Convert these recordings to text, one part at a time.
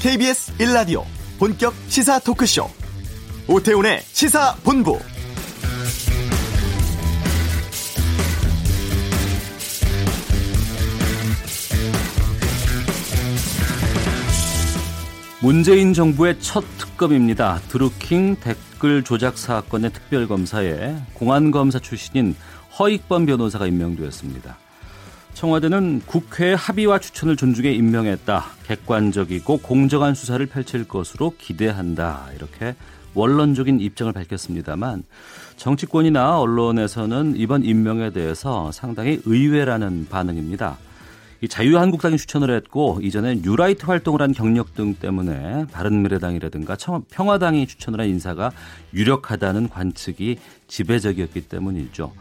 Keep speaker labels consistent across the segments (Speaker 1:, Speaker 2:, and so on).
Speaker 1: KBS 1라디오 본격 시사 토크쇼 오태훈의 시사본부
Speaker 2: 문재인 정부의 첫 특검입니다. 드루킹 댓글 조작 사건의 특별검사에 공안검사 출신인 허익범 변호사가 임명되었습니다. 청와대는 국회 합의와 추천을 존중해 임명했다. 객관적이고 공정한 수사를 펼칠 것으로 기대한다. 이렇게 원론적인 입장을 밝혔습니다만 정치권이나 언론에서는 이번 임명에 대해서 상당히 의외라는 반응입니다. 이 자유한국당이 추천을 했고 이전에 뉴라이트 활동을 한 경력 등 때문에 바른미래당이라든가 평화당이 추천을 한 인사가 유력하다는 관측이 지배적이었기 때문이죠.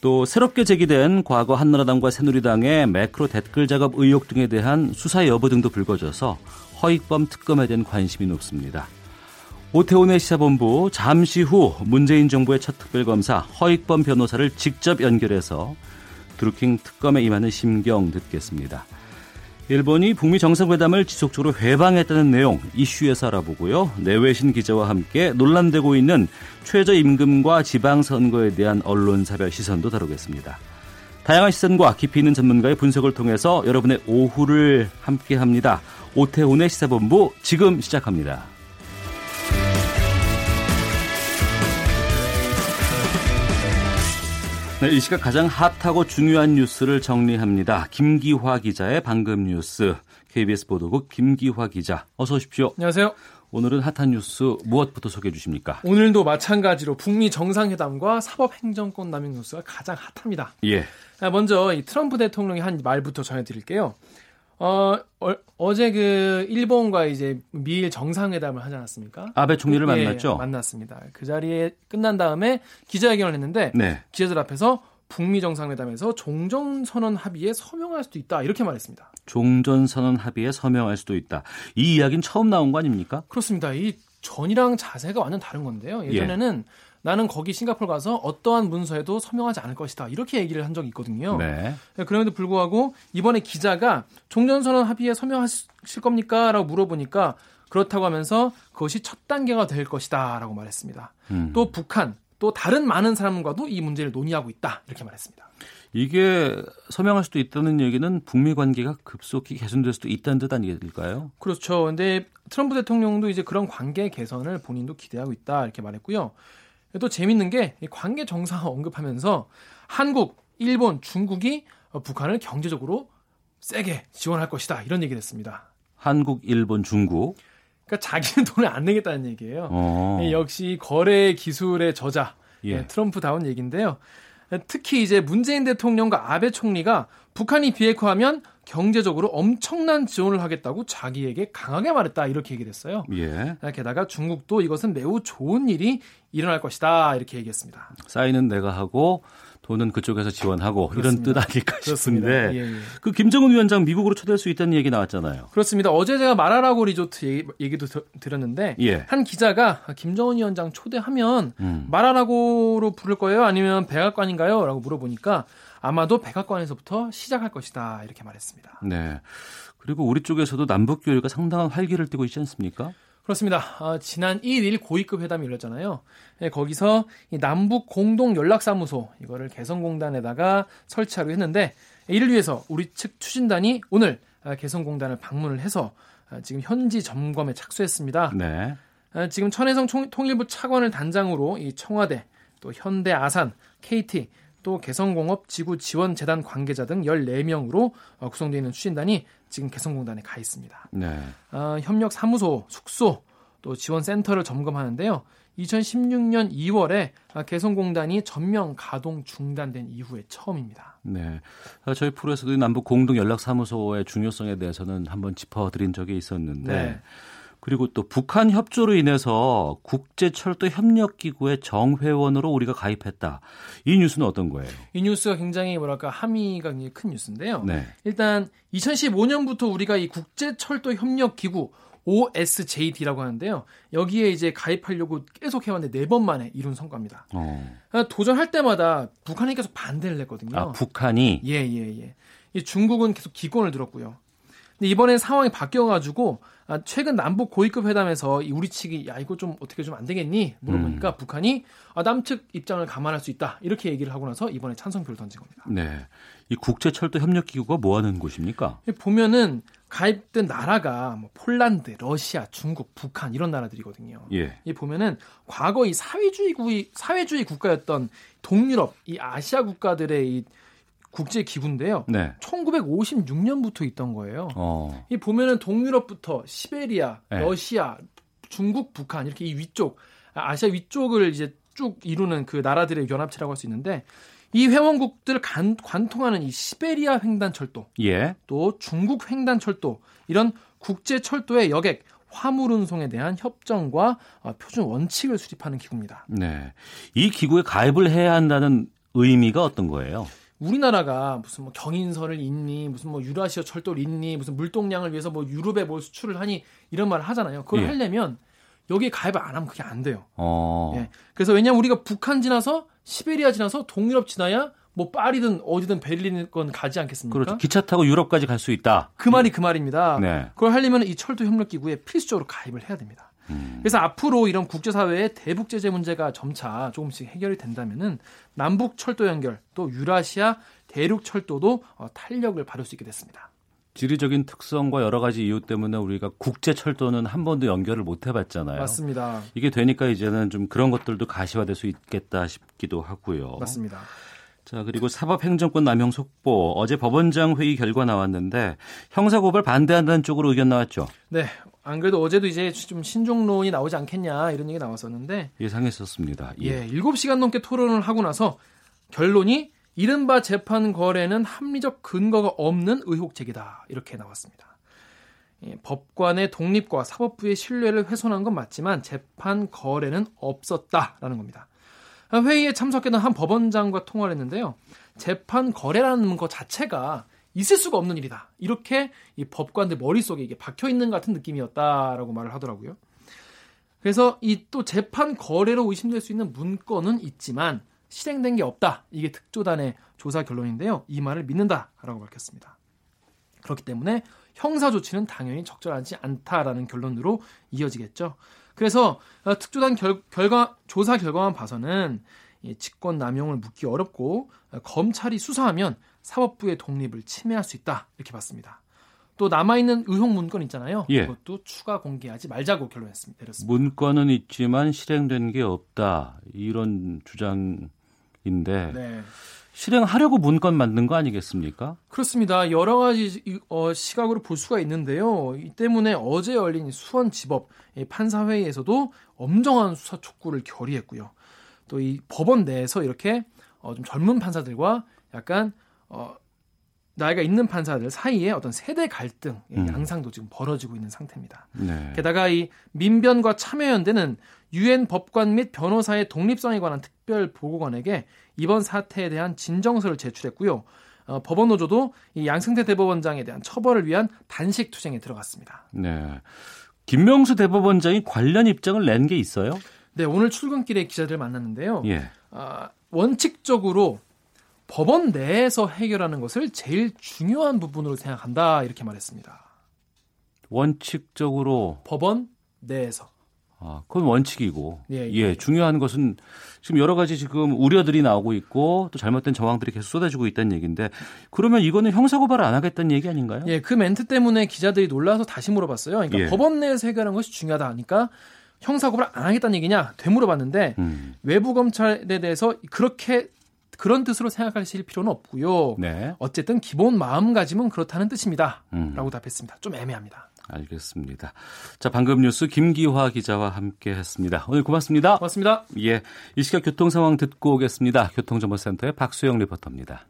Speaker 2: 또 새롭게 제기된 과거 한나라당과 새누리당의 매크로 댓글 작업 의혹 등에 대한 수사 여부 등도 불거져서 허익범 특검에 대한 관심이 높습니다. 오태훈의 시사본부 잠시 후 문재인 정부의 첫 특별검사 허익범 변호사를 직접 연결해서 드루킹 특검에 임하는 심경 듣겠습니다. 일본이 북미 정상회담을 지속적으로 회방했다는 내용 이슈에서 알아보고요. 내외신 기자와 함께 논란되고 있는 최저임금과 지방선거에 대한 언론사별 시선도 다루겠습니다. 다양한 시선과 깊이 있는 전문가의 분석을 통해서 여러분의 오후를 함께합니다. 오태훈의 시사본부 지금 시작합니다. 네, 이 시각 가장 핫하고 중요한 뉴스를 정리합니다. 김기화 기자의 방금 뉴스. KBS 보도국 김기화 기자. 어서 오십시오.
Speaker 3: 안녕하세요.
Speaker 2: 오늘은 핫한 뉴스 무엇부터 소개해 주십니까?
Speaker 3: 오늘도 마찬가지로 북미 정상회담과 사법행정권 남용 뉴스가 가장 핫합니다.
Speaker 2: 예.
Speaker 3: 먼저 이 트럼프 대통령이 한 말부터 전해드릴게요. 어, 어, 제그 일본과 이제 미일 정상회담을 하지 않았습니까?
Speaker 2: 아베 총리를
Speaker 3: 그,
Speaker 2: 만났죠.
Speaker 3: 예, 만났습니다. 그 자리에 끝난 다음에 기자회견을 했는데
Speaker 2: 네.
Speaker 3: 기자들 앞에서 북미 정상회담에서 종전 선언 합의에 서명할 수도 있다 이렇게 말했습니다.
Speaker 2: 종전 선언 합의에 서명할 수도 있다. 이 이야기는 처음 나온 거 아닙니까?
Speaker 3: 그렇습니다. 이 전이랑 자세가 완전 다른 건데요. 예전에는 예. 나는 거기 싱가포르 가서 어떠한 문서에도 서명하지 않을 것이다. 이렇게 얘기를 한 적이 있거든요.
Speaker 2: 네.
Speaker 3: 그럼에도 불구하고 이번에 기자가 종전선언 합의에 서명하실 겁니까? 라고 물어보니까 그렇다고 하면서 그것이 첫 단계가 될 것이다. 라고 말했습니다. 음. 또 북한, 또 다른 많은 사람과도 이 문제를 논의하고 있다. 이렇게 말했습니다.
Speaker 2: 이게 서명할 수도 있다는 얘기는 북미 관계가 급속히 개선될 수도 있다는 뜻 아니겠을까요?
Speaker 3: 그렇죠. 근데 트럼프 대통령도 이제 그런 관계 개선을 본인도 기대하고 있다. 이렇게 말했고요. 또 재밌는 게 관계 정상을 언급하면서 한국, 일본, 중국이 북한을 경제적으로 세게 지원할 것이다 이런 얘기를 했습니다.
Speaker 2: 한국, 일본, 중국.
Speaker 3: 그러니까 자기는 돈을 안 내겠다는 얘기예요.
Speaker 2: 어.
Speaker 3: 역시 거래 기술의 저자
Speaker 2: 예.
Speaker 3: 네, 트럼프다운 얘기인데요. 특히 이제 문재인 대통령과 아베 총리가 북한이 비핵화하면 경제적으로 엄청난 지원을 하겠다고 자기에게 강하게 말했다 이렇게 얘기를 했어요.
Speaker 2: 예.
Speaker 3: 게다가 중국도 이것은 매우 좋은 일이 일어날 것이다 이렇게 얘기했습니다.
Speaker 2: 사인은 내가 하고 돈은 그쪽에서 지원하고 그렇습니다. 이런 뜻 아닐까 싶은데
Speaker 3: 예, 예.
Speaker 2: 그 김정은 위원장 미국으로 초대할 수 있다는 얘기 나왔잖아요.
Speaker 3: 그렇습니다. 어제 제가 마라라고 리조트 얘기, 도 드렸는데
Speaker 2: 예.
Speaker 3: 한 기자가 김정은 위원장 초대하면
Speaker 2: 음.
Speaker 3: 마라라고로 부를 거예요? 아니면 백악관인가요? 라고 물어보니까 아마도 백악관에서부터 시작할 것이다 이렇게 말했습니다.
Speaker 2: 네. 그리고 우리 쪽에서도 남북 교류가 상당한 활기를 띠고 있지 않습니까?
Speaker 3: 그렇습니다. 어, 지난 1일 고위급 회담이 열렸잖아요. 네, 거기서 남북 공동 연락사무소 이거를 개성공단에다가 설치하려 했는데 이를 위해서 우리 측 추진단이 오늘 아, 개성공단을 방문을 해서 아, 지금 현지 점검에 착수했습니다.
Speaker 2: 네.
Speaker 3: 아, 지금 천혜성 통일부 차관을 단장으로 이 청와대 또 현대 아산, KT 또 개성공업 지구 지원 재단 관계자 등 14명으로 어, 구성되어 있는 추진단이 지금 개성공단에 가 있습니다.
Speaker 2: 네.
Speaker 3: 어, 협력 사무소, 숙소, 또 지원 센터를 점검하는데요. 2016년 2월에 개성공단이 전면 가동 중단된 이후에 처음입니다.
Speaker 2: 네. 저희 프로에서도 남북 공동 연락 사무소의 중요성에 대해서는 한번 짚어드린 적이 있었는데
Speaker 3: 네.
Speaker 2: 그리고 또 북한 협조로 인해서 국제철도 협력기구의 정회원으로 우리가 가입했다. 이 뉴스는 어떤 거예요?
Speaker 3: 이 뉴스가 굉장히 뭐랄까 함의가 굉장히 큰 뉴스인데요.
Speaker 2: 네.
Speaker 3: 일단 2015년부터 우리가 이 국제철도 협력기구 OSJD라고 하는데요. 여기에 이제 가입하려고 계속 해왔는데 네 번 만에 이룬 성과입니다.
Speaker 2: 어.
Speaker 3: 도전할 때마다 북한이 계속 반대를 했거든요.
Speaker 2: 아, 북한이?
Speaker 3: 예, 예, 예. 이 중국은 계속 기권을 들었고요. 근데 이번에 상황이 바뀌어가지고 아, 최근 남북 고위급 회담에서 우리 측이 야 이거 좀 어떻게 좀 안 되겠니 물어보니까 음. 북한이 아, 남측 입장을 감안할 수 있다 이렇게 얘기를 하고 나서 이번에 찬성표를 던진 겁니다.
Speaker 2: 네, 이 국제 철도 협력 기구가 뭐 하는 곳입니까?
Speaker 3: 보면은 가입된 나라가 뭐 폴란드, 러시아, 중국, 북한 이런 나라들이거든요.
Speaker 2: 예.
Speaker 3: 이 보면은 과거 이 사회주의 사회주의 국가였던 동유럽, 이 아시아 국가들의 이 국제 기구인데요.
Speaker 2: 네.
Speaker 3: 1956년부터 있던 거예요.
Speaker 2: 어.
Speaker 3: 이 보면은 동유럽부터 시베리아, 네. 러시아, 중국, 북한 이렇게 이 위쪽 아시아 위쪽을 이제 쭉 이루는 그 나라들의 연합체라고 할 수 있는데 이 회원국들 간, 관통하는 이 시베리아 횡단철도,
Speaker 2: 예.
Speaker 3: 또 중국 횡단철도 이런 국제 철도의 여객 화물 운송에 대한 협정과 어, 표준 원칙을 수립하는 기구입니다.
Speaker 2: 네, 이 기구에 가입을 해야 한다는 의미가 어떤 거예요?
Speaker 3: 우리나라가 무슨 뭐 경인선을 잇니 무슨 뭐 유라시아 철도를 잇니 무슨 물동량을 위해서 뭐 유럽에 뭘 수출을 하니 이런 말을 하잖아요. 그걸 예. 하려면 여기에 가입을 안 하면 그게 안 돼요.
Speaker 2: 어.
Speaker 3: 예. 그래서 왜냐면 우리가 북한 지나서 시베리아 지나서 동유럽 지나야 뭐 파리든 어디든 베를린건 가지 않겠습니까?
Speaker 2: 그렇죠. 기차 타고 유럽까지 갈 수 있다.
Speaker 3: 그 말이 그 말입니다.
Speaker 2: 네.
Speaker 3: 그걸 하려면 이 철도 협력 기구에 필수적으로 가입을 해야 됩니다.
Speaker 2: 음.
Speaker 3: 그래서 앞으로 이런 국제사회의 대북 제재 문제가 점차 조금씩 해결이 된다면은 남북 철도 연결 또 유라시아 대륙 철도도 어, 탄력을 받을 수 있게 됐습니다.
Speaker 2: 지리적인 특성과 여러 가지 이유 때문에 우리가 국제 철도는 한 번도 연결을 못 해봤잖아요.
Speaker 3: 맞습니다.
Speaker 2: 이게 되니까 이제는 좀 그런 것들도 가시화될 수 있겠다 싶기도 하고요.
Speaker 3: 맞습니다.
Speaker 2: 자, 그리고 사법행정권 남용 속보 어제 법원장 회의 결과 나왔는데 형사고발 반대한다는 쪽으로 의견 나왔죠.
Speaker 3: 네. 안 그래도 어제도 이제 좀 신종론이 나오지 않겠냐 이런 얘기 나왔었는데
Speaker 2: 예상했었습니다.
Speaker 3: 예. 예 7시간 넘게 토론을 하고 나서 결론이 이른바 재판 거래는 합리적 근거가 없는 의혹 제기다. 이렇게 나왔습니다. 예, 법관의 독립과 사법부의 신뢰를 훼손한 건 맞지만 재판 거래는 없었다라는 겁니다. 회의에 참석했던 한 법원장과 통화를 했는데요. 재판 거래라는 것 자체가 있을 수가 없는 일이다. 이렇게 이 법관들 머릿속에 이게 박혀 있는 같은 느낌이었다라고 말을 하더라고요. 그래서 이 또 재판 거래로 의심될 수 있는 문건은 있지만 실행된 게 없다. 이게 특조단의 조사 결론인데요. 이 말을 믿는다라고 밝혔습니다. 그렇기 때문에 형사 조치는 당연히 적절하지 않다라는 결론으로 이어지겠죠. 그래서 어, 특조단 결, 결과 조사 결과만 봐서는 직권 남용을 묻기 어렵고 어, 검찰이 수사하면 사법부의 독립을 침해할 수 있다 이렇게 봤습니다. 또 남아 있는 의혹 문건 있잖아요.
Speaker 2: 예.
Speaker 3: 그것도 추가 공개하지 말자고 결론했습니다. 내렸습니다.
Speaker 2: 문건은 있지만 실행된 게 없다 이런 주장인데
Speaker 3: 네.
Speaker 2: 실행하려고 문건 만든 거 아니겠습니까?
Speaker 3: 그렇습니다. 여러 가지 어, 시각으로 볼 수가 있는데요. 이 때문에 어제 열린 수원지법 판사회의에서도 엄정한 수사 촉구를 결의했고요. 또 이 법원 내에서 이렇게 어, 좀 젊은 판사들과 약간 어, 나이가 있는 판사들 사이에 어떤 세대 갈등 음. 양상도 지금 벌어지고 있는 상태입니다.
Speaker 2: 네.
Speaker 3: 게다가 이 민변과 참여연대는 유엔 법관 및 변호사의 독립성에 관한 특별 보고관에게 이번 사태에 대한 진정서를 제출했고요. 어, 법원 노조도 이 양승태 대법원장에 대한 처벌을 위한 단식 투쟁에 들어갔습니다.
Speaker 2: 네. 김명수 대법원장이 관련 입장을 낸 게 있어요?
Speaker 3: 네, 오늘 출근길에 기자들 만났는데요.
Speaker 2: 예.
Speaker 3: 어, 원칙적으로 법원 내에서 해결하는 것을 제일 중요한 부분으로 생각한다 이렇게 말했습니다.
Speaker 2: 원칙적으로
Speaker 3: 법원 내에서
Speaker 2: 아, 그건 원칙이고.
Speaker 3: 예, 예.
Speaker 2: 예, 중요한 것은 지금 여러 가지 지금 우려들이 나오고 있고 또 잘못된 정황들이 계속 쏟아지고 있다는 얘기인데 그러면 이거는 형사고발을 안 하겠다는 얘기 아닌가요?
Speaker 3: 예, 그 멘트 때문에 기자들이 놀라서 다시 물어봤어요. 그러니까
Speaker 2: 예.
Speaker 3: 법원 내에서 해결하는 것이 중요하다 하니까 형사고발 안 하겠다는 얘기냐 되물어봤는데
Speaker 2: 음.
Speaker 3: 외부 검찰에 대해서 그렇게 그런 뜻으로 생각하실 필요는 없고요.
Speaker 2: 네.
Speaker 3: 어쨌든 기본 마음가짐은 그렇다는 뜻입니다.
Speaker 2: 음.
Speaker 3: 라고 답했습니다. 좀 애매합니다.
Speaker 2: 알겠습니다. 자, 방금 뉴스 김기화 기자와 함께 했습니다. 오늘 고맙습니다.
Speaker 3: 고맙습니다.
Speaker 2: 예. 이 시각 교통 상황 듣고 오겠습니다. 교통정보센터의 박수영 리포터입니다.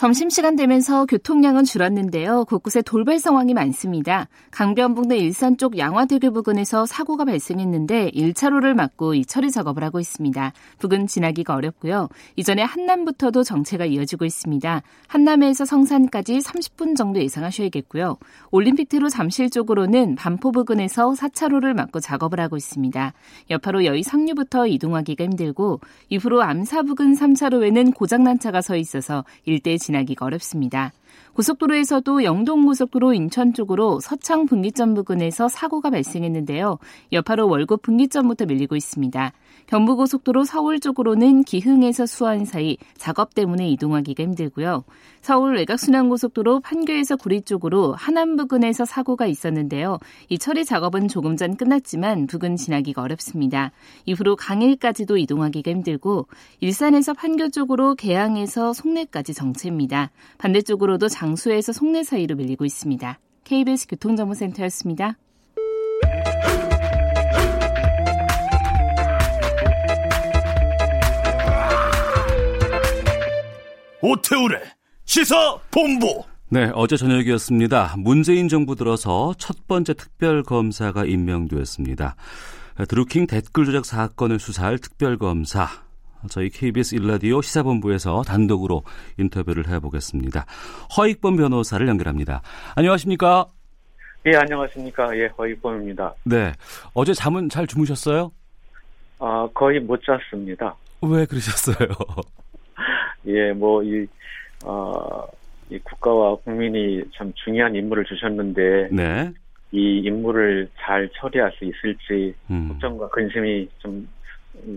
Speaker 4: 점심시간 되면서 교통량은 줄었는데요. 곳곳에 돌발 상황이 많습니다. 강변북로 일산 쪽 양화대교 부근에서 사고가 발생했는데 1차로를 막고 이 처리 작업을 하고 있습니다. 부근 지나기가 어렵고요. 이전에 한남부터도 정체가 이어지고 있습니다. 한남에서 성산까지 30분 정도 예상하셔야겠고요. 올림픽대로 잠실 쪽으로는 반포 부근에서 4차로를 막고 작업을 하고 있습니다. 여파로 여의 상류부터 이동하기가 힘들고 이후로 암사 부근 3차로에는 고장난 차가 서 있어서 일대 진 지나기가 어렵습니다. 고속도로에서도 영동고속도로 인천 쪽으로 서창 분기점 부근에서 사고가 발생했는데요. 여파로 월곡 분기점부터 밀리고 있습니다. 경부고속도로 서울 쪽으로는 기흥에서 수원 사이 작업 때문에 이동하기가 힘들고요. 서울 외곽순환고속도로 판교에서 구리 쪽으로 하남 부근에서 사고가 있었는데요. 이 처리 작업은 조금 전 끝났지만 부근 지나기가 어렵습니다. 이후로 강일까지도 이동하기가 힘들고 일산에서 판교 쪽으로 개항에서 송내까지 정체입니다. 반대쪽으로도 장수에서 송내 사이로 밀리고 있습니다. KBS 교통정보센터였습니다.
Speaker 5: 오태우래 시사 본부.
Speaker 2: 네, 어제 저녁이었습니다. 문재인 정부 들어서 첫 번째 특별 검사가 임명되었습니다. 드루킹 댓글 조작 사건을 수사할 특별 검사. 저희 KBS 일라디오 시사본부에서 단독으로 인터뷰를 해보겠습니다. 허익범 변호사를 연결합니다. 안녕하십니까?
Speaker 6: 예, 안녕하십니까. 예, 허익범입니다.
Speaker 2: 네. 어제 잠은 잘 주무셨어요?
Speaker 6: 아, 거의 못 잤습니다.
Speaker 2: 왜 그러셨어요?
Speaker 6: 예, 뭐, 이, 어, 이 국가와 국민이 참 중요한 임무를 주셨는데,
Speaker 2: 네.
Speaker 6: 이 임무를 잘 처리할 수 있을지,
Speaker 2: 음.
Speaker 6: 걱정과 근심이 좀,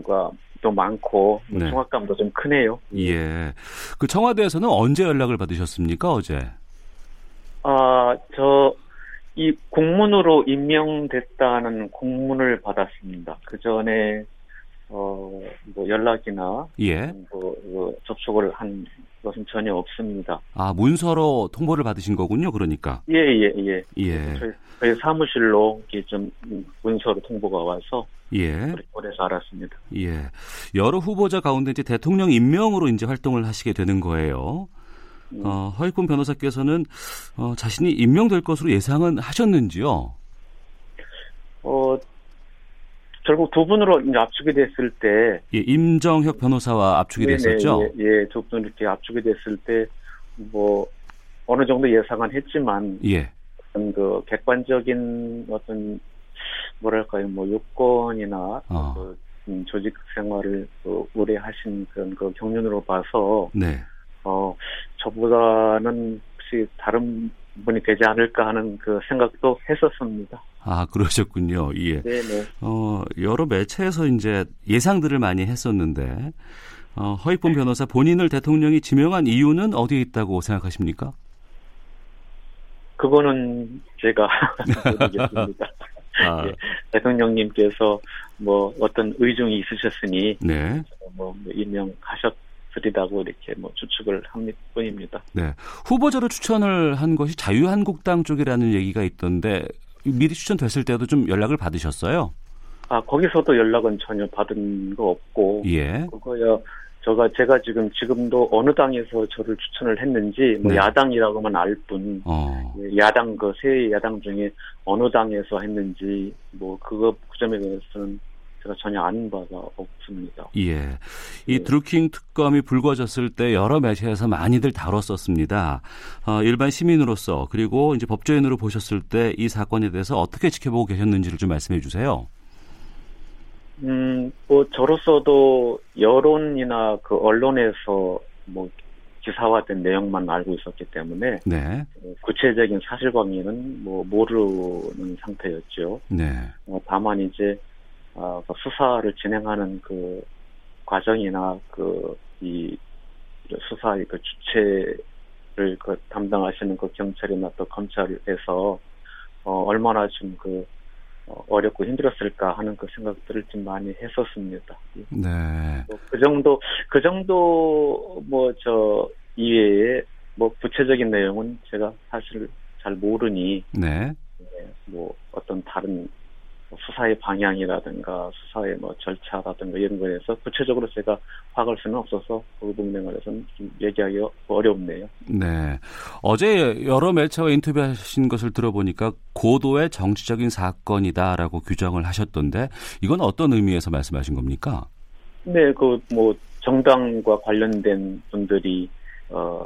Speaker 6: 과, 또 많고,
Speaker 2: 네.
Speaker 6: 중압감도 좀 크네요.
Speaker 2: 예. 그 청와대에서는 언제 연락을 받으셨습니까, 어제?
Speaker 6: 아, 저, 이 공문으로 임명됐다는 공문을 받았습니다. 그 전에, 어, 뭐 연락이나,
Speaker 2: 예.
Speaker 6: 뭐, 뭐 접촉을 한 것은 전혀 없습니다.
Speaker 2: 아, 문서로 통보를 받으신 거군요, 그러니까.
Speaker 6: 예, 예, 예.
Speaker 2: 예.
Speaker 6: 저희, 저희 사무실로 이렇게 좀 문서로 통보가 와서
Speaker 2: 예.
Speaker 6: 그래서 알았습니다.
Speaker 2: 예. 여러 후보자 가운데 이제 대통령 임명으로 이제 활동을 하시게 되는 거예요. 어, 허익범 변호사께서는 어, 자신이 임명될 것으로 예상은 하셨는지요?
Speaker 6: 어, 결국 두 분으로 이제 압축이 됐을 때.
Speaker 2: 예, 임정혁 변호사와 압축이
Speaker 6: 네네,
Speaker 2: 됐었죠.
Speaker 6: 예, 예, 두분 이렇게 압축이 됐을 때, 뭐, 어느 정도 예상은 했지만,
Speaker 2: 예.
Speaker 6: 어떤 그 객관적인 어떤, 뭐랄까요, 뭐, 요건이나,
Speaker 2: 어.
Speaker 6: 그, 음, 조직 생활을 그, 오래 하신 그런 그 경륜으로 봐서,
Speaker 2: 네.
Speaker 6: 어, 저보다는 혹시 다른 분이 되지 않을까 하는 그 생각도 했었습니다.
Speaker 2: 아, 그러셨군요. 예.
Speaker 6: 네네.
Speaker 2: 어, 여러 매체에서 이제 예상들을 많이 했었는데, 어, 허익범 변호사 본인을 대통령이 지명한 이유는 어디에 있다고 생각하십니까?
Speaker 6: 그거는 제가 모르겠습니다.
Speaker 2: 아,
Speaker 6: 예, 대통령님께서 뭐 어떤 의중이 있으셨으니
Speaker 2: 네.
Speaker 6: 뭐 임명하셨 으리라고 이렇게 뭐 추측을 합니다 뿐입니다.
Speaker 2: 네. 후보자로 추천을 한 것이 자유한국당 쪽이라는 얘기가 있던데, 미리 추천됐을 때도 좀 연락을 받으셨어요?
Speaker 6: 아 거기서도 연락은 전혀 받은 거 없고
Speaker 2: 예.
Speaker 6: 그거야 제가 제가 지금 지금도 어느 당에서 저를 추천을 했는지 뭐
Speaker 2: 네.
Speaker 6: 야당이라고만 알뿐
Speaker 2: 어,
Speaker 6: 예, 야당 그 세 야당 중에 어느 당에서 했는지 뭐 그거 그 점에 대해서는 제가 전혀 아는 바가 없습니다.
Speaker 2: 예. 이
Speaker 6: 네.
Speaker 2: 드루킹 특검이 불거졌을 때 여러 매체에서 많이들 다뤘었습니다. 어, 일반 시민으로서 그리고 이제 법조인으로 보셨을 때 이 사건에 대해서 어떻게 지켜보고 계셨는지를 좀 말씀해 주세요.
Speaker 6: 음, 뭐 저로서도 여론이나 그 언론에서 뭐 기사화된 내용만 알고 있었기 때문에
Speaker 2: 네.
Speaker 6: 어, 구체적인 사실관계는 뭐 모르는 상태였죠.
Speaker 2: 네.
Speaker 6: 어, 다만 이제 어, 그 수사를 진행하는 그 과정이나 그 이 수사의 그 주체를 그 담당하시는 그 경찰이나 또 검찰에서 어, 얼마나 좀그 어, 어렵고 힘들었을까 하는 그 생각들을 좀 많이 했었습니다.
Speaker 2: 네.
Speaker 6: 뭐그 정도 그 정도 뭐 저 이외에 뭐 구체적인 내용은 제가 사실 잘 모르니
Speaker 2: 네.
Speaker 6: 뭐 어떤 다른 수사의 방향이라든가 수사의 뭐 절차라든가 이런 거에 대해서 구체적으로 제가 파악할 수는 없어서 그 부분에 관해서는 좀 얘기하기 어렵네요.
Speaker 2: 네. 어제 여러 매체와 인터뷰하신 것을 들어보니까 고도의 정치적인 사건이다라고 규정을 하셨던데 이건 어떤 의미에서 말씀하신 겁니까?
Speaker 6: 네, 그 뭐 정당과 관련된 분들이 어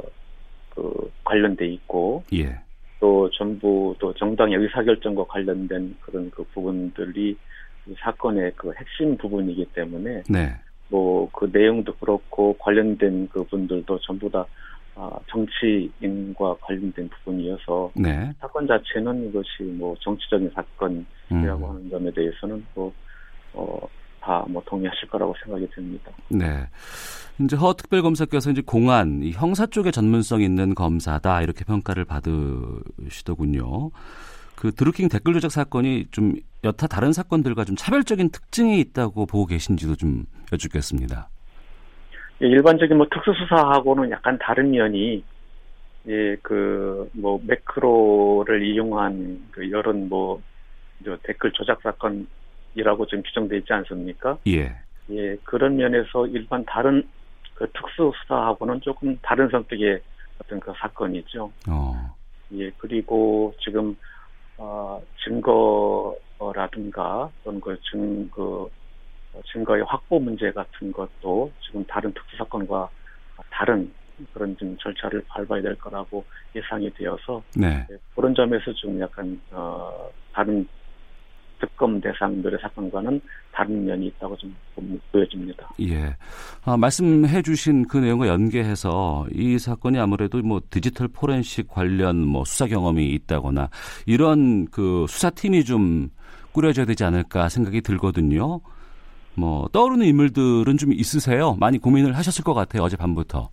Speaker 6: 그 관련돼 있고
Speaker 2: 예.
Speaker 6: 또 전부 또 정당의 의사결정과 관련된 그런 그 부분들이 이 사건의 그 핵심 부분이기 때문에
Speaker 2: 네.
Speaker 6: 뭐그 내용도 그렇고 관련된 그 분들도 전부 다 아, 정치인과 관련된 부분이어서
Speaker 2: 네.
Speaker 6: 사건 자체는 이것이 뭐 정치적인 사건이라고
Speaker 2: 음.
Speaker 6: 하는 점에 대해서는 뭐 어, 다 뭐 동의하실 거라고 생각이 듭니다.
Speaker 2: 네. 이제 허 특별검사께서 이제 공안 이 형사 쪽에 전문성 있는 검사다 이렇게 평가를 받으시더군요. 그 드루킹 댓글 조작 사건이 좀 여타 다른 사건들과 좀 차별적인 특징이 있다고 보고 계신지도 좀 여쭙겠습니다.
Speaker 6: 예, 일반적인 뭐 특수수사하고는 약간 다른 면이 예, 그, 뭐, 매크로를 이용한 그 여론 뭐, 저 댓글 조작 사건 이라고 좀 규정되어 있지 않습니까?
Speaker 2: 예.
Speaker 6: 예, 그런 면에서 일반 다른 그 특수수사하고는 조금 다른 성격의 어떤 그 사건이죠.
Speaker 2: 어.
Speaker 6: 예, 그리고 지금, 어, 증거라든가 또는 그 증, 그, 증거의 확보 문제 같은 것도 지금 다른 특수사건과 다른 그런 좀 절차를 밟아야 될 거라고 예상이 되어서
Speaker 2: 네.
Speaker 6: 예, 그런 점에서 좀 약간 어, 다른 특검 대상들의 사건과는 다른 면이 있다고 좀 보- 보여집니다.
Speaker 2: 예. 아, 말씀해 주신 그 내용과 연계해서 이 사건이 아무래도 뭐 디지털 포렌식 관련 뭐 수사 경험이 있다거나 이런 그 수사팀이 좀 꾸려져야 되지 않을까 생각이 들거든요. 뭐 떠오르는 인물들은 좀 있으세요? 많이 고민을 하셨을 것 같아요. 어젯밤부터.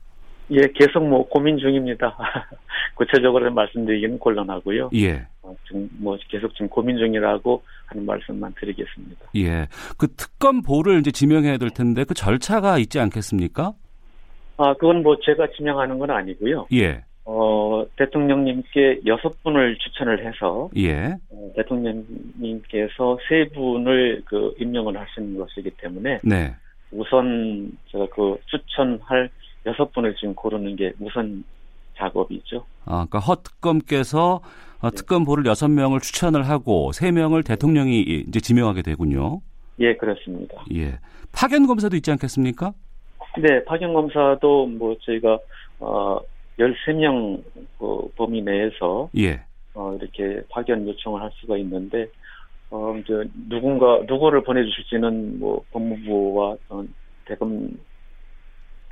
Speaker 6: 예, 계속 뭐 고민 중입니다. 구체적으로 말씀드리기는 곤란하고요.
Speaker 2: 예.
Speaker 6: 어, 지금 뭐 계속 지금 고민 중이라고 하는 말씀만 드리겠습니다.
Speaker 2: 예. 그 특검 보를 이제 지명해야 될 텐데 그 절차가 있지 않겠습니까?
Speaker 6: 아, 그건 뭐 제가 지명하는 건 아니고요.
Speaker 2: 예.
Speaker 6: 어, 대통령님께 여섯 분을 추천을 해서
Speaker 2: 예.
Speaker 6: 어, 대통령님께서 세 분을 그 임명을 하시는 것이기 때문에
Speaker 2: 네.
Speaker 6: 우선 제가 그 추천할 여섯 분을 지금 고르는 게 우선 작업이죠.
Speaker 2: 아, 그러니까 허 특검께서 어, 특검보를 여섯 명을 추천을 하고 세 명을 대통령이 이제 지명하게 되군요.
Speaker 6: 예, 그렇습니다.
Speaker 2: 예. 파견 검사도 있지 않겠습니까?
Speaker 6: 네, 파견 검사도 뭐 저희가 어 13명 그 범위 내에서
Speaker 2: 예.
Speaker 6: 어 이렇게 파견 요청을 할 수가 있는데 어 이제 누군가 누구를 보내 주실지는 뭐 법무부와 대검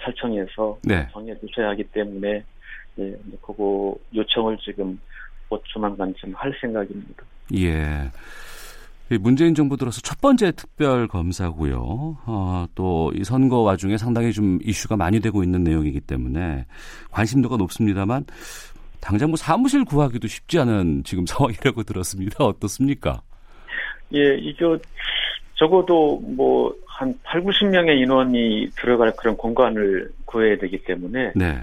Speaker 6: 찰청에서
Speaker 2: 네.
Speaker 6: 정해 주셔야 하기 때문에 예, 그거 요청을 지금 곧 조만간 좀할 생각입니다.
Speaker 2: 예. 이 문재인 정부 들어서 첫 번째 특별 검사고요. 어, 또이 선거 와중에 상당히 좀 이슈가 많이 되고 있는 내용이기 때문에 관심도가 높습니다만 당장 뭐 사무실 구하기도 쉽지 않은 지금 상황이라고 들었습니다. 어떻습니까?
Speaker 6: 예, 이게 적어도 뭐 한 8, 90명의 인원이 들어갈 그런 공간을 구해야 되기 때문에
Speaker 2: 네.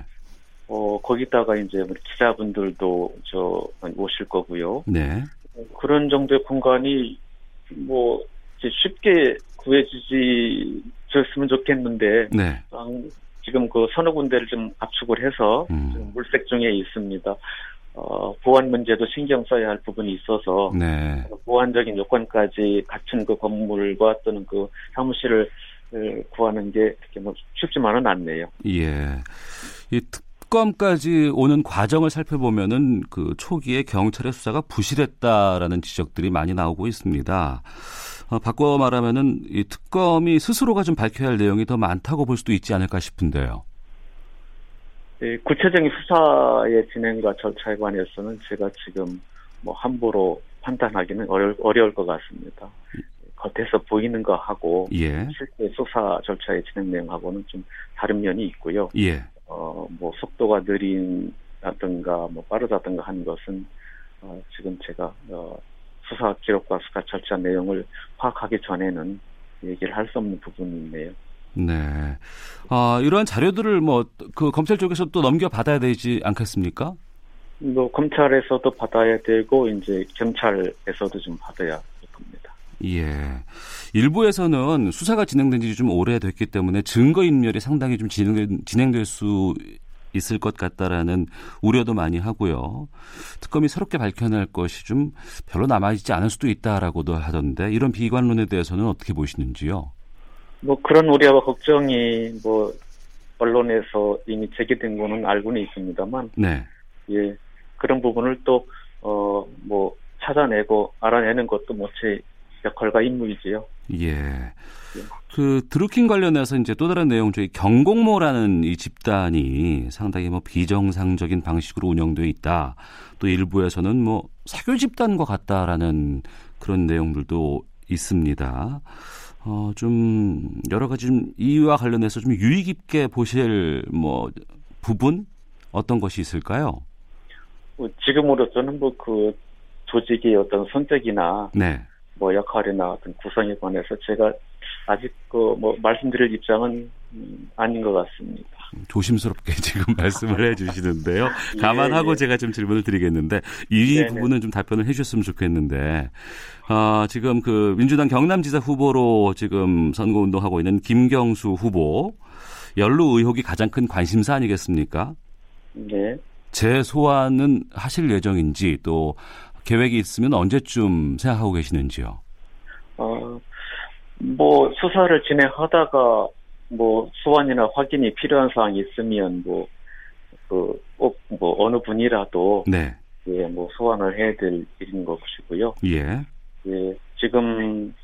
Speaker 6: 어 거기다가 이제 우리 기자분들도 저 오실 거고요.
Speaker 2: 네.
Speaker 6: 그런 정도의 공간이 뭐 쉽게 구해주지 줬으면 좋겠는데
Speaker 2: 네.
Speaker 6: 아, 지금 그 서너 군데를 좀 압축을 해서
Speaker 2: 음.
Speaker 6: 물색 중에 있습니다. 어, 보안 문제도 신경 써야 할 부분이 있어서
Speaker 2: 네.
Speaker 6: 보안적인 요건까지 갖춘 그 건물과 또는 그 사무실을 을 구하는 게 이렇게 뭐 쉽지만은 않네요.
Speaker 2: 예. 이 특검까지 오는 과정을 살펴보면은 그 초기에 경찰의 수사가 부실했다라는 지적들이 많이 나오고 있습니다. 어, 바꿔 말하면은 이 특검이 스스로가 좀 밝혀야 할 내용이 더 많다고 볼 수도 있지 않을까 싶은데요.
Speaker 6: 이 구체적인 수사의 진행과 절차에 관해서는 제가 지금 뭐 함부로 판단하기는 어려울, 어려울 것 같습니다. 겉에서 보이는 거 하고
Speaker 2: 예.
Speaker 6: 실제 수사 절차의 진행 내용하고는 좀 다른 면이 있고요.
Speaker 2: 예.
Speaker 6: 어, 뭐 속도가 느린다든가 뭐 빠르다든가 하는 것은 어, 지금 제가 어, 수사 기록과 수사 절차 내용을 파악하기 전에는 얘기를 할 수 없는 부분이 있네요.
Speaker 2: 네. 아, 이러한 자료들을 뭐 그 검찰 쪽에서 또 넘겨 받아야 되지 않겠습니까?
Speaker 6: 뭐 검찰에서도 받아야 되고 이제 경찰에서도 좀 받아야 될 겁니다.
Speaker 2: 예. 일부에서는 수사가 진행된 지 좀 오래됐기 때문에 증거 인멸이 상당히 좀 진행, 진행될 수 있을 것 같다라는 우려도 많이 하고요. 특검이 새롭게 밝혀낼 것이 좀 별로 남아있지 않을 수도 있다라고도 하던데 이런 비관론에 대해서는 어떻게 보시는지요?
Speaker 6: 뭐 그런 우려와 걱정이 뭐 언론에서 이미 제기된 거는 알고는 있습니다만
Speaker 2: 네.
Speaker 6: 예 그런 부분을 또 어 뭐 찾아내고 알아내는 것도 뭐제 역할과 임무이지요.
Speaker 2: 예. 그 드루킹 관련해서 이제 또 다른 내용 중에 경공모라는 이 집단이 상당히 뭐 비정상적인 방식으로 운영돼 있다. 또 일부에서는 뭐 사교 집단과 같다라는 그런 내용들도 있습니다. 어, 좀 여러 가지 좀 이와 관련해서 좀 유의 깊게 보실 뭐 부분 어떤 것이 있을까요?
Speaker 6: 뭐 지금으로서는 뭐 그 조직의 어떤 선택이나
Speaker 2: 네.
Speaker 6: 뭐 역할이나 어떤 구성에 관해서 제가 아직 그 뭐 말씀드릴 입장은 음, 아닌 것 같습니다.
Speaker 2: 조심스럽게 지금 말씀을 해주시는데요. 감안하고
Speaker 6: 예, 예.
Speaker 2: 제가 좀 질문을 드리겠는데 이
Speaker 6: 네네.
Speaker 2: 부분은 좀 답변을 해주셨으면 좋겠는데 아, 지금 그 민주당 경남지사 후보로 지금 선거 운동하고 있는 김경수 후보 연루 의혹이 가장 큰 관심사 아니겠습니까?
Speaker 6: 네.
Speaker 2: 재소환은 하실 예정인지 또 계획이 있으면 언제쯤 생각하고 계시는지요?
Speaker 6: 어, 뭐 수사를 진행하다가 뭐 소환이나 확인이 필요한 사항이 있으면 뭐 그 꼭 뭐 어느 분이라도
Speaker 2: 네.
Speaker 6: 예, 뭐 소환을 해야 될 일인 것이고요.
Speaker 2: 예.
Speaker 6: 예, 지금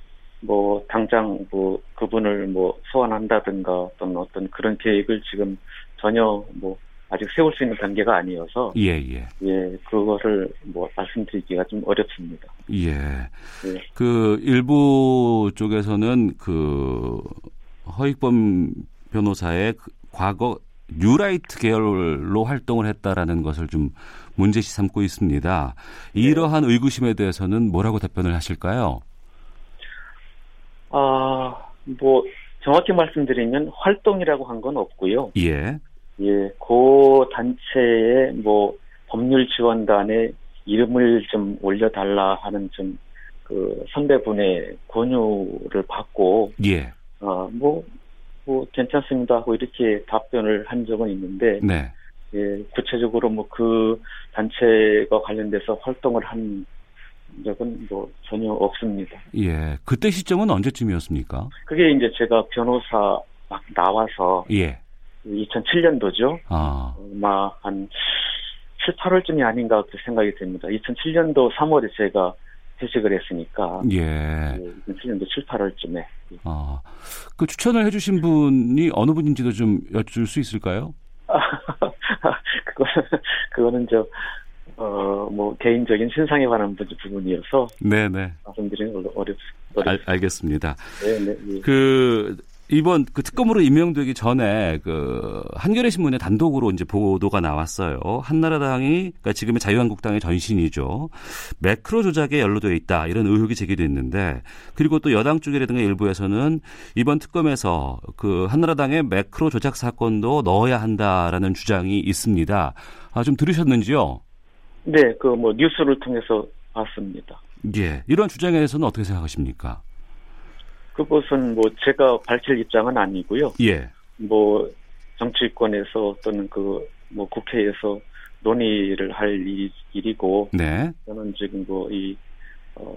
Speaker 6: 뭐 당장 뭐 그분을 뭐 소환한다든가 어떤 어떤 그런 계획을 지금 전혀 뭐 아직 세울 수 있는 단계가 아니어서
Speaker 2: 예, 예.
Speaker 6: 예, 그거를 뭐 말씀드리기가 좀 어렵습니다.
Speaker 2: 예.
Speaker 6: 예.
Speaker 2: 그 일부 쪽에서는 그 허익범 변호사의 그 과거 뉴라이트 계열로 활동을 했다라는 것을 좀 문제시 삼고 있습니다. 이러한 의구심에 대해서는 뭐라고 답변을 하실까요?
Speaker 6: 아, 뭐 정확히 말씀드리면 활동이라고 한 건 없고요.
Speaker 2: 예.
Speaker 6: 예, 그 단체의 뭐 법률 지원단에 이름을 좀 올려달라 하는 좀 그 선배분의 권유를 받고
Speaker 2: 예.
Speaker 6: 어, 뭐, 뭐, 괜찮습니다 하고 이렇게 답변을 한 적은 있는데,
Speaker 2: 네.
Speaker 6: 예, 구체적으로 뭐 그 단체가 관련돼서 활동을 한 적은 뭐 전혀 없습니다.
Speaker 2: 예. 그때 시점은 언제쯤이었습니까?
Speaker 6: 그게 이제 제가 변호사 막 나와서
Speaker 2: 예.
Speaker 6: 2007년도죠.
Speaker 2: 아.
Speaker 6: 아마 한 7, 8월쯤이 아닌가 그렇게 생각이 됩니다. 2007년도 3월에 제가 퇴직을 했으니까,
Speaker 2: 예.
Speaker 6: 예, 2007년도 7, 8월쯤에.
Speaker 2: 아. 그 추천을 해주신 분이 어느 분인지도 좀 여쭐 수 있을까요?
Speaker 6: 그거는, 그거는 저, 어, 뭐, 개인적인 신상에 관한 부- 부분이어서
Speaker 2: 네네.
Speaker 6: 말씀드리는 걸로 어렵,
Speaker 2: 알,
Speaker 6: 어렵,
Speaker 2: 알겠습니다.
Speaker 6: 네, 네, 예.
Speaker 2: 그 이번 그 특검으로 임명되기 전에 그 한겨레 신문에 단독으로 이제 보도가 나왔어요. 한나라당이 그러니까 지금의 자유한국당의 전신이죠. 매크로 조작에 연루되어 있다 이런 의혹이 제기됐는데 그리고 또 여당 쪽이라든가 일부에서는 이번 특검에서 그 한나라당의 매크로 조작 사건도 넣어야 한다라는 주장이 있습니다. 아, 좀 들으셨는지요?
Speaker 6: 네, 그 뭐, 뉴스를 통해서 봤습니다.
Speaker 2: 예. 이런 주장에 대해서는 어떻게 생각하십니까?
Speaker 6: 그것은 뭐, 제가 밝힐 입장은 아니고요.
Speaker 2: 예.
Speaker 6: 뭐, 정치권에서 또는 그, 뭐, 국회에서 논의를 할 일, 일이고,
Speaker 2: 네.
Speaker 6: 저는 지금 뭐, 이, 어,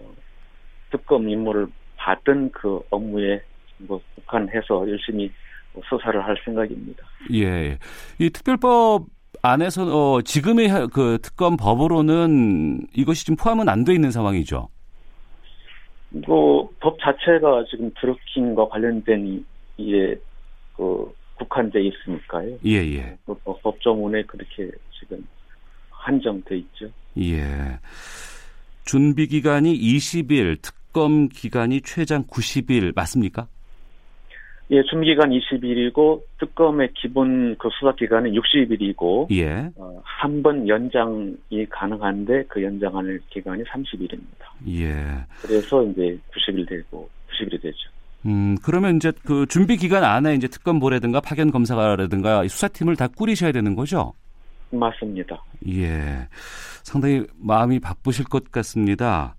Speaker 6: 특검 임무를 받은 그 업무에 뭐, 국한해서 열심히 뭐 수사를 할 생각입니다.
Speaker 2: 예. 이 특별법 안에서 어 지금의 하- 그 특검 법으로는 이것이 좀 포함은 안 돼 있는 상황이죠.
Speaker 6: 뭐, 법 자체가 지금 드루킹과 관련된 이에 그 국한돼 있으니까요.
Speaker 2: 예, 예.
Speaker 6: 그 법- 법조문에 그렇게 지금 한정돼 있죠.
Speaker 2: 예. 준비 기간이 20일, 특검 기간이 최장 90일 맞습니까?
Speaker 6: 예, 준비기간 20일이고 특검의 기본 그 수사 기간은 60일이고
Speaker 2: 예.
Speaker 6: 어, 한 번 연장이 가능한데 그 연장하는 기간이 30일입니다.
Speaker 2: 예.
Speaker 6: 그래서 이제 90일 되고 90일이 되죠.
Speaker 2: 음, 그러면 이제 그 준비 기간 안에 이제 특검보라든가 파견 검사라든가 수사팀을 다 꾸리셔야 되는 거죠?
Speaker 6: 맞습니다.
Speaker 2: 예. 상당히 마음이 바쁘실 것 같습니다.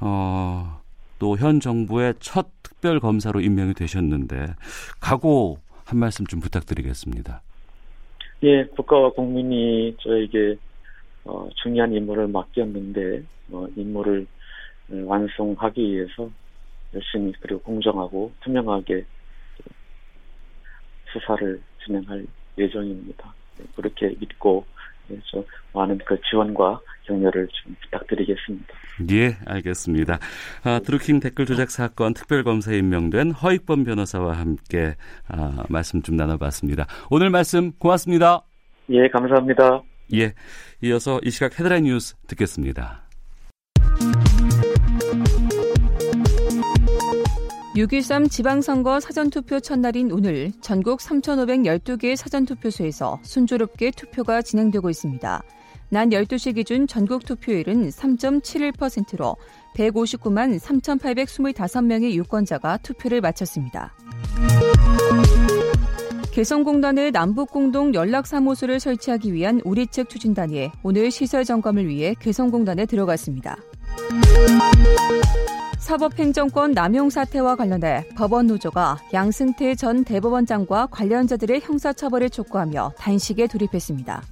Speaker 2: 어, 또 현 정부의 첫 특별 검사로 임명이 되셨는데 각오 한 말씀 좀 부탁드리겠습니다.
Speaker 6: 예, 국가와 국민이 저에게 어, 중요한 임무를 맡겼는데 어, 임무를 어, 완성하기 위해서 열심히 그리고 공정하고 투명하게 수사를 진행할 예정입니다. 네, 그렇게 믿고 예, 저 많은 그 지원과 격려를 좀 부탁드리겠습니다.
Speaker 2: 예, 알겠습니다. 아, 드루킹 댓글 조작 사건 특별검사에 임명된 허익범 변호사와 함께 아, 말씀 좀 나눠봤습니다. 오늘 말씀 고맙습니다.
Speaker 6: 예, 감사합니다.
Speaker 2: 예, 이어서 이 시각 헤드라인 뉴스 듣겠습니다.
Speaker 7: 6.13 지방선거 사전투표 첫날인 오늘 전국 3,512개 사전투표소에서 순조롭게 투표가 진행되고 있습니다. 난 12시 기준 전국 투표율은 3.71%로 159만 3,825명의 유권자가 투표를 마쳤습니다. 개성공단의 남북공동 연락사무소를 설치하기 위한 우리 측 추진단이 오늘 시설 점검을 위해 개성공단에 들어갔습니다. 사법행정권 남용 사태와 관련해 법원 노조가 양승태 전 대법원장과 관련자들의 형사처벌을 촉구하며 단식에 돌입했습니다.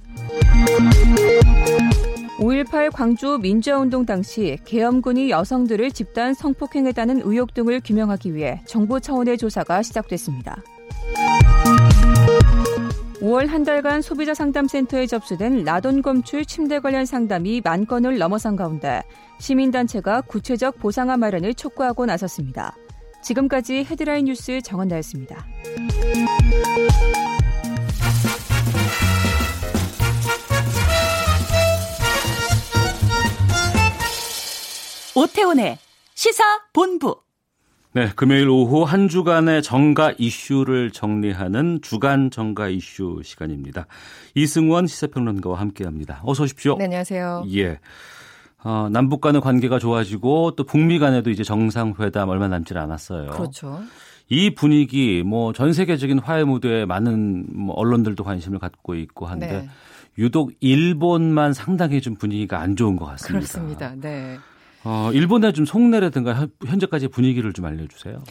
Speaker 7: 5.18 광주 민주화운동 당시 계엄군이 여성들을 집단 성폭행했다는 의혹 등을 규명하기 위해 정부 차원의 조사가 시작됐습니다. 5월 한 달간 소비자 상담센터에 접수된 라돈 검출 침대 관련 상담이 만 건을 넘어선 가운데 시민단체가 구체적 보상화 마련을 촉구하고 나섰습니다. 지금까지 헤드라인 뉴스 정원 나였습니다.
Speaker 8: 오태훈의 시사 본부.
Speaker 2: 네, 금요일 오후 한 주간의 정가 이슈를 정리하는 주간 정가 이슈 시간입니다. 이승원 시사평론가와 함께합니다. 어서 오십시오.
Speaker 9: 네, 안녕하세요.
Speaker 2: 예. 어, 남북 간의 관계가 좋아지고 또 북미 간에도 이제 정상회담 얼마 남지 않았어요.
Speaker 9: 그렇죠.
Speaker 2: 이 분위기 뭐 전 세계적인 화해 무대에 많은 뭐 언론들도 관심을 갖고 있고 한데 네. 유독 일본만 상당히 좀 분위기가 안 좋은 것 같습니다.
Speaker 9: 그렇습니다. 네.
Speaker 2: 어, 일본의 좀 속내라든가 현재까지 분위기를 좀 알려주세요.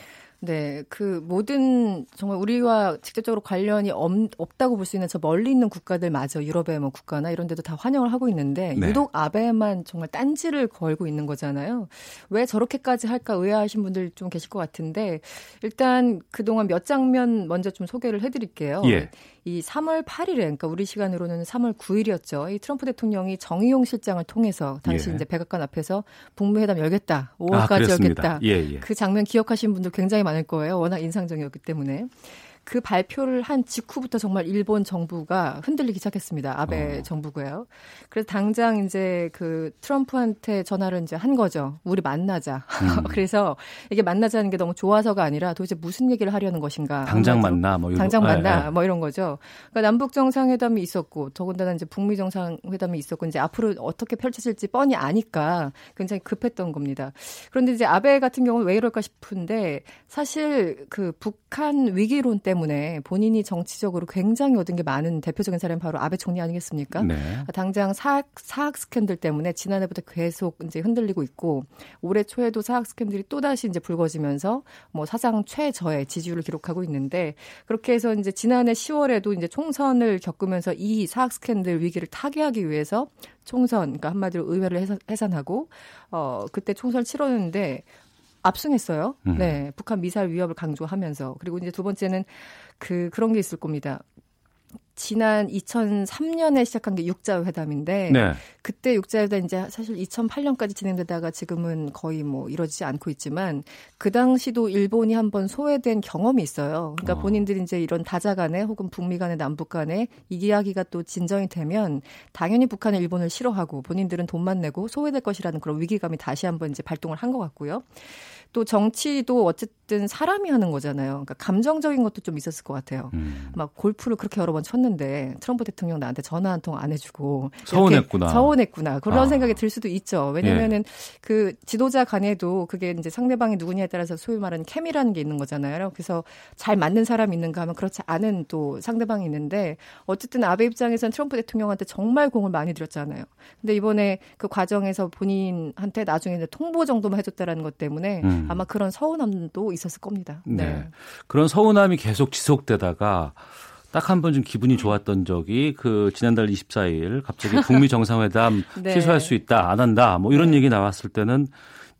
Speaker 9: 네, 그 모든 정말 우리와 직접적으로 관련이 없, 없다고 볼 수 있는 저 멀리 있는 국가들마저 유럽의 뭐 국가나 이런 데도 다 환영을 하고 있는데 네. 유독 아베만 정말 딴지를 걸고 있는 거잖아요. 왜 저렇게까지 할까 의아하신 분들 좀 계실 것 같은데 일단 그동안 몇 장면 먼저 좀 소개를 해드릴게요. 예. 이 3월 8일에 그러니까 우리 시간으로는 3월 9일이었죠. 이 트럼프 대통령이 정의용 실장을 통해서 당시 예. 이제 백악관 앞에서 북미 회담 열겠다. 5월까지 아, 열겠다. 예, 예. 그 장면 기억하시는 분들 굉장히 많을 거예요. 워낙 인상적이었기 때문에. 그 발표를 한 직후부터 정말 일본 정부가 흔들리기 시작했습니다. 아베 어. 정부가요. 그래서 당장 이제 그 트럼프한테 전화를 이제 한 거죠. 우리 만나자. 음. 그래서 이게 만나자는 게 너무 좋아서가 아니라 도대체 무슨 얘기를 하려는 것인가.
Speaker 2: 당장 만나 뭐
Speaker 9: 이런 당장 만나 네, 네. 뭐 이런 거죠. 그러니까 남북 정상회담이 있었고 더군다나 이제 북미 정상회담이 있었고 이제 앞으로 어떻게 펼쳐질지 뻔히 아니까 굉장히 급했던 겁니다. 그런데 이제 아베 같은 경우는 왜 이럴까 싶은데 사실 그 북한 위기론 때문에 때문에 본인이 정치적으로 굉장히 얻은 게 많은 대표적인 사람이 바로 아베 총리 아니겠습니까? 네. 당장 사학, 사학 스캔들 때문에 지난해부터 계속 이제 흔들리고 있고 올해 초에도 사학 스캔들이 또다시 이제 불거지면서 뭐 사상 최저의 지지율을 기록하고 있는데 그렇게 해서 이제 지난해 10월에도 이제 총선을 겪으면서 이 사학 스캔들 위기를 타개하기 위해서 총선, 그러니까 한마디로 의회를 해산하고 어 그때 총선을 치렀는데 압승했어요. 음. 네, 북한 미사일 위협을 강조하면서 그리고 이제 두 번째는 그 그런 게 있을 겁니다. 지난 2003년에 시작한 게 육자 회담인데 네. 그때 육자 회담 이제 사실 2008년까지 진행되다가 지금은 거의 뭐 이루어지지 않고 있지만 그 당시도 일본이 한번 소외된 경험이 있어요. 그러니까 어. 본인들이 이제 이런 다자 간에 혹은 북미 간에 남북 간에 이 이야기가 또 진정이 되면 당연히 북한은 일본을 싫어하고 본인들은 돈만 내고 소외될 것이라는 그런 위기감이 다시 한번 이제 발동을 한 것 같고요. 또 정치도 어쨌든 사람이 하는 거잖아요. 그러니까 감정적인 것도 좀 있었을 것 같아요. 음. 막 골프를 그렇게 여러 번 쳤는데 트럼프 대통령 나한테 전화 한 통 안 해주고
Speaker 2: 서운했구나.
Speaker 9: 서운했구나. 그런 아. 생각이 들 수도 있죠. 왜냐면은 예. 그 지도자 간에도 그게 이제 상대방이 누구냐에 따라서 소위 말하는 케미라는 게 있는 거잖아요. 그래서 잘 맞는 사람이 있는가 하면 그렇지 않은 또 상대방이 있는데 어쨌든 아베 입장에서는 트럼프 대통령한테 정말 공을 많이 들였잖아요. 근데 이번에 그 과정에서 본인한테 나중에 통보 정도만 해줬다라는 것 때문에 음. 음. 아마 그런 서운함도 있었을 겁니다. 네. 네.
Speaker 2: 그런 서운함이 계속 지속되다가 딱 한 번 좀 기분이 좋았던 적이 그 지난달 24일 갑자기 북미 정상회담 네. 취소할 수 있다 안 한다 뭐 이런 네. 얘기 나왔을 때는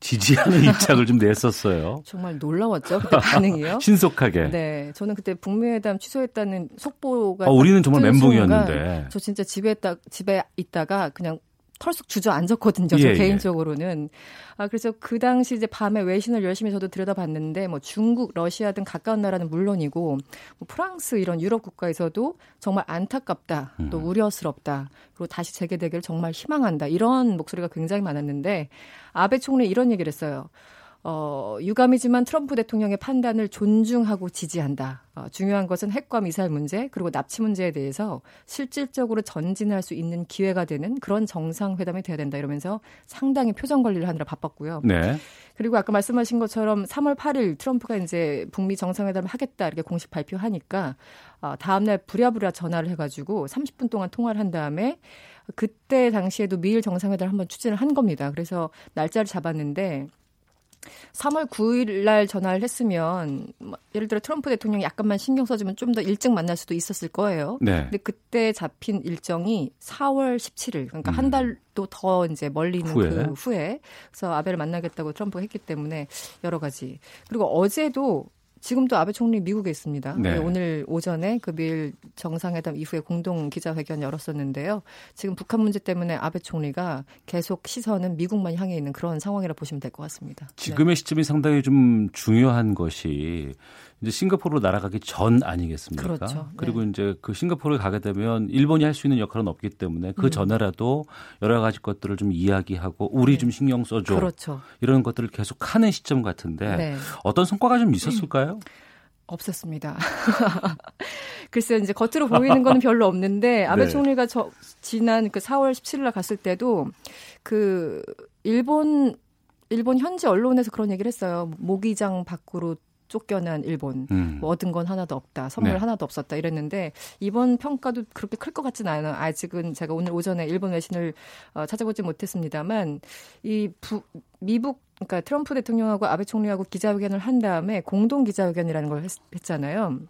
Speaker 2: 지지하는 입장을 좀 냈었어요.
Speaker 9: 정말 놀라웠죠 그때 반응이요.
Speaker 2: 신속하게.
Speaker 9: 네, 저는 그때 북미회담 취소했다는 속보가.
Speaker 2: 아, 우리는 정말 멘붕이었는데.
Speaker 9: 저 진짜 집에 있다 집에 있다가 그냥 털썩 주저앉았거든요. 저
Speaker 2: 예, 예.
Speaker 9: 개인적으로는. 아, 그래서 그 당시 이제 밤에 외신을 열심히 저도 들여다봤는데 뭐 중국, 러시아 등 가까운 나라는 물론이고 뭐 프랑스 이런 유럽 국가에서도 정말 안타깝다, 또
Speaker 2: 음.
Speaker 9: 우려스럽다, 그리고 다시 재개되기를 정말 희망한다 이런 목소리가 굉장히 많았는데 아베 총리 이런 얘기를 했어요. 어, 유감이지만 트럼프 대통령의 판단을 존중하고 지지한다. 어, 중요한 것은 핵과 미사일 문제 그리고 납치 문제에 대해서 실질적으로 전진할 수 있는 기회가 되는 그런 정상회담이 돼야 된다 이러면서 상당히 표정 관리를 하느라 바빴고요.
Speaker 2: 네.
Speaker 9: 그리고 아까 말씀하신 것처럼 3월 8일 트럼프가 이제 북미 정상회담을 하겠다 이렇게 공식 발표하니까 어, 다음날 부랴부랴 전화를 해가지고 30분 동안 통화를 한 다음에 그때 당시에도 미일 정상회담 을 한번 추진을 한 겁니다. 그래서 날짜를 잡았는데 3월 9일 날 전화를 했으면 뭐 예를 들어 트럼프 대통령이 약간만 신경 써주면 좀 더 일찍 만날 수도 있었을 거예요.
Speaker 2: 네.
Speaker 9: 근데 그때 잡힌 일정이 4월 17일 그러니까 한 달도 더 이제 멀리 있는
Speaker 2: 음. 후에.
Speaker 9: 그 후에 그래서 아베를 만나겠다고 트럼프가 했기 때문에 여러 가지 그리고 어제도 지금도 아베 총리 미국에 있습니다.
Speaker 2: 네.
Speaker 9: 오늘 오전에 그 미일 정상회담 이후에 공동 기자회견 열었었는데요. 지금 북한 문제 때문에 아베 총리가 계속 시선은 미국만 향해 있는 그런 상황이라 보시면 될 것 같습니다. 네.
Speaker 2: 지금의 시점이 상당히 좀 중요한 것이 이제 싱가포르로 날아가기 전 아니겠습니까?
Speaker 9: 그렇죠. 네.
Speaker 2: 그리고 이제 그 싱가포르에 가게 되면 일본이 할 수 있는 역할은 없기 때문에 그
Speaker 9: 음.
Speaker 2: 전에라도 여러 가지 것들을 좀 이야기하고 우리 좀 신경 써줘
Speaker 9: 그렇죠.
Speaker 2: 이런 것들을 계속 하는 시점 같은데
Speaker 9: 네.
Speaker 2: 어떤 성과가 좀 있었을까요?
Speaker 9: 없었습니다. 글쎄 이제 겉으로 보이는 거는 별로 없는데 아베
Speaker 2: 네.
Speaker 9: 총리가 저 지난 그 4월 17일 날 갔을 때도 그 일본 일본 현지 언론에서 그런 얘기를 했어요. 모기장 밖으로 쫓겨난 일본.
Speaker 2: 음.
Speaker 9: 뭐 얻은 건 하나도 없다. 선물
Speaker 2: 네.
Speaker 9: 하나도 없었다. 이랬는데 이번 평가도 그렇게 클 것 같지는 않아요. 아직은 제가 오늘 오전에 일본 외신을 어, 찾아보지 못했습니다만 이 부, 미국 그러니까 트럼프 대통령하고 아베 총리하고 기자회견을 한 다음에 공동 기자회견이라는 걸 했, 했잖아요.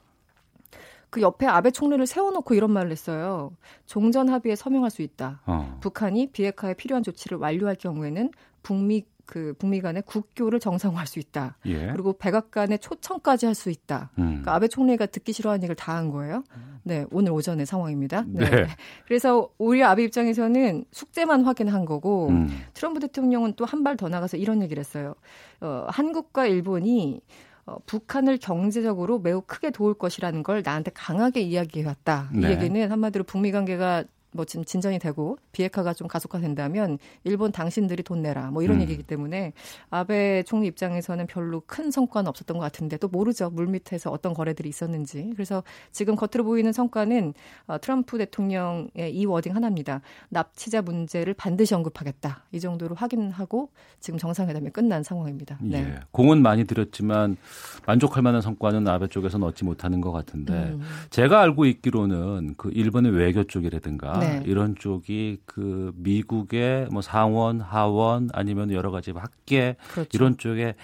Speaker 9: 그 옆에 아베 총리를 세워놓고 이런 말을 했어요. 종전 합의에 서명할 수 있다.
Speaker 2: 어.
Speaker 9: 북한이 비핵화에 필요한 조치를 완료할 경우에는 북미 그 북미 간의 국교를 정상화할 수 있다.
Speaker 2: 예.
Speaker 9: 그리고 백악관의 초청까지 할 수 있다.
Speaker 2: 음.
Speaker 9: 그러니까 아베 총리가 듣기 싫어하는 얘기를 다 한 거예요. 네, 오늘 오전의 상황입니다. 네.
Speaker 2: 네.
Speaker 9: 그래서 오히려 아베 입장에서는 숙제만 확인한 거고
Speaker 2: 음.
Speaker 9: 트럼프 대통령은 또 한 발 더 나가서 이런 얘기를 했어요. 어, 한국과 일본이 어, 북한을 경제적으로 매우 크게 도울 것이라는 걸 나한테 강하게 이야기해왔다. 이
Speaker 2: 네.
Speaker 9: 얘기는 한마디로 북미 관계가 뭐 지금 진전이 되고 비핵화가 좀 가속화된다면 일본 당신들이 돈 내라 뭐 이런
Speaker 2: 음.
Speaker 9: 얘기이기 때문에 아베 총리 입장에서는 별로 큰 성과는 없었던 것 같은데 또 모르죠 물 밑에서 어떤 거래들이 있었는지 그래서 지금 겉으로 보이는 성과는 어, 트럼프 대통령의 이 워딩 하나입니다 납치자 문제를 반드시 언급하겠다 이 정도로 확인하고 지금 정상회담이 끝난 상황입니다. 네.
Speaker 2: 예. 공은 많이 들였지만 만족할 만한 성과는 아베 쪽에서는 얻지 못하는 것 같은데
Speaker 9: 음.
Speaker 2: 제가 알고 있기로는 그 일본의 외교 쪽이라든가
Speaker 9: 네.
Speaker 2: 이런 쪽이 그 미국의 뭐 상원, 하원 아니면 여러 가지 학계
Speaker 9: 그렇죠.
Speaker 2: 이런 쪽에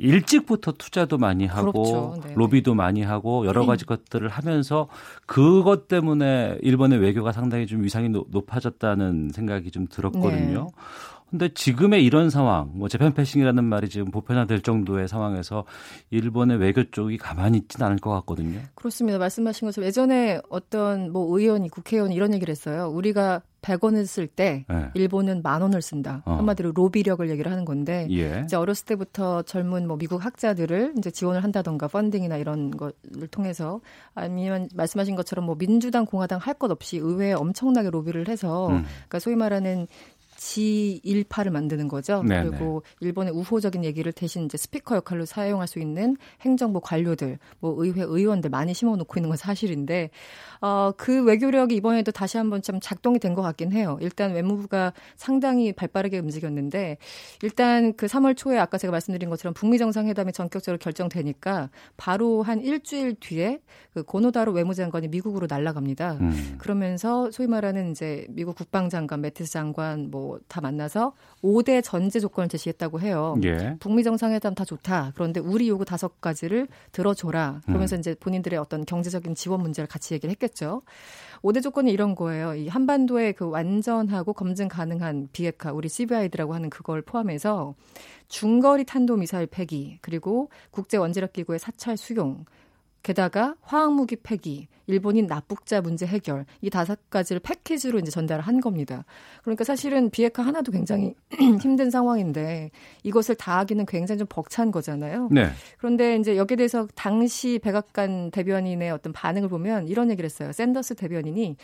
Speaker 2: 일찍부터 투자도 많이 하고
Speaker 9: 그렇죠. 네네.
Speaker 2: 로비도 많이 하고 여러 가지 것들을 하면서 그것 때문에 일본의 외교가 상당히 좀 위상이 높- 높아졌다는 생각이 좀 들었거든요.
Speaker 9: 네.
Speaker 2: 근데 지금의 이런 상황, 뭐 재팬 패싱이라는 말이 지금 보편화될 정도의 상황에서 일본의 외교 쪽이 가만히 있지는 않을 것 같거든요.
Speaker 9: 그렇습니다. 말씀하신 것처럼 예전에 어떤 뭐 의원이 국회의원 이런 얘기를 했어요. 우리가 100원을 쓸때
Speaker 2: 네.
Speaker 9: 일본은 만 원을 쓴다.
Speaker 2: 어.
Speaker 9: 한마디로 로비력을 얘기를 하는 건데
Speaker 2: 예.
Speaker 9: 이제 어렸을 때부터 젊은 뭐 미국 학자들을 이제 지원을 한다던가 펀딩이나 이런 것을 통해서 아니면 말씀하신 것처럼 뭐 민주당 공화당 할 것 없이 의회에 엄청나게 로비를 해서
Speaker 2: 음.
Speaker 9: 그러니까 소위 말하는 지일파를 만드는 거죠.
Speaker 2: 네네.
Speaker 9: 그리고 일본의 우호적인 얘기를 대신 이제 스피커 역할로 사용할 수 있는 행정부 관료들, 뭐 의회 의원들 많이 심어놓고 있는 건 사실인데, 어, 그 외교력이 이번에도 다시 한번 좀 작동이 된 것 같긴 해요. 일단 외무부가 상당히 발빠르게 움직였는데, 일단 그 3월 초에 아까 제가 말씀드린 것처럼 북미 정상회담이 전격적으로 결정되니까 바로 한 일주일 뒤에 그 고노다로 외무장관이 미국으로 날아갑니다.
Speaker 2: 음.
Speaker 9: 그러면서 소위 말하는 이제 미국 국방장관, 매티스 장관 뭐 다 만나서 5대 전제 조건을 제시했다고 해요.
Speaker 2: 예.
Speaker 9: 북미 정상회담 다 좋다. 그런데 우리 요구 다섯 가지를 들어줘라. 그러면서
Speaker 2: 음.
Speaker 9: 이제 본인들의 어떤 경제적인 지원 문제를 같이 얘기를 했겠죠. 5대 조건이 이런 거예요. 이 한반도의 그 완전하고 검증 가능한 비핵화, 우리 CBI드라고 하는 그걸 포함해서 중거리 탄도 미사일 폐기, 그리고 국제 원자력 기구의 사찰 수용, 게다가 화학무기 폐기 일본인 납북자 문제 해결 이 다섯 가지를 패키지로 이제 전달을 한 겁니다. 그러니까 사실은 비핵화 하나도 굉장히 힘든 상황인데 이것을 다 하기는 굉장히 좀 벅찬 거잖아요.
Speaker 2: 네.
Speaker 9: 그런데 이제 여기에 대해서 당시 백악관 대변인의 어떤 반응을 보면 이런 얘기를 했어요. 샌더스 대변인이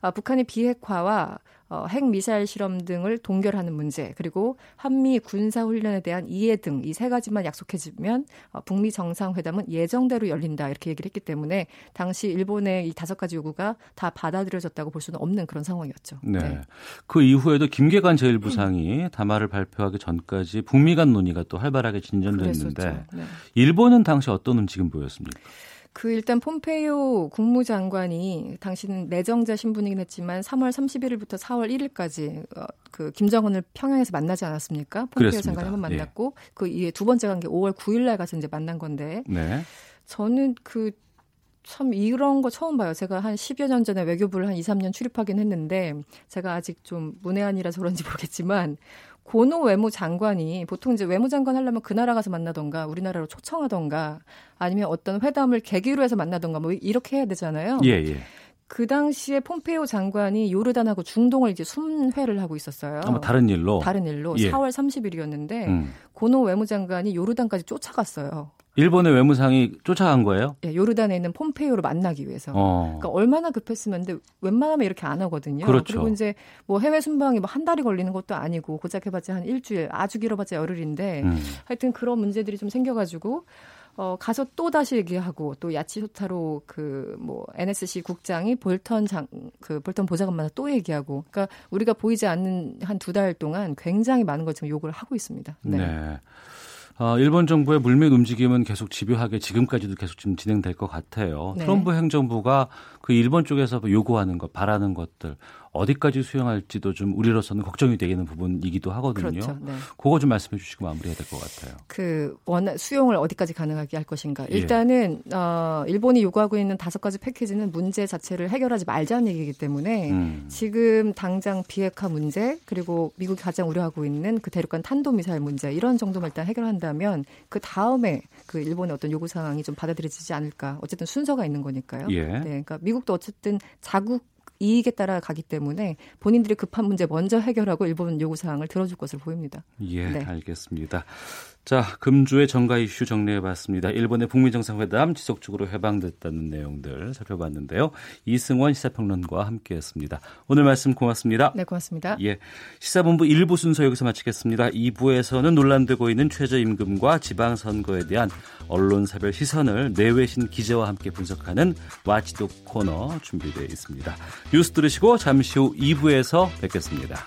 Speaker 9: 아, 북한이 비핵화와 어, 핵 미사일 실험 등을 동결하는 문제 그리고 한미 군사 훈련에 대한 이해 등 이 세 가지만 약속해주면 어, 북미 정상회담은 예정대로 열린다 이렇게 얘기를 했기 때문에 당시 일본의 이 다섯 가지 요구가 다 받아들여졌다고 볼 수는 없는 그런 상황이었죠.
Speaker 2: 네. 네. 그 이후에도 김계관 제1부상이 담화를 발표하기 전까지 북미 간 논의가 또 활발하게 진전됐는데 네. 일본은 당시 어떤 움직임 보였습니까?
Speaker 9: 그 일단 폼페이오 국무장관이 당신은 내정자 신분이긴 했지만 3월 31일부터 4월 1일까지 어, 그 김정은을 평양에서 만나지 않았습니까? 폼페이오 장관이 한번 만났고 예. 그 이에 두 번째 간 게 5월 9일 날 가서 이제 만난 건데 네. 저는 그 참 이런 거 처음 봐요. 제가 한 10여 년 전에 외교부를 한 2, 3년 출입하긴 했는데 제가 아직 좀 문외한이라서 그런지 모르겠지만 고노 외무장관이 보통 이제 외무장관 하려면 그 나라 가서 만나던가 우리나라로 초청하던가 아니면 어떤 회담을 계기로 해서 만나던가 뭐 이렇게 해야 되잖아요.
Speaker 2: 예, 예.
Speaker 9: 그 당시에 폼페이오 장관이 요르단하고 중동을 이제 순회를 하고 있었어요.
Speaker 2: 아마 다른 일로.
Speaker 9: 다른 일로 예. 4월 30일이었는데 음. 고노 외무장관이 요르단까지 쫓아갔어요.
Speaker 2: 일본의 외무상이 쫓아간 거예요?
Speaker 9: 예, 요르단에 있는 폼페이오를 만나기 위해서. 어. 그러니까 얼마나 급했으면 근데 웬만하면 이렇게 안 하거든요.
Speaker 2: 그렇죠.
Speaker 9: 그리고 이제 뭐 해외 순방이 뭐 한 달이 걸리는 것도 아니고 고작 해봤자 한 일주일, 아주 길어봤자 열흘인데 음. 하여튼 그런 문제들이 좀 생겨가지고 어, 가서 또 다시 얘기하고 또 야치소타로 그 뭐 NSC 국장이 볼턴 장, 그 볼턴 보좌관마다 또 얘기하고 그러니까 우리가 보이지 않는 한 두 달 동안 굉장히 많은 걸 지금 요구를 하고 있습니다.
Speaker 2: 네. 네. 어, 일본 정부의 물밑 움직임은 계속 집요하게 지금까지도 계속 좀 진행될 것 같아요. 네. 트럼프 행정부가 그 일본 쪽에서 요구하는 것, 바라는 것들 어디까지 수용할지도 좀 우리로서는 걱정이 되는 부분이기도 하거든요. 그렇죠. 네. 그거 좀 말씀해 주시고 마무리해야 될 것 같아요.
Speaker 9: 그 원하 수용을 어디까지 가능하게 할 것인가. 예. 일단은 예. 어, 일본이 요구하고 있는 다섯 가지 패키지는 문제 자체를 해결하지 말자는 얘기이기 때문에 음. 지금 당장 비핵화 문제 그리고 미국이 가장 우려하고 있는 그 대륙간 탄도 미사일 문제 이런 정도만 일단 해결한다면 그 다음에 그 일본의 어떤 요구 사항이 좀 받아들여지지 않을까. 어쨌든 순서가 있는 거니까요.
Speaker 2: 예.
Speaker 9: 네, 그러니까 미국도 어쨌든 자국 이익에 따라 가기 때문에 본인들이 급한 문제 먼저 해결하고 일본 요구 사항을 들어줄 것으로 보입니다.
Speaker 2: 예, 네. 알겠습니다. 자, 금주의 정가 이슈 정리해봤습니다. 일본의 북미 정상회담 지속적으로 해방됐다는 내용들 살펴봤는데요. 이승원 시사평론가와 함께했습니다. 오늘 말씀 고맙습니다.
Speaker 9: 네, 고맙습니다.
Speaker 2: 예, 시사본부 1부 순서 여기서 마치겠습니다. 2부에서는 논란되고 있는 최저임금과 지방선거에 대한 언론사별 시선을 내외신 기자와 함께 분석하는 와치독 코너 준비되어 있습니다. 뉴스 들으시고 잠시 후 2부에서 뵙겠습니다.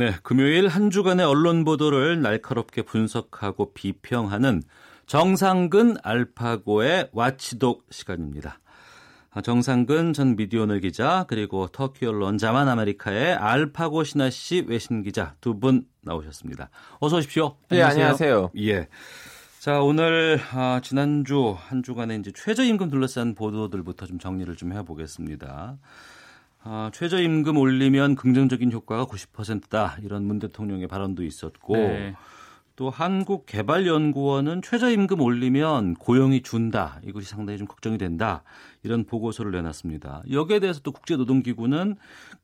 Speaker 2: 네, 금요일 한 주간의 언론 보도를 날카롭게 분석하고 비평하는 정상근 알파고의 와치독 시간입니다. 아, 정상근 전 미디어오늘 기자 그리고 터키 언론 자만 아메리카의 알파고 시나씨 외신 기자 두 분 나오셨습니다. 어서 오십시오.
Speaker 10: 네, 안녕하세요.
Speaker 2: 예. 자, 오늘 아, 지난주 한 주간의 이제 최저임금 둘러싼 보도들부터 좀 정리를 좀 해보겠습니다. 아, 최저임금 올리면 긍정적인 효과가 90%다 이런 문 대통령의 발언도 있었고 네. 또 한국개발연구원은 최저임금 올리면 고용이 준다 이것이 상당히 좀 걱정이 된다 이런 보고서를 내놨습니다. 여기에 대해서 또 국제노동기구는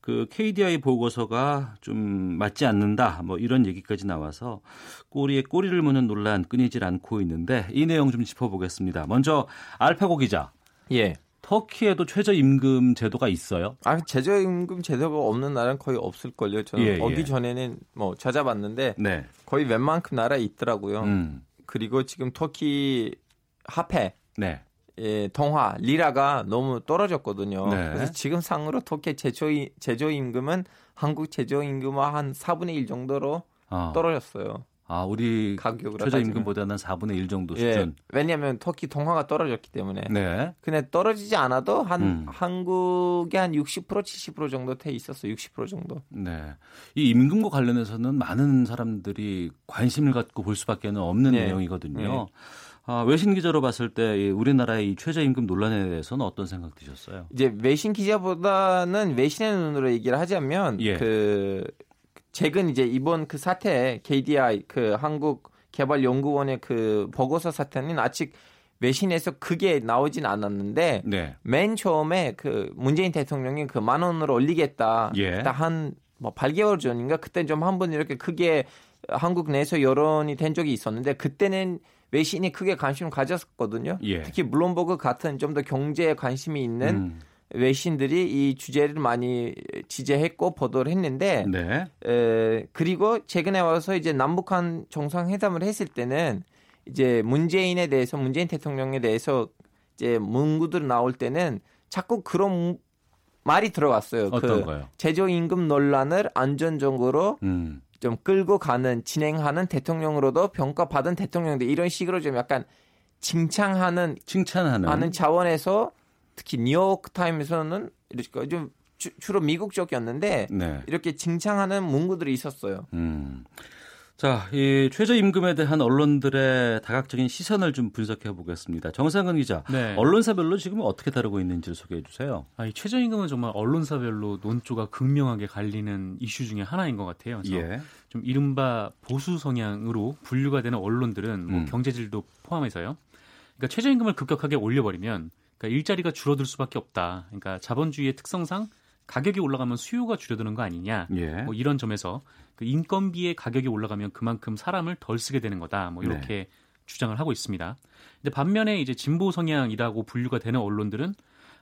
Speaker 2: 그 KDI 보고서가 좀 맞지 않는다 뭐 이런 얘기까지 나와서 꼬리에 꼬리를 무는 논란 끊이질 않고 있는데 이 내용 좀 짚어보겠습니다. 먼저 알파고 기자.
Speaker 10: 예.
Speaker 2: 터키에도 최저임금 제도가 있어요?
Speaker 10: 아, 최저임금 제도가 없는 나라는 거의 없을걸요. 저는 예, 오기 예. 전에는 뭐 찾아봤는데 네. 거의 웬만큼 나라에 있더라고요. 음. 그리고 지금 터키 화폐
Speaker 2: 네.
Speaker 10: 예, 동화 리라가 너무 떨어졌거든요. 네. 그래서 지금 상으로 터키 제조 제조 임금은 한국 제조 임금과 한 4분의 1 정도로 어. 떨어졌어요.
Speaker 2: 아, 우리 최저임금보다는 4분의 1 정도 예, 수준.
Speaker 10: 예, 왜냐하면 터키 동화가 떨어졌기 때문에. 네. 근데 떨어지지 않아도 한 음. 한국에 한60% 70% 정도 돼 있었어. 60% 정도.
Speaker 2: 네. 이 임금과 관련해서는 많은 사람들이 관심을 갖고 볼 수밖에 없는 네. 내용이거든요. 네. 아, 외신 기자로 봤을 때 우리나라의 이 최저임금 논란에 대해서는 어떤 생각 드셨어요?
Speaker 10: 이제 외신 기자보다는 외신의 눈으로 얘기를 하자면 예. 그 최근 이제 이번 그 사태 KDI 그 한국 개발 연구원의 그 보고서 사태는 아직 외신에서 크게 나오진 않았는데 네. 맨 처음에 그 문재인 대통령이 그 만 원으로 올리겠다 예. 한뭐 8개월 전인가 그때 좀 한 번 이렇게 크게 한국 내에서 여론이 된 적이 있었는데 그때는 외신이 크게 관심을 가졌었거든요. 예. 특히 블룸버그 같은 좀 더 경제에 관심이 있는 음. 외신들이 이 주제를 많이 지지했고 보도를 했는데 네. 에, 그리고 최근에 와서 이제 남북한 정상회담을 했을 때는 이제 문재인에 대해서 문재인 대통령에 대해서 이제 문구들 나올 때는 자꾸 그런 말이 들어갔어요.
Speaker 2: 어떤 그 거요?
Speaker 10: 제조 임금 논란을 안전적으로 음. 좀 끌고 가는 진행하는 대통령으로도 평가받은 대통령들 이런 식으로 좀 약간 칭찬하는
Speaker 2: 칭찬하는
Speaker 10: 하는 차원에서 특히 뉴욕 타임에서는 이렇게 좀 주, 로 미국 쪽이었는데 네. 이렇게 칭찬하는 문구들이 있었어요. 음.
Speaker 2: 자, 이 최저임금에 대한 언론들의 다각적인 시선을 좀 분석해 보겠습니다. 정상근 기자, 네. 언론사별로 지금 어떻게 다루고 있는지를 소개해 주세요.
Speaker 11: 아, 이 최저임금은 정말 언론사별로 논조가 극명하게 갈리는 이슈 중에 하나인 것 같아요. 예. 좀 이른바 보수 성향으로 분류가 되는 언론들은 뭐 음. 경제질도 포함해서요. 그러니까 최저임금을 급격하게 올려버리면 그러니까 일자리가 줄어들 수밖에 없다. 그러니까 자본주의의 특성상 가격이 올라가면 수요가 줄어드는 거 아니냐. 예. 뭐 이런 점에서 그 인건비의 가격이 올라가면 그만큼 사람을 덜 쓰게 되는 거다. 뭐 이렇게 네. 주장을 하고 있습니다. 근데 반면에 이제 진보 성향이라고 분류가 되는 언론들은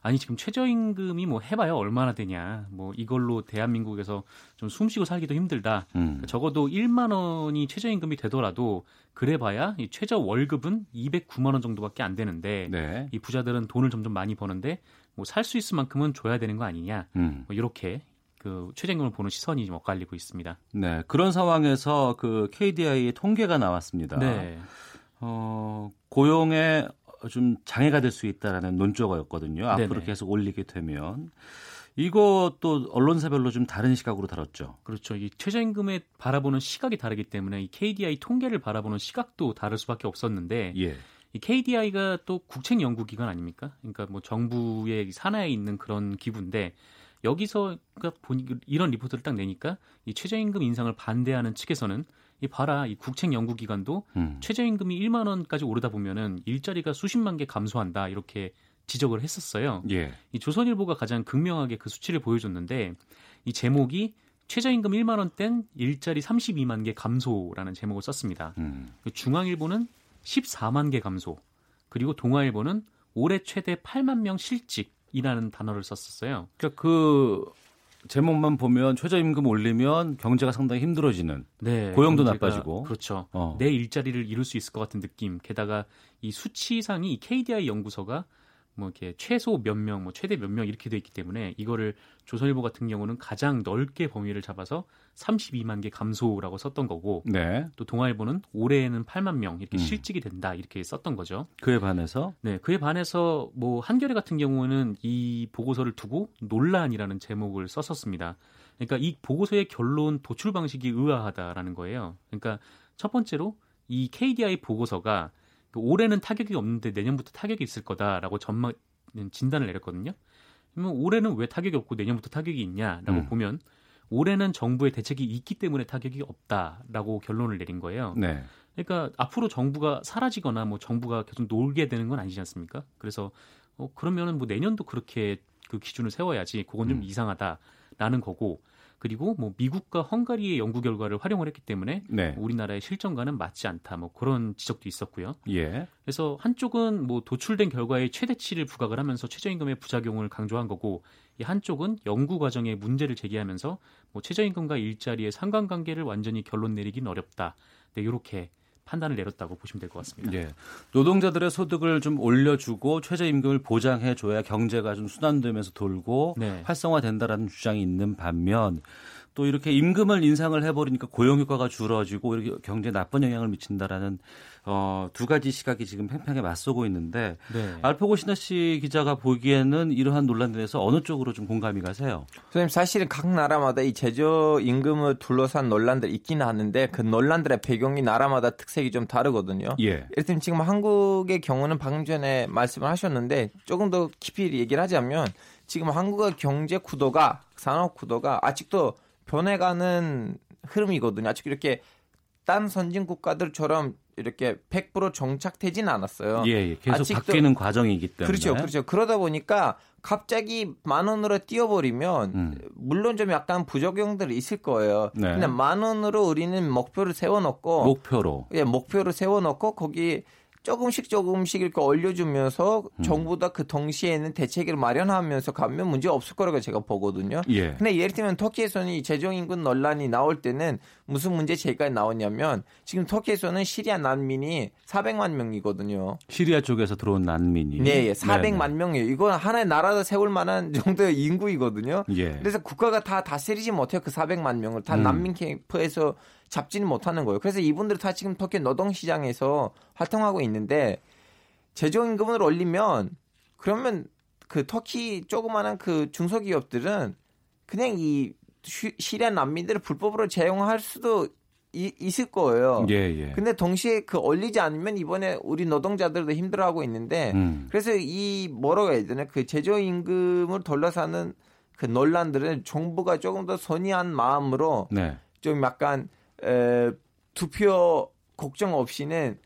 Speaker 11: 아니 지금 최저임금이 뭐 해봐야 얼마나 되냐 뭐 이걸로 대한민국에서 좀 숨쉬고 살기도 힘들다 음. 적어도 1만 원이 최저임금이 되더라도 그래봐야 이 최저 월급은 209만 원 정도밖에 안 되는데 네. 이 부자들은 돈을 점점 많이 버는데 뭐 살 수 있을 만큼은 줘야 되는 거 아니냐 음. 뭐 이렇게 그 최저임금을 보는 시선이 좀 엇갈리고 있습니다.
Speaker 2: 네 그런 상황에서 그 KDI 통계가 나왔습니다. 네. 어, 고용의 좀 장애가 될 수 있다라는 논조가였거든요. 앞으로 네네. 계속 올리게 되면 이것도 언론사별로 좀 다른 시각으로 다뤘죠.
Speaker 11: 그렇죠. 이 최저임금에 바라보는 시각이 다르기 때문에 이 KDI 통계를 바라보는 시각도 다를 수밖에 없었는데 예. 이 KDI가 또 국책 연구기관 아닙니까? 그러니까 뭐 정부의 산하에 있는 그런 기구인데 여기서 그러니까 이런 리포트를 딱 내니까 이 최저임금 인상을 반대하는 측에서는 이 봐라 이 국책 연구 기관도 음. 최저임금이 1만 원까지 오르다 보면은 일자리가 수십만 개 감소한다 이렇게 지적을 했었어요. 예. 이 조선일보가 가장 극명하게 그 수치를 보여줬는데 이 제목이 최저임금 1만 원땐 일자리 32만 개 감소라는 제목을 썼습니다. 음. 중앙일보는 14만 개 감소, 그리고 동아일보는 올해 최대 8만 명 실직이라는 단어를 썼었어요.
Speaker 2: 그러니까 그 제목만 보면 최저임금 올리면 경제가 상당히 힘들어지는 네, 고용도 나빠지고
Speaker 11: 그렇죠. 어. 내 일자리를 이룰 수 있을 것 같은 느낌. 게다가 이 수치상이 KDI 연구소가 뭐 이렇게 최소 몇 명, 뭐 최대 몇 명 이렇게 돼 있기 때문에 이거를 조선일보 같은 경우는 가장 넓게 범위를 잡아서 32만 개 감소라고 썼던 거고 네. 또 동아일보는 올해에는 8만 명 이렇게 음. 실직이 된다 이렇게 썼던 거죠.
Speaker 2: 그에 반해서
Speaker 11: 네, 그에 반해서 뭐 한겨레 같은 경우는 이 보고서를 두고 논란이라는 제목을 썼었습니다. 그러니까 이 보고서의 결론 도출 방식이 의아하다라는 거예요. 그러니까 첫 번째로 이 KDI 보고서가 그 올해는 타격이 없는데 내년부터 타격이 있을 거다라고 전망 진단을 내렸거든요. 그러면 올해는 왜 타격이 없고 내년부터 타격이 있냐라고 음. 보면 올해는 정부의 대책이 있기 때문에 타격이 없다라고 결론을 내린 거예요. 네. 그러니까 앞으로 정부가 사라지거나 뭐 정부가 계속 놀게 되는 건 아니지 않습니까? 그래서 어 그러면은 뭐 내년도 그렇게 그 기준을 세워야지 그건 좀 음. 이상하다라는 거고 그리고 뭐 미국과 헝가리의 연구 결과를 활용을 했기 때문에 네. 우리나라의 실정과는 맞지 않다. 뭐 그런 지적도 있었고요. 예. 그래서 한쪽은 뭐 도출된 결과에 최대치를 부각을 하면서 최저임금의 부작용을 강조한 거고 이 한쪽은 연구 과정에 문제를 제기하면서 뭐 최저임금과 일자리의 상관관계를 완전히 결론 내리긴 어렵다. 네, 이렇게 판단을 내렸다고 보시면 될 것 같습니다.
Speaker 2: 예. 노동자들의 소득을 좀 올려주고 최저임금을 보장해줘야 경제가 좀 순환되면서 돌고 네. 활성화된다라는 주장이 있는 반면 또 이렇게 임금을 인상을 해버리니까 고용 효과가 줄어지고 이렇게 경제에 나쁜 영향을 미친다라는 어, 두 가지 시각이 지금 팽팽하게 맞서고 있는데 네. 알파고 신하 씨 기자가 보기에는 이러한 논란에 대해서 어느 쪽으로 좀 공감이 가세요?
Speaker 10: 선생님 사실은 각 나라마다 이 제조 임금을 둘러싼 논란들 있기는 하는데 그 논란들의 배경이 나라마다 특색이 좀 다르거든요. 예. 예를 들면 지금 한국의 경우는 방금 전에 말씀을 하셨는데 조금 더 깊이 얘기를 하자면 지금 한국의 경제 구도가 산업 구도가 아직도 변해가는 흐름이거든요. 아직 이렇게 딴 선진 국가들처럼 이렇게 100% 정착되지는 않았어요.
Speaker 2: 예, 예. 계속 아직도, 바뀌는 과정이기 때문에.
Speaker 10: 그렇죠, 그렇죠. 그러다 보니까 갑자기 만 원으로 뛰어버리면 음. 물론 좀 약간 부작용들이 있을 거예요. 네. 근데 만 원으로 우리는 목표를 세워놓고
Speaker 2: 목표로
Speaker 10: 예, 목표를 세워놓고 거기 조금씩 조금씩 이렇게 올려주면서 음. 정부가 그 동시에는 대책을 마련하면서 가면 문제 없을 거라고 제가 보거든요. 예. 근데 예를 들면 터키에서는 이 재정인근 논란이 나올 때는 무슨 문제 제가 나오냐면 지금 터키에서는 시리아 난민이 400만 명이거든요.
Speaker 2: 시리아 쪽에서 들어온 난민이.
Speaker 10: 네, 400만 네 명이에요. 이건 하나의 나라도 세울 만한 정도의 인구이거든요. 예. 그래서 국가가 다 다스리지 못해요. 그 400만 명을 다 음. 난민 캠프에서 잡지는 못하는 거예요. 그래서 이분들 다 지금 터키 노동시장에서 활동하고 있는데 제조임금을 올리면 그러면 그 터키 조그마한 그 중소기업들은 그냥 이 시리아 난민들을 불법으로 채용할 수도 이, 있을 거예요. 예, 예. 근데 동시에 그 올리지 않으면 이번에 우리 노동자들도 힘들어하고 있는데 음. 그래서 이 뭐라고 해야 되나 그 제조 임금을 돌려사는 그 논란들은 정부가 조금 더 선의한 마음으로 네. 좀 약간 에, 투표 걱정 없이는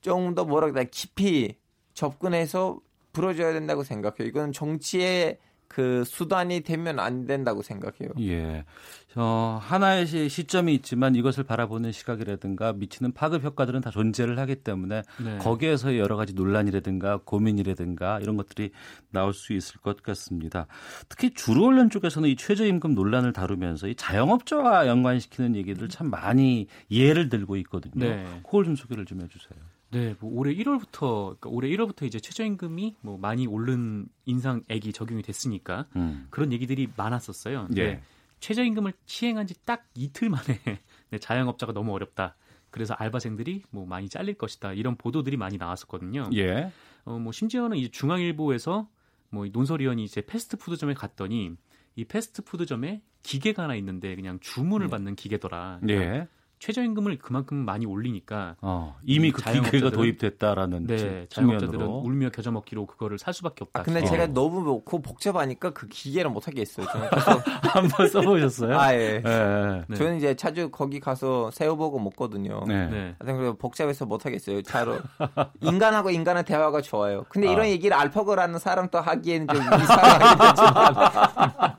Speaker 10: 좀 더 뭐라 그래 깊이 접근해서 불어줘야 된다고 생각해요. 이건 정치의 그 수단이 되면 안 된다고 생각해요.
Speaker 2: 예. 어, 하나의 시, 시점이 있지만 이것을 바라보는 시각이라든가 미치는 파급 효과들은 다 존재를 하기 때문에 네. 거기에서 여러 가지 논란이라든가 고민이라든가 이런 것들이 나올 수 있을 것 같습니다. 특히 주로 언론 쪽에서는 이 최저임금 논란을 다루면서 이 자영업자와 연관시키는 얘기들 참 많이 예를 들고 있거든요. 네. 그걸 좀 소개를 좀 해주세요.
Speaker 11: 네, 뭐 올해 1월부터 그러니까 올해 1월부터 이제 최저임금이 뭐 많이 오른 인상액이 적용이 됐으니까 음. 그런 얘기들이 많았었어요. 예. 최저임금을 시행한 지 딱 이틀 만에 네, 자영업자가 너무 어렵다. 그래서 알바생들이 뭐 많이 잘릴 것이다. 이런 보도들이 많이 나왔었거든요. 예. 어, 뭐 심지어는 이제 중앙일보에서 뭐 논설위원이 이제 패스트푸드점에 갔더니 이 패스트푸드점에 기계가 하나 있는데 그냥 주문을 네. 받는 기계더라. 그러니까 예. 최저임금을 그만큼 많이 올리니까
Speaker 2: 어, 이미 그 기계가 도입됐다라는
Speaker 11: 네, 자영업자들은 울며 겨자 먹기로 그거를 살 수밖에 없다.
Speaker 10: 아, 근데 어. 제가 너무 그 복잡하니까 그 기계를 못 하겠어요.
Speaker 2: 한번 써보셨어요?
Speaker 10: 아 예. 네. 네. 저는 이제 자주 거기 가서 새우버거 먹거든요. 네. 네. 그래서 복잡해서 못 하겠어요. 차로 인간하고 인간의 대화가 좋아요. 근데 이런 아. 얘기를 알파고라는 사람 또 하기에는 좀 이상하게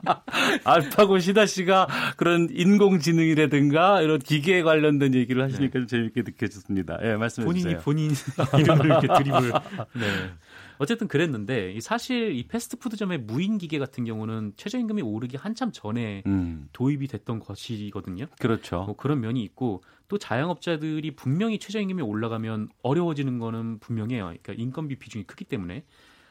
Speaker 2: 알파고 시다 씨가 그런 인공지능이라든가 이런 기계에 관 련된 얘기를 하시니까 네. 재밌게 느껴졌습니다. 예, 네, 말씀해
Speaker 11: 본인이
Speaker 2: 주세요.
Speaker 11: 본인 이름을 이렇게 드립을. 네. 어쨌든 그랬는데 사실 이 패스트푸드점의 무인 기계 같은 경우는 최저임금이 오르기 한참 전에 음. 도입이 됐던 것이거든요.
Speaker 2: 그렇죠.
Speaker 11: 뭐 그런 면이 있고 또 자영업자들이 분명히 최저임금이 올라가면 어려워지는 거는 분명해요. 그러니까 인건비 비중이 크기 때문에.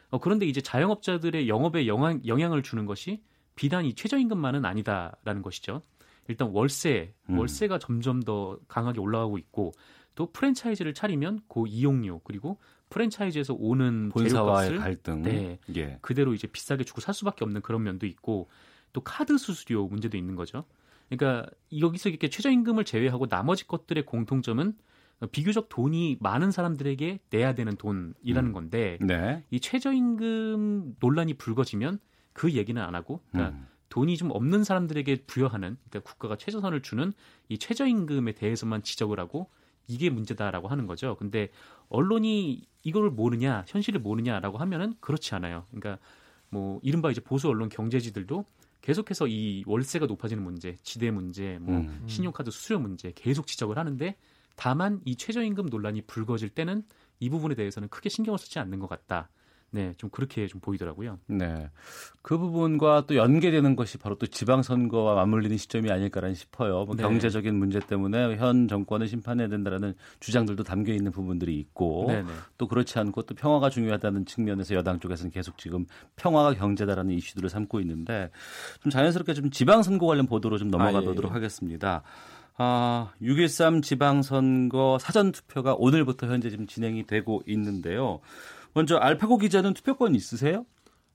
Speaker 11: 어, 그런데 이제 자영업자들의 영업에 영향, 영향을 주는 것이 비단 이 최저임금만은 아니다라는 것이죠. 일단 월세, 음. 월세가 점점 더 강하게 올라가고 있고 또 프랜차이즈를 차리면 그 이용료 그리고 프랜차이즈에서 오는
Speaker 2: 본사와의 갈등,
Speaker 11: 네, 예. 그대로 이제 비싸게 주고 살 수밖에 없는 그런 면도 있고 또 카드 수수료 문제도 있는 거죠. 그러니까 여기서 이렇게 최저임금을 제외하고 나머지 것들의 공통점은 비교적 돈이 많은 사람들에게 내야 되는 돈이라는 음. 건데 네. 이 최저임금 논란이 불거지면 그 얘기는 안 하고 그러니까 음. 돈이 좀 없는 사람들에게 부여하는 그러니까 국가가 최저선을 주는 이 최저임금에 대해서만 지적을 하고 이게 문제다라고 하는 거죠. 근데 언론이 이걸 모르냐, 현실을 모르냐라고 하면은 그렇지 않아요. 그러니까 뭐 이른바 이제 보수 언론 경제지들도 계속해서 이 월세가 높아지는 문제, 지대 문제, 뭐 음. 신용카드 수수료 문제 계속 지적을 하는데 다만 이 최저임금 논란이 불거질 때는 이 부분에 대해서는 크게 신경을 쓰지 않는 것 같다. 네, 좀 그렇게 좀 보이더라고요.
Speaker 2: 네. 그 부분과 또 연계되는 것이 바로 또 지방선거와 맞물리는 시점이 아닐까라는 싶어요. 뭐 네. 경제적인 문제 때문에 현 정권을 심판해야 된다라는 주장들도 담겨 있는 부분들이 있고 네네. 네. 또 그렇지 않고 또 평화가 중요하다는 측면에서 여당 쪽에서는 계속 지금 평화가 경제다라는 이슈들을 삼고 있는데 좀 자연스럽게 좀 지방선거 관련 보도로 좀 넘어가 보도록 아, 예, 예. 하겠습니다. 아, 6.13 지방선거 사전투표가 오늘부터 현재 지금 진행이 되고 있는데요. 먼저 알파고 기자는 투표권 있으세요?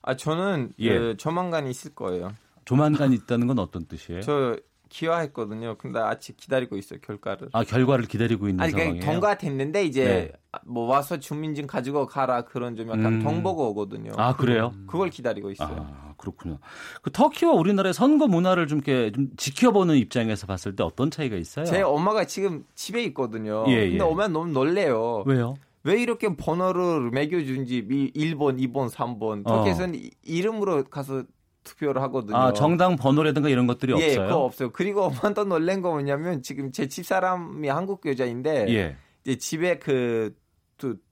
Speaker 10: 아 저는 예. 그 조만간 있을 거예요.
Speaker 2: 조만간 있다는 건 어떤 뜻이에요?
Speaker 10: 저 기화했거든요. 근데 아직 기다리고 있어요 결과를.
Speaker 2: 아 결과를 기다리고 있는
Speaker 10: 아니,
Speaker 2: 상황이에요.
Speaker 10: 경과됐는데 이제 네. 뭐 와서 주민증 가지고 가라 그런 좀 약간 음. 정보가 오거든요.
Speaker 2: 아 그래요?
Speaker 10: 그걸 기다리고 있어요.
Speaker 2: 아, 그렇군요. 그 터키와 우리나라의 선거 문화를 좀 이렇게 좀 지켜보는 입장에서 봤을 때 어떤 차이가 있어요?
Speaker 10: 제 엄마가 지금 집에 있거든요. 예, 근데 예. 오면 너무 놀래요.
Speaker 2: 왜요?
Speaker 10: 왜 이렇게 번호를 매겨준지 1번, 2번, 3번 터키에서는 어. 이름으로 가서 투표를 하거든요.
Speaker 2: 아 정당 번호라든가 이런 것들이
Speaker 10: 예,
Speaker 2: 없어요?
Speaker 10: 그거 없어요. 그리고 엄마 더 놀란 거 뭐냐면 지금 제 집사람이 한국 여자인데 예. 이제 집에 그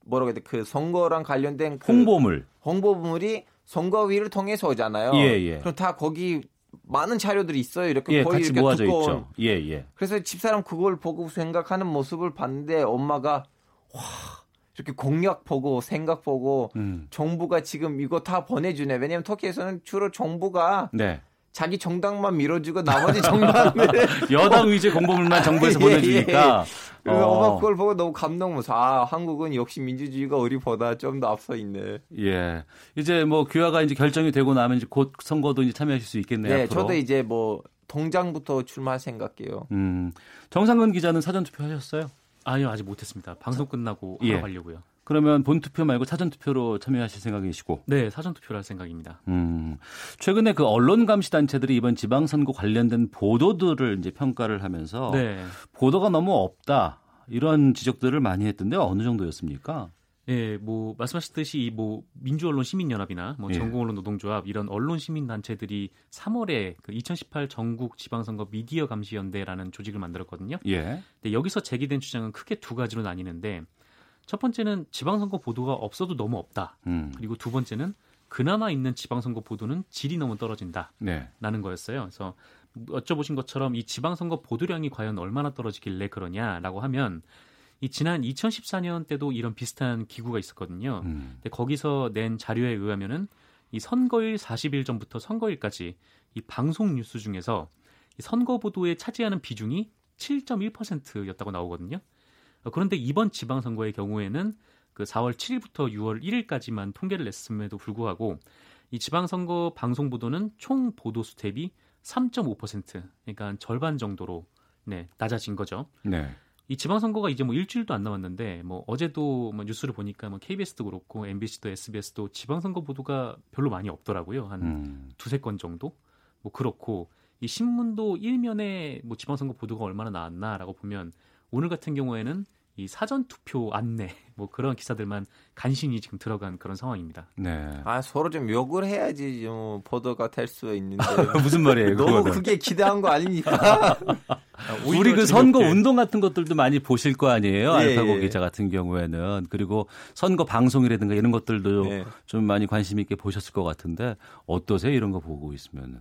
Speaker 10: 뭐라고 해야 돼? 그 선거랑 관련된 그
Speaker 2: 홍보물
Speaker 10: 홍보물이 선거위를 통해서 오잖아요.
Speaker 2: 예, 예.
Speaker 10: 그럼 다 거기 많은 자료들이 있어요. 이렇게
Speaker 2: 예,
Speaker 10: 거의 이렇게
Speaker 2: 모아져
Speaker 10: 두꺼운.
Speaker 2: 있죠. 예, 예.
Speaker 10: 그래서 집사람 그걸 보고 생각하는 모습을 봤는데 엄마가 와 이렇게 공약 보고 생각 보고 음. 정부가 지금 이거 다 보내주네. 왜냐하면 터키에서는 주로 정부가 네. 자기 정당만 밀어주고 나머지 정당을
Speaker 2: 여당 의제 공보물만 정부에서 예, 보내주니까.
Speaker 10: 예, 예. 어. 엄마 그걸 보고 너무 감동 무서 아 한국은 역시 민주주의가 우리보다 좀 더 앞서 있네.
Speaker 2: 예. 이제 뭐 귀화가 이제 결정이 되고 나면 이제 곧 선거도 이제 참여하실 수 있겠네요. 네,
Speaker 10: 앞으로. 저도 이제 뭐 동장부터 출마할 생각이에요.
Speaker 2: 음. 정상근 기자는 사전 투표하셨어요?
Speaker 11: 아니요, 아직 못했습니다. 방송 끝나고 예. 하러 가려고요.
Speaker 2: 그러면 본 투표 말고 사전 투표로 참여하실 생각이시고?
Speaker 11: 네, 사전 투표를 할 생각입니다.
Speaker 2: 음, 최근에 그 언론 감시 단체들이 이번 지방선거 관련된 보도들을 이제 평가를 하면서 네. 보도가 너무 없다 이런 지적들을 많이 했던데 어느 정도였습니까?
Speaker 11: 예, 뭐 말씀하셨듯이 뭐 민주언론 시민연합이나 뭐 예. 전공언론 노동조합 이런 언론 시민 단체들이 3월에 그 2018 전국 지방선거 미디어 감시연대라는 조직을 만들었거든요.
Speaker 2: 예.
Speaker 11: 근데 여기서 제기된 주장은 크게 두 가지로 나뉘는데 첫 번째는 지방선거 보도가 없어도 너무 없다. 음. 그리고 두 번째는 그나마 있는 지방선거 보도는 질이 너무 떨어진다. 네. 라는 거였어요. 그래서 여쭤보신 것처럼 이 지방선거 보도량이 과연 얼마나 떨어지길래 그러냐라고 하면 이 지난 2014년 때도 이런 비슷한 기구가 있었거든요. 음. 근데 거기서 낸 자료에 의하면은 이 선거일 40일 전부터 선거일까지 이 방송 뉴스 중에서 이 선거 보도에 차지하는 비중이 7.1%였다고 나오거든요. 어, 그런데 이번 지방선거의 경우에는 그 4월 7일부터 6월 1일까지만 통계를 냈음에도 불구하고 이 지방선거 방송 보도는 총 보도수 대비 3.5% 그러니까 절반 정도로 네, 낮아진 거죠.
Speaker 2: 네.
Speaker 11: 이 지방선거가 이제 뭐 일주일도 안 남았는데 뭐 어제도 뭐 뉴스를 보니까 뭐 KBS도 그렇고 MBC도 SBS도 지방선거 보도가 별로 많이 없더라고요. 한 음. 두세 건 정도? 뭐 그렇고 이 신문도 일면에 뭐 지방선거 보도가 얼마나 나왔나라고 보면 오늘 같은 경우에는 이 사전 투표 안내 뭐 그런 기사들만 간신히 지금 들어간 그런 상황입니다.
Speaker 2: 네.
Speaker 10: 아 서로 좀 욕을 해야지 좀 보도가 될 수 있는데
Speaker 2: 무슨 말이에요?
Speaker 10: 너무 그거는. 그게 기대한 거 아닙니까?
Speaker 2: 우리 그 선거 운동 같은 것들도 많이 보실 거 아니에요? 네. 알파고 기자 같은 경우에는 그리고 선거 방송이라든가 이런 것들도 네. 좀 많이 관심 있게 보셨을 것 같은데 어떠세요? 이런 거 보고 있으면은.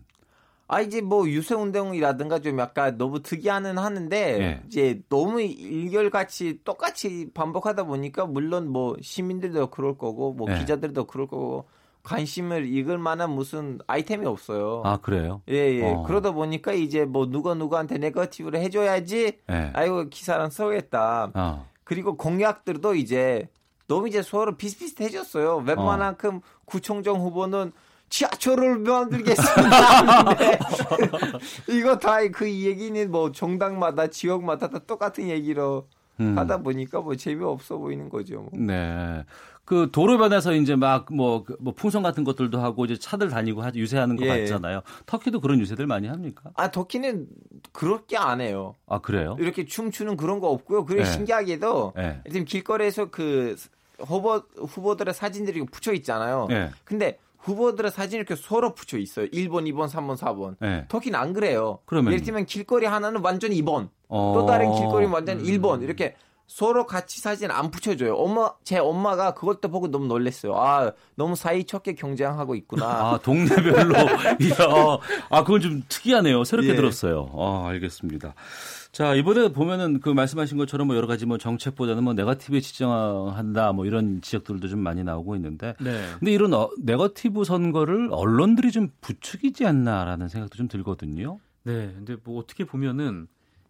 Speaker 10: 아 이제 뭐 유세 운 동이라든가 좀 약간 너무 특이하는 하는데 네. 이제 너무 일결같이 똑같이 반복하다 보니까 물론 뭐 시민들도 그럴 거고 뭐 네. 기자들도 그럴 거고 관심을 익을 만한 무슨 아이템이 없어요.
Speaker 2: 아 그래요?
Speaker 10: 예 예. 어. 그러다 보니까 이제 뭐 누가 누구한테 네거티브를 해줘야지. 네. 아이고 기사랑 써겠다. 어. 그리고 공약들도 이제 너무 이제 서로 비슷비슷해졌어요. 웬만한큼 어. 구청장 후보는 지하철을 만들겠습니다. 이거 다 그 얘기는 뭐 정당마다 지역마다 다 똑같은 얘기로 음. 하다 보니까 뭐 재미없어 보이는 거죠. 뭐.
Speaker 2: 네. 그 도로변에서 이제 막뭐그뭐 풍선 같은 것들도 하고 이제 차들 다니고 유세하는 거 예. 봤잖아요. 터키도 그런 유세들 많이 합니까?
Speaker 10: 아 터키는 그렇게 안 해요.
Speaker 2: 아 그래요?
Speaker 10: 이렇게 춤추는 그런 거 없고요. 그리고 네. 신기하게도 네. 지금 길거리에서 그 후보 후보들의 사진들이 붙여 있잖아요. 네. 근데 후보들의 사진이 이렇게 서로 붙여 있어요. 1번, 2번, 3번, 4번. 네. 터키는 안 그래요. 그러면 예를 들면 길거리 하나는 완전 2번, 어... 또 다른 길거리는 완전 1번. 이렇게 서로 같이 사진 안 붙여줘요. 엄마, 제 엄마가 그것도 보고 너무 놀랬어요. 아, 너무 사이좋게 경쟁하고 있구나.
Speaker 2: 아, 동네별로. 이야, 아, 그건 좀 특이하네요. 새롭게 예. 들었어요. 아, 알겠습니다. 자, 이번에 보면은 그 말씀하신 것처럼 뭐 여러 가지 뭐 정책보다는 뭐 네거티브에 지정한다 뭐 이런 지적들도 좀 많이 나오고 있는데. 네. 근데 이런 어, 네거티브 선거를 언론들이 좀 부추기지 않나라는 생각도 좀 들거든요.
Speaker 11: 네. 근데 뭐 어떻게 보면은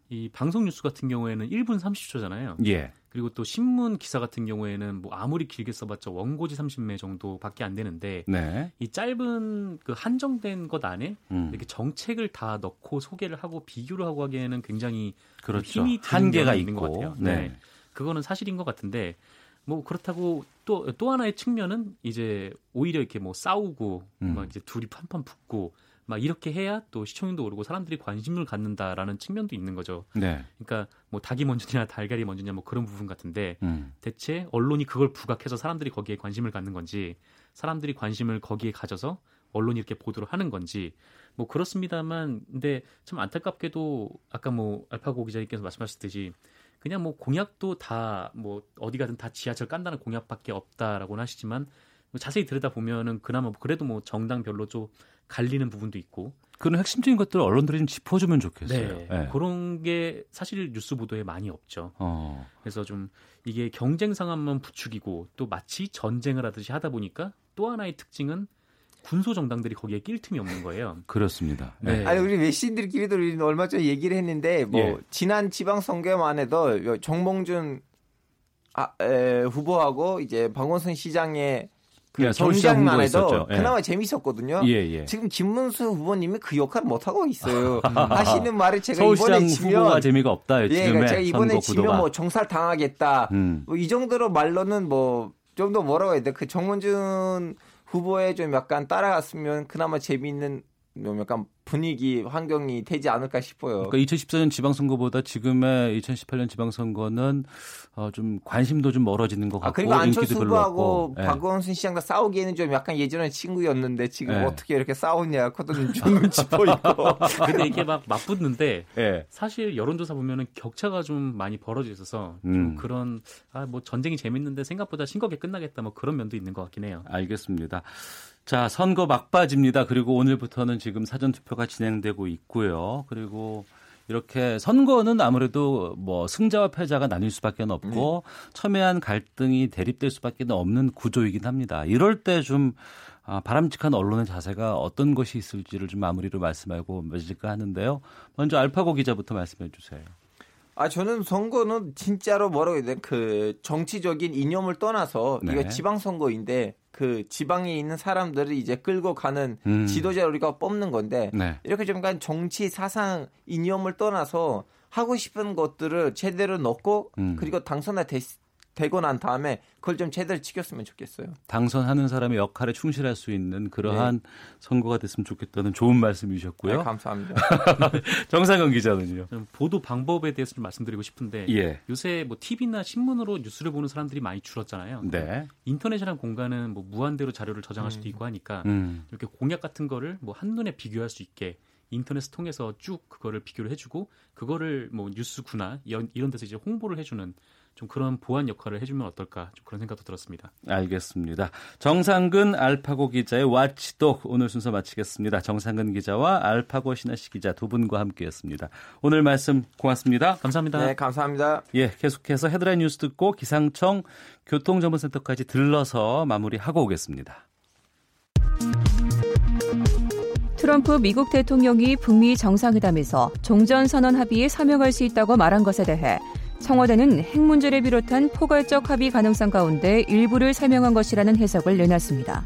Speaker 11: 이 방송 뉴스 같은 경우에는 1분 30초잖아요. 예. 그리고 또 신문 기사 같은 경우에는 뭐 아무리 길게 써봤자 원고지 30매 정도밖에 안 되는데 네. 이 짧은 그 한정된 것 안에 음. 이렇게 정책을 다 넣고 소개를 하고 비교를 하고 하기에는 굉장히 그렇죠. 힘이 한계가 있는 것 같아요. 네. 네. 그거는 사실인 것 같은데 뭐 그렇다고 또또 하나의 측면은 이제 오히려 이렇게 뭐 싸우고 음. 막 이제 둘이 판판 붙고 막 이렇게 해야 또 시청률도 오르고 사람들이 관심을 갖는다라는 측면도 있는 거죠. 네. 그러니까 뭐 닭이 먼저냐 달걀이 먼저냐 뭐 그런 부분 같은데 음. 대체 언론이 그걸 부각해서 사람들이 거기에 관심을 갖는 건지 사람들이 관심을 거기에 가져서 언론이 이렇게 보도를 하는 건지 뭐 그렇습니다만 근데 참 안타깝게도 아까 뭐 알파고 기자님께서 말씀하셨듯이 그냥 뭐 공약도 다 뭐 어디 가든 다 지하철 깐다는 공약밖에 없다라고는 하시지만 뭐 자세히 들여다 보면은 그나마 그래도 뭐 정당별로 좀 갈리는 부분도 있고
Speaker 2: 그런 핵심적인 것들을 언론들이 좀 짚어주면 좋겠어요. 네,
Speaker 11: 네. 그런 게 사실 뉴스 보도에 많이 없죠. 어. 그래서 좀 이게 경쟁 상황만 부추기고 또 마치 전쟁을 하듯이 하다 보니까 또 하나의 특징은 군소 정당들이 거기에 낄 틈이 없는 거예요.
Speaker 2: 그렇습니다.
Speaker 10: 네. 네. 아니 우리 외신들끼리도 우리 얼마 전에 얘기를 했는데 뭐 예. 지난 지방 선거만 해도 정봉준 아, 에, 후보하고 이제 방원순 시장의 그 예, 경쟁만 해도 예. 그나마 재밌었거든요. 예, 예. 지금 김문수 후보님이 그 역할을 못 하고 있어요. 하시는 말이 제가 이번에 지면
Speaker 2: 재미가 없다.
Speaker 10: 예, 그러니까 제가 이번에 지면 뭐 정살 당하겠다. 음. 뭐이 정도로 말로는 뭐 좀 더 뭐라고 해야 돼? 그 정문준 후보에 좀 약간 따라갔으면 그나마 재미있는 좀 약간 분위기 환경이 되지 않을까 싶어요.
Speaker 2: 그러니까 2014년 지방선거보다 지금의 2018년 지방선거는 어, 좀 관심도 좀 멀어지는 것 같고 아,
Speaker 10: 그리고 안철수 후보하고 네. 박원순 시장과 싸우기에는 좀 약간 예전에 친구였는데 지금 네. 어떻게 이렇게 싸우냐 그것도 좀 눈치 보이고.
Speaker 11: 근데 이게 막 맞붙는데 네. 사실 여론조사 보면은 격차가 좀 많이 벌어져 있어서 좀 음. 그런 아 뭐 전쟁이 재밌는데 생각보다 싱겁게 끝나겠다 뭐 그런 면도 있는 것 같긴 해요.
Speaker 2: 알겠습니다. 자, 선거 막바지입니다. 그리고 오늘부터는 지금 사전투표가 진행되고 있고요. 그리고 이렇게 선거는 아무래도 뭐 승자와 패자가 나뉠 수밖에 없고 네. 첨예한 갈등이 대립될 수밖에 없는 구조이긴 합니다. 이럴 때좀 아, 바람직한 언론의 자세가 어떤 것이 있을지를 좀 마무리로 말씀하고 맺을까 하는데요. 먼저 알파고 기자부터 말씀해 주세요.
Speaker 10: 아 저는 선거는 진짜로 뭐라고 해야 돼? 그 정치적인 이념을 떠나서 네. 이거 지방 선거인데 그 지방에 있는 사람들을 이제 끌고 가는 음. 지도자를 우리가 뽑는 건데 네. 이렇게 좀 약간 정치 사상 이념을 떠나서 하고 싶은 것들을 제대로 넣고 음. 그리고 당선이 됐, 되고 난 다음에 그걸 좀 제대로 지켰으면 좋겠어요.
Speaker 2: 당선하는 사람의 역할에 충실할 수 있는 그러한 네. 선거가 됐으면 좋겠다는 좋은 말씀이셨고요.
Speaker 10: 네, 감사합니다.
Speaker 2: 정상근 기자는요.
Speaker 11: 보도 방법에 대해서 좀 말씀드리고 싶은데 예. 요새 뭐 TV나 신문으로 뉴스를 보는 사람들이 많이 줄었잖아요. 네. 인터넷이라는 공간은 뭐 무한대로 자료를 저장할 수도 음. 있고 하니까 음. 이렇게 공약 같은 거를 뭐 한눈에 비교할 수 있게 인터넷 통해서 쭉 그거를 비교를 해주고 그거를 뭐 뉴스구나 이런 데서 이제 홍보를 해주는 좀 그런 보완 역할을 해주면 어떨까 좀 그런 생각도 들었습니다.
Speaker 2: 알겠습니다. 정상근 알파고 기자의 와치독 오늘 순서 마치겠습니다. 정상근 기자와 알파고 신하시 기자 두 분과 함께했습니다. 오늘 말씀 고맙습니다.
Speaker 11: 감사합니다.
Speaker 10: 네, 감사합니다.
Speaker 2: 예, 계속해서 헤드라인 뉴스 듣고 기상청 교통정보센터까지 들러서 마무리하고 오겠습니다.
Speaker 7: 트럼프 미국 대통령이 북미 정상회담에서 종전선언 합의에 서명할 수 있다고 말한 것에 대해 청와대는 핵 문제를 비롯한 포괄적 합의 가능성 가운데 일부를 설명한 것이라는 해석을 내놨습니다.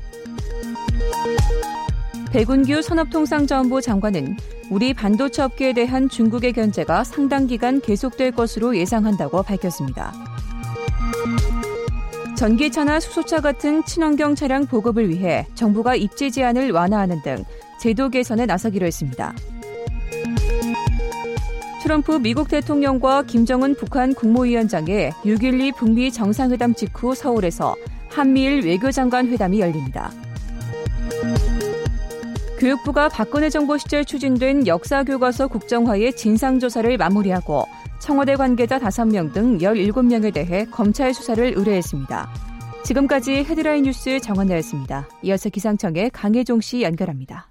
Speaker 7: 백운규 산업통상자원부 장관은 우리 반도체 업계에 대한 중국의 견제가 상당 기간 계속될 것으로 예상한다고 밝혔습니다. 전기차나 수소차 같은 친환경 차량 보급을 위해 정부가 입지 제한을 완화하는 등 제도 개선에 나서기로 했습니다. 트럼프 미국 대통령과 김정은 북한 국무위원장의 6.12 북미 정상회담 직후 서울에서 한미일 외교장관 회담이 열립니다. 교육부가 박근혜 정부 시절 추진된 역사교과서 국정화의 진상조사를 마무리하고 청와대 관계자 5명 등 17명에 대해 검찰 수사를 의뢰했습니다. 지금까지 헤드라인 뉴스 정원나였습니다. 이어서 기상청의 강혜종 씨 연결합니다.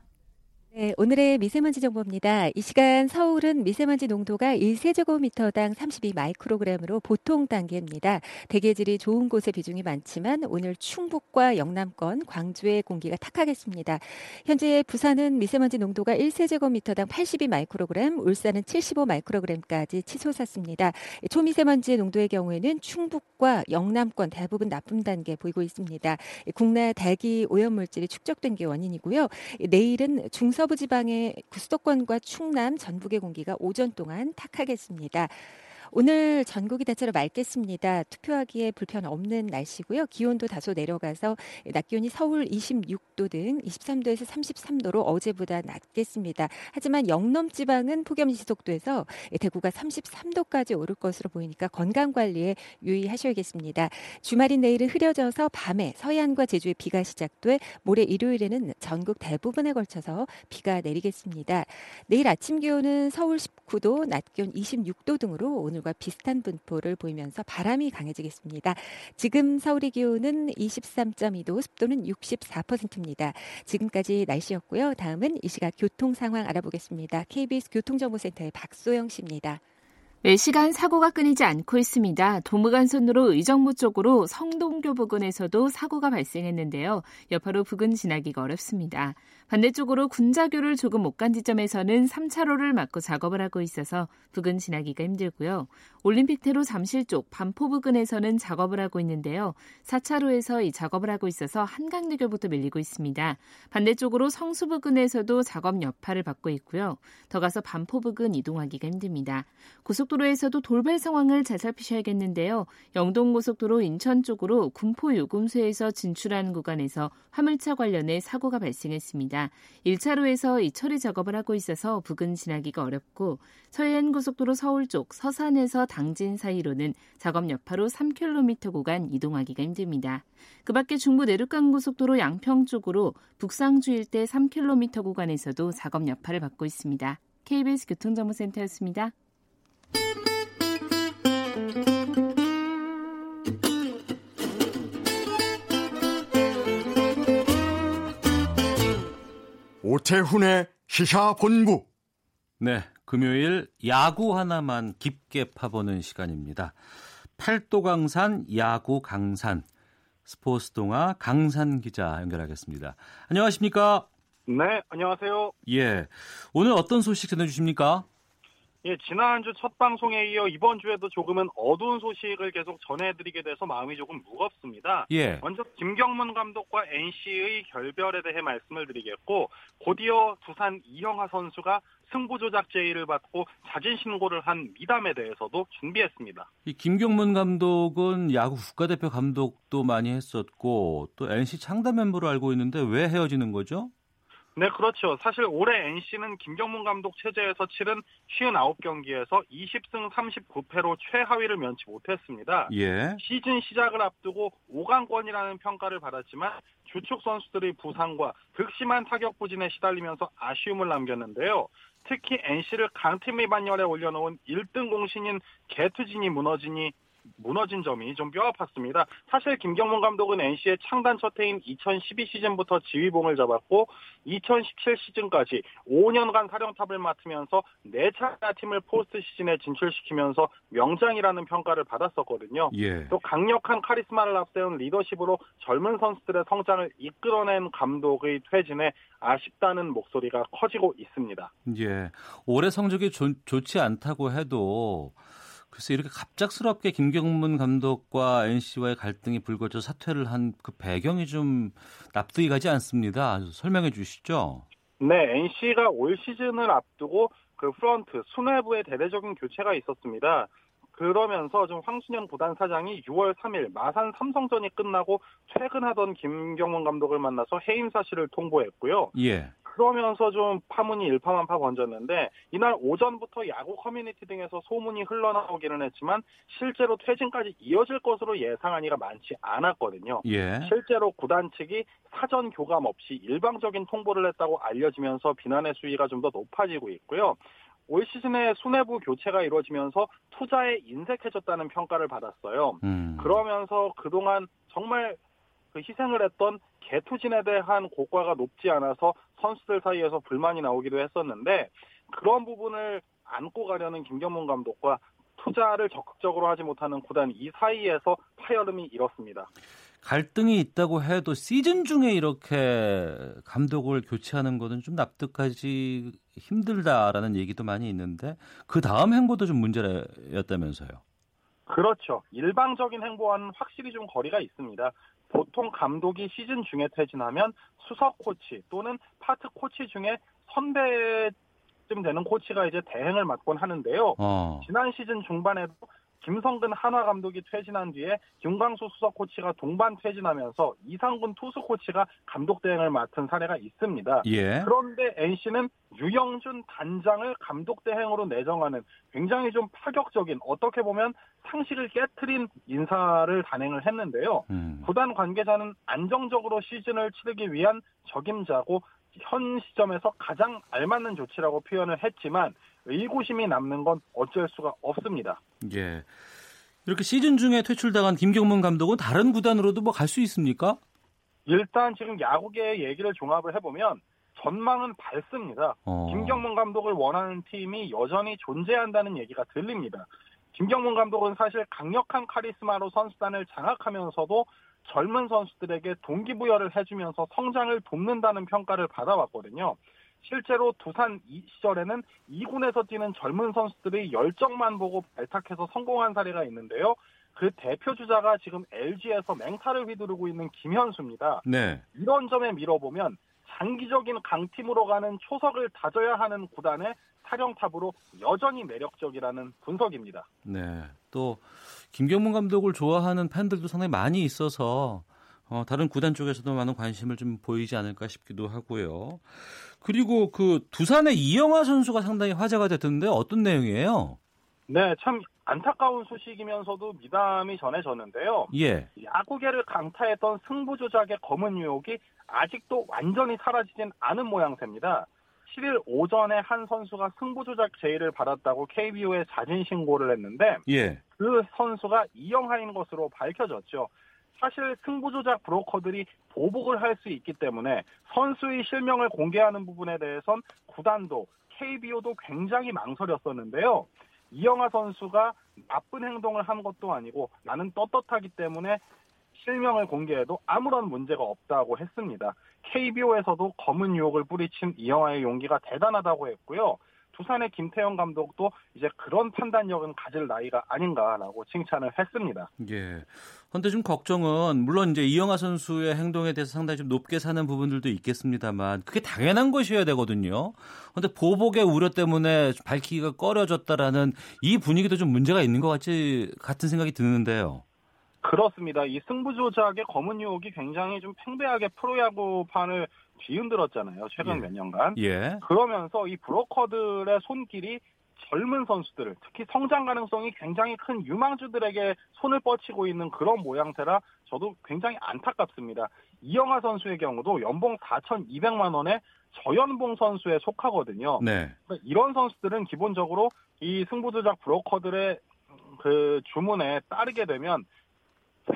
Speaker 12: 네, 오늘의 미세먼지 정보입니다. 이 시간 서울은 미세먼지 농도가 1세제곱미터당 32 마이크로그램으로 보통 단계입니다. 대기질이 좋은 곳의 비중이 많지만 오늘 충북과 영남권, 광주의 공기가 탁하겠습니다. 현재 부산은 미세먼지 농도가 1세제곱미터당 82 마이크로그램, 울산은 75 마이크로그램까지 치솟았습니다. 초미세먼지 농도의 경우에는 충북과 영남권 대부분 나쁨 단계 보이고 있습니다. 국내 대기 오염물질이 축적된 게 원인이고요. 내일은 중서 서부 지방의 수도권과 충남, 전북의 공기가 오전 동안 탁하겠습니다. 오늘 전국이 대체로 맑겠습니다. 투표하기에 불편 없는 날씨고요. 기온도 다소 내려가서 낮 기온이 서울 26도 등 23도에서 33도로 어제보다 낮겠습니다. 하지만 영남 지방은 폭염이 지속돼서 대구가 33도까지 오를 것으로 보이니까 건강 관리에 유의하셔야겠습니다. 주말인 내일은 흐려져서 밤에 서해안과 제주에 비가 시작돼 모레 일요일에는 전국 대부분에 걸쳐서 비가 내리겠습니다. 내일 아침 기온은 서울 19도, 낮 기온 26도 등으로 오늘 오늘과 비슷한 분포를 보이면서 바람이 강해지겠습니다. 지금 서울의 기온은 23.2도, 습도는 64%입니다. 지금까지 날씨였고요. 다음은 이 시각 교통 상황 알아보겠습니다. KBS 교통정보센터의 박소영 씨입니다.
Speaker 4: 매시간 사고가 끊이지 않고 있습니다. 도무간선으로 의정부 쪽으로 성동교 부근에서도 사고가 발생했는데요. 여파로 부근 지나기가 어렵습니다. 반대쪽으로 군자교를 조금 못 간 지점에서는 3차로를 막고 작업을 하고 있어서 부근 지나기가 힘들고요. 올림픽대로 잠실 쪽 반포 부근에서는 작업을 하고 있는데요. 4차로에서 이 작업을 하고 있어서 한강대교부터 밀리고 있습니다. 반대쪽으로 성수 부근에서도 작업 여파를 받고 있고요. 더 가서 반포 부근 이동하기가 힘듭니다. 고속도로에서도 돌발 상황을 잘 살피셔야겠는데요. 영동고속도로 인천 쪽으로 군포 요금소에서 진출하는 구간에서 화물차 관련해 사고가 발생했습니다. 있습니다. 1차로에서 이 처리 작업을 하고 있어서 부근 지나기가 어렵고 서해안 고속도로 서울 쪽 서산에서 당진 사이로는 작업 여파로 3km 구간 이동하기가 힘듭니다. 그 밖에 중부 내륙간 고속도로 양평 쪽으로 북상주 일대 3km 구간에서도 작업 여파를 받고 있습니다. KBS 교통정보센터였습니다.
Speaker 1: 오태훈의 시사 본부.
Speaker 2: 네, 금요일 야구 하나만 깊게 파보는 시간입니다. 팔도 강산 야구 강산 스포츠 동화 강산 기자 연결하겠습니다. 안녕하십니까?
Speaker 13: 네, 안녕하세요.
Speaker 2: 예, 오늘 어떤 소식 전해 주십니까?
Speaker 13: 예, 지난주 첫 방송에 이어 이번 주에도 조금은 어두운 소식을 계속 전해드리게 돼서 마음이 조금 무겁습니다.
Speaker 2: 예.
Speaker 13: 먼저 김경문 감독과 NC의 결별에 대해 말씀을 드리겠고 곧이어 두산 이영하 선수가 승부 조작 제의를 받고 자진 신고를 한 미담에 대해서도 준비했습니다.
Speaker 2: 이 김경문 감독은 야구 국가대표 감독도 많이 했었고 또 NC 창단 멤버로 알고 있는데 왜 헤어지는 거죠?
Speaker 13: 네, 그렇죠. 사실 올해 NC는 김경문 감독 체제에서 치른 59경기에서 20승 39패로 최하위를 면치 못했습니다.
Speaker 2: 예.
Speaker 13: 시즌 시작을 앞두고 5강권이라는 평가를 받았지만 주축 선수들의 부상과 극심한 타격 부진에 시달리면서 아쉬움을 남겼는데요. 특히 NC를 강팀 위반열에 올려놓은 1등 공신인 개투진이 무너지니 무너진 점이 좀 뼈아팠습니다. 사실 김경문 감독은 NC의 창단 첫 해인 2012 시즌부터 지휘봉을 잡았고 2017 시즌까지 5년간 사령탑을 맡으면서 4차례 팀을 포스트 시즌에 진출시키면서 명장이라는 평가를 받았었거든요.
Speaker 2: 예.
Speaker 13: 또 강력한 카리스마를 앞세운 리더십으로 젊은 선수들의 성장을 이끌어낸 감독의 퇴진에 아쉽다는 목소리가 커지고 있습니다.
Speaker 2: 예. 올해 성적이 좋, 좋지 않다고 해도 글쎄 이렇게 갑작스럽게 김경문 감독과 NC와의 갈등이 불거져 사퇴를 한 그 배경이 좀 납득이 가지 않습니다. 설명해 주시죠.
Speaker 13: 네, NC가 올 시즌을 앞두고 그 프런트 수뇌부의 대대적인 교체가 있었습니다. 그러면서 좀 황순영 부단 사장이 6월 3일 마산 삼성전이 끝나고 퇴근하던 김경문 감독을 만나서 해임 사실을 통보했고요.
Speaker 2: 예.
Speaker 13: 그러면서 좀 파문이 일파만파 번졌는데 이날 오전부터 야구 커뮤니티 등에서 소문이 흘러나오기는 했지만 실제로 퇴진까지 이어질 것으로 예상한 이가 많지 않았거든요.
Speaker 2: 예.
Speaker 13: 실제로 구단 측이 사전 교감 없이 일방적인 통보를 했다고 알려지면서 비난의 수위가 좀 더 높아지고 있고요. 올 시즌에 수뇌부 교체가 이루어지면서 투자에 인색해졌다는 평가를 받았어요.
Speaker 2: 음.
Speaker 13: 그러면서 그동안 정말 그 희생을 했던 개투진에 대한 고과가 높지 않아서 선수들 사이에서 불만이 나오기도 했었는데 그런 부분을 안고 가려는 김경문 감독과 투자를 적극적으로 하지 못하는 구단 이 사이에서 파열음이 일었습니다.
Speaker 2: 갈등이 있다고 해도 시즌 중에 이렇게 감독을 교체하는 것은 좀 납득하지 힘들다라는 얘기도 많이 있는데 그 다음 행보도 좀 문제였다면서요.
Speaker 13: 그렇죠. 일방적인 행보와는 확실히 좀 거리가 있습니다. 보통 감독이 시즌 중에 퇴진하면 수석 코치 또는 파트 코치 중에 선배쯤 되는 코치가 이제 대행을 맡곤 하는데요.
Speaker 2: 어.
Speaker 13: 지난 시즌 중반에도 김성근 한화 감독이 퇴진한 뒤에 김광수 수석 코치가 동반 퇴진하면서 이상군 투수 코치가 감독 대행을 맡은 사례가 있습니다.
Speaker 2: 예.
Speaker 13: 그런데 NC는 유영준 단장을 감독 대행으로 내정하는 굉장히 좀 파격적인 어떻게 보면 상식을 깨트린 인사를 단행을 했는데요.
Speaker 2: 음.
Speaker 13: 구단 관계자는 안정적으로 시즌을 치르기 위한 적임자고 현 시점에서 가장 알맞는 조치라고 표현을 했지만 의구심이 남는 건 어쩔 수가 없습니다.
Speaker 2: 예. 이렇게 시즌 중에 퇴출당한 김경문 감독은 다른 구단으로도 뭐 갈 수 있습니까?
Speaker 13: 일단 지금 야구계의 얘기를 종합을 해보면 전망은 밝습니다.
Speaker 2: 어.
Speaker 13: 김경문 감독을 원하는 팀이 여전히 존재한다는 얘기가 들립니다. 김경문 감독은 사실 강력한 카리스마로 선수단을 장악하면서도 젊은 선수들에게 동기부여를 해주면서 성장을 돕는다는 평가를 받아왔거든요. 실제로 두산 이 시절에는 2군에서 뛰는 젊은 선수들의 열정만 보고 발탁해서 성공한 사례가 있는데요. 그 대표 주자가 지금 LG에서 맹타를 휘두르고 있는 김현수입니다.
Speaker 2: 네.
Speaker 13: 이런 점에 밀어보면 장기적인 강팀으로 가는 초석을 다져야 하는 구단의 사령탑으로 여전히 매력적이라는 분석입니다.
Speaker 2: 네. 또 김경문 감독을 좋아하는 팬들도 상당히 많이 있어서 어, 다른 구단 쪽에서도 많은 관심을 좀 보이지 않을까 싶기도 하고요. 그리고 그 두산의 이영하 선수가 상당히 화제가 됐던데 어떤 내용이에요?
Speaker 13: 네, 참 안타까운 소식이면서도 미담이 전해졌는데요.
Speaker 2: 예.
Speaker 13: 야구계를 강타했던 승부 조작의 검은 유혹이 아직도 완전히 사라지진 않은 모양새입니다. 7일 오전에 한 선수가 승부 조작 제의를 받았다고 KBO에 자진 신고를 했는데
Speaker 2: 예.
Speaker 13: 그 선수가 이영하인 것으로 밝혀졌죠. 사실 승부 조작 브로커들이 보복을 할 수 있기 때문에 선수의 실명을 공개하는 부분에 대해선 구단도 KBO도 굉장히 망설였었는데요. 이영하 선수가 나쁜 행동을 한 것도 아니고 나는 떳떳하기 때문에 실명을 공개해도 아무런 문제가 없다고 했습니다. KBO에서도 검은 유혹을 뿌리친 이영하의 용기가 대단하다고 했고요. 두산의 김태형 감독도 이제 그런 판단력은 가질 나이가 아닌가라고 칭찬을 했습니다.
Speaker 2: 예. 그런데 좀 걱정은 물론 이제 이영하 선수의 행동에 대해서 상당히 좀 높게 사는 부분들도 있겠습니다만 그게 당연한 것이어야 되거든요. 그런데 보복의 우려 때문에 밝히기가 꺼려졌다라는 이 분위기도 좀 문제가 있는 것 같지 같은 생각이 드는데요.
Speaker 13: 그렇습니다. 이 승부 조작의 검은 유혹이 굉장히 좀 팽배하게 프로야구판을 뒤흔들었잖아요. 최근
Speaker 2: 예.
Speaker 13: 몇 년간.
Speaker 2: 예.
Speaker 13: 그러면서 이 브로커들의 손길이 젊은 선수들, 특히 성장 가능성이 굉장히 큰 유망주들에게 손을 뻗치고 있는 그런 모양새라 저도 굉장히 안타깝습니다. 이영하 선수의 경우도 연봉 4,200만 원에 저연봉 선수에 속하거든요.
Speaker 2: 네.
Speaker 13: 그러니까 이런 선수들은 기본적으로 이 승부조작 브로커들의 그 주문에 따르게 되면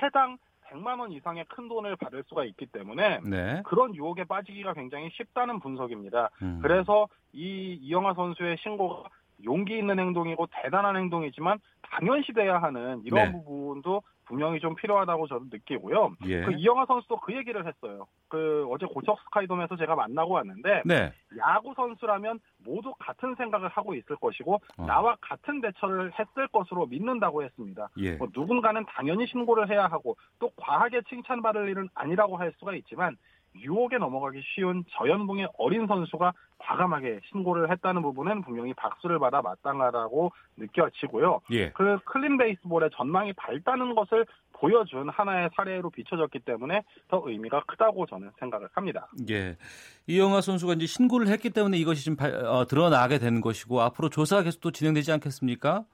Speaker 13: 회당 100만 원 이상의 큰 돈을 받을 수가 있기 때문에
Speaker 2: 네.
Speaker 13: 그런 유혹에 빠지기가 굉장히 쉽다는 분석입니다.
Speaker 2: 음.
Speaker 13: 그래서 이 이영하 선수의 신고가 용기 있는 행동이고 대단한 행동이지만 당연시 돼야 하는 이런
Speaker 2: 네.
Speaker 13: 부분도 분명히 좀 필요하다고 저는 느끼고요.
Speaker 2: 예.
Speaker 13: 그 이영하 선수도 그 얘기를 했어요. 그 어제 고척 스카이돔에서 제가 만나고 왔는데
Speaker 2: 네.
Speaker 13: 야구 선수라면 모두 같은 생각을 하고 있을 것이고
Speaker 2: 어.
Speaker 13: 나와 같은 대처를 했을 것으로 믿는다고 했습니다.
Speaker 2: 예.
Speaker 13: 뭐 누군가는 당연히 신고를 해야 하고 또 과하게 칭찬받을 일은 아니라고 할 수가 있지만 유혹에 넘어가기 쉬운 저연봉의 어린 선수가 과감하게 신고를 했다는 부분은 분명히 박수를 받아 마땅하다고 느껴지고요.
Speaker 2: 예.
Speaker 13: 그 클린 베이스볼의 전망이 밝다는 것을 보여준 하나의 사례로 비춰졌기 때문에 더 의미가 크다고 저는 생각을 합니다.
Speaker 2: 예. 이영하 선수가 이제 신고를 했기 때문에 이것이 좀 발, 어, 드러나게 된 것이고 앞으로 조사가 계속 또 진행되지 않겠습니까?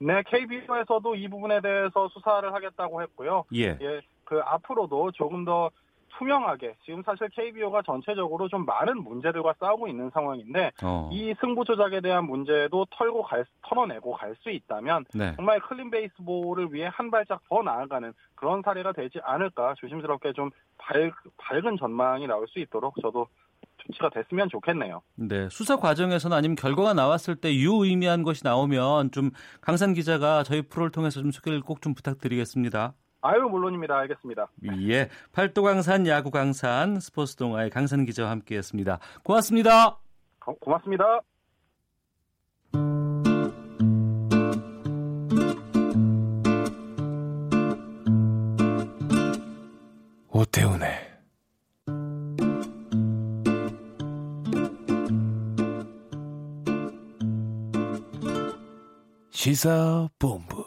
Speaker 13: 네, KBO에서도 이 부분에 대해서 수사를 하겠다고 했고요.
Speaker 2: 예.
Speaker 13: 예, 그 앞으로도 조금 더 투명하게 지금 사실 KBO가 전체적으로 좀 많은 문제들과 싸우고 있는 상황인데
Speaker 2: 어.
Speaker 13: 이 승부 조작에 대한 문제도 털고 갈, 털어내고 갈 수 있다면
Speaker 2: 네.
Speaker 13: 정말 클린 베이스볼을 위해 한 발짝 더 나아가는 그런 사례가 되지 않을까 조심스럽게 좀 밝, 밝은 전망이 나올 수 있도록 저도 조치가 됐으면 좋겠네요.
Speaker 2: 네, 수사 과정에서는 아니면 결과가 나왔을 때 유의미한 것이 나오면 좀 강산 기자가 저희 프로를 통해서 좀 소개를 꼭 좀 부탁드리겠습니다.
Speaker 13: 아유 물론입니다. 알겠습니다.
Speaker 2: 예, 팔도 강산 야구 강산 스포츠 동아의 강산 기자와 함께했습니다. 고맙습니다.
Speaker 13: 고, 고맙습니다.
Speaker 14: 오태훈의 시사본부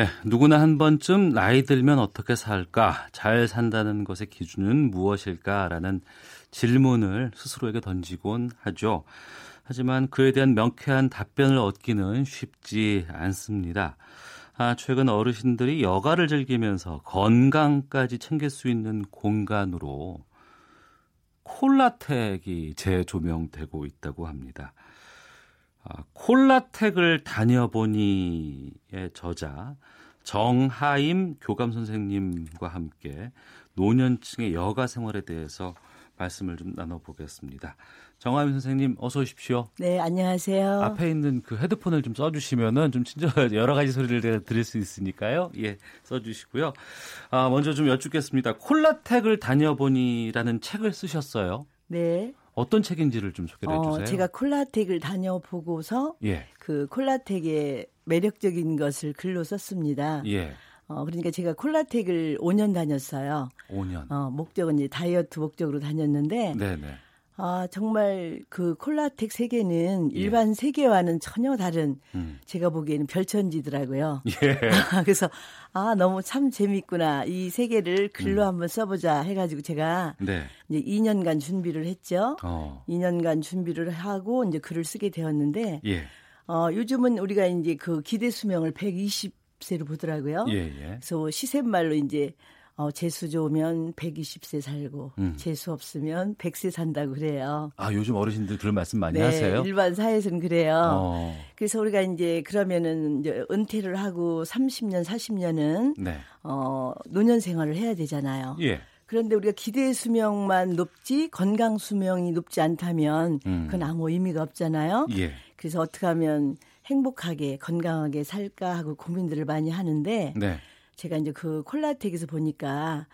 Speaker 2: 네, 누구나 한 번쯤 나이 들면 어떻게 살까? 잘 산다는 것의 기준은 무엇일까라는 질문을 스스로에게 던지곤 하죠. 하지만 그에 대한 명쾌한 답변을 얻기는 쉽지 않습니다. 아, 최근 어르신들이 여가를 즐기면서 건강까지 챙길 수 있는 공간으로 콜라텍이 재조명되고 있다고 합니다. 아, 콜라텍을 다녀보니의 저자 정하임 교감 선생님과 함께 노년층의 여가 생활에 대해서 말씀을 좀 나눠보겠습니다. 정하임 선생님 어서 오십시오.
Speaker 15: 네, 안녕하세요.
Speaker 2: 앞에 있는 그 헤드폰을 좀 써주시면은 좀 친절 여러 가지 소리를 들을 수 있으니까요. 예, 써주시고요. 아, 먼저 좀 여쭙겠습니다. 콜라텍을 다녀보니라는 책을 쓰셨어요.
Speaker 15: 네.
Speaker 2: 어떤 책인지를 좀 소개해 어, 주세요.
Speaker 15: 제가 콜라텍을 다녀보고서
Speaker 2: 예.
Speaker 15: 그 콜라텍의 매력적인 것을 글로 썼습니다.
Speaker 2: 예.
Speaker 15: 어, 그러니까 제가 콜라텍을 5년 다녔어요.
Speaker 2: 5년.
Speaker 15: 어, 목적은 이제 다이어트 목적으로 다녔는데.
Speaker 2: 네네.
Speaker 15: 아, 정말 그 콜라텍 세계는 예. 일반 세계와는 전혀 다른 음. 제가 보기에는 별천지더라고요.
Speaker 2: 예.
Speaker 15: 그래서 아, 너무 참 재밌구나. 이 세계를 글로 음. 한번 써보자 해가지고 제가
Speaker 2: 네.
Speaker 15: 이제 2년간 준비를 했죠.
Speaker 2: 어.
Speaker 15: 2년간 준비를 하고 이제 글을 쓰게 되었는데
Speaker 2: 예.
Speaker 15: 어, 요즘은 우리가 이제 그 기대 수명을 120세로 보더라고요.
Speaker 2: 예, 예.
Speaker 15: 그래서 시샘말로 이제 어, 재수 좋으면 120세 살고 음. 재수 없으면 100세 산다고 그래요.
Speaker 2: 아 요즘 어르신들 그런 말씀 많이
Speaker 15: 네,
Speaker 2: 하세요?
Speaker 15: 일반 사회에서는 그래요.
Speaker 2: 어.
Speaker 15: 그래서 우리가 이제 그러면은 이제 은퇴를 하고 30년, 40년은
Speaker 2: 네.
Speaker 15: 어, 노년 생활을 해야 되잖아요.
Speaker 2: 예.
Speaker 15: 그런데 우리가 기대 수명만 높지 건강 수명이 높지 않다면
Speaker 2: 음.
Speaker 15: 그건 아무 의미가 없잖아요.
Speaker 2: 예.
Speaker 15: 그래서 어떻게 하면 행복하게 건강하게 살까 하고 고민들을 많이 하는데
Speaker 2: 네.
Speaker 15: 제가 이제 그 콜라텍에서 보니까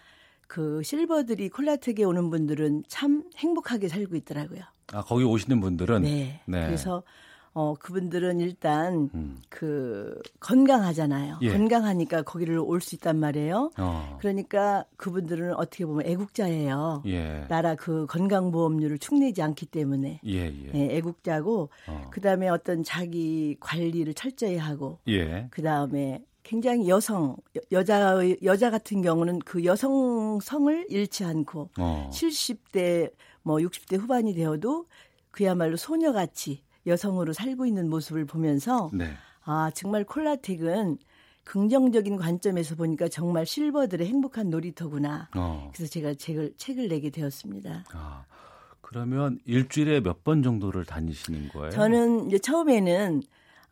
Speaker 15: 그 실버들이 콜라텍에 오는 분들은 참 행복하게 살고 있더라고요.
Speaker 2: 아 거기 오시는 분들은
Speaker 15: 네. 네. 그래서 어 그분들은 일단 음. 그 건강하잖아요.
Speaker 2: 예.
Speaker 15: 건강하니까 거기를 올 수 있단 말이에요.
Speaker 2: 어.
Speaker 15: 그러니까 그분들은 어떻게 보면 애국자예요.
Speaker 2: 예.
Speaker 15: 나라 그 건강보험료를 축내지 않기 때문에
Speaker 2: 예, 예.
Speaker 15: 네, 애국자고
Speaker 2: 어.
Speaker 15: 그다음에 어떤 자기 관리를 철저히 하고
Speaker 2: 예.
Speaker 15: 그다음에 굉장히 여성 여자 여자 같은 경우는 그 여성성을 잃지 않고
Speaker 2: 어.
Speaker 15: 70대 뭐 60대 후반이 되어도 그야말로 소녀같이 여성으로 살고 있는 모습을 보면서
Speaker 2: 네.
Speaker 15: 아 정말 콜라텍은 긍정적인 관점에서 보니까 정말 실버들의 행복한 놀이터구나.
Speaker 2: 어.
Speaker 15: 그래서 제가 책을 책을 내게 되었습니다.
Speaker 2: 아, 그러면 일주일에 몇 번 정도를 다니시는 거예요?
Speaker 15: 저는 이제 처음에는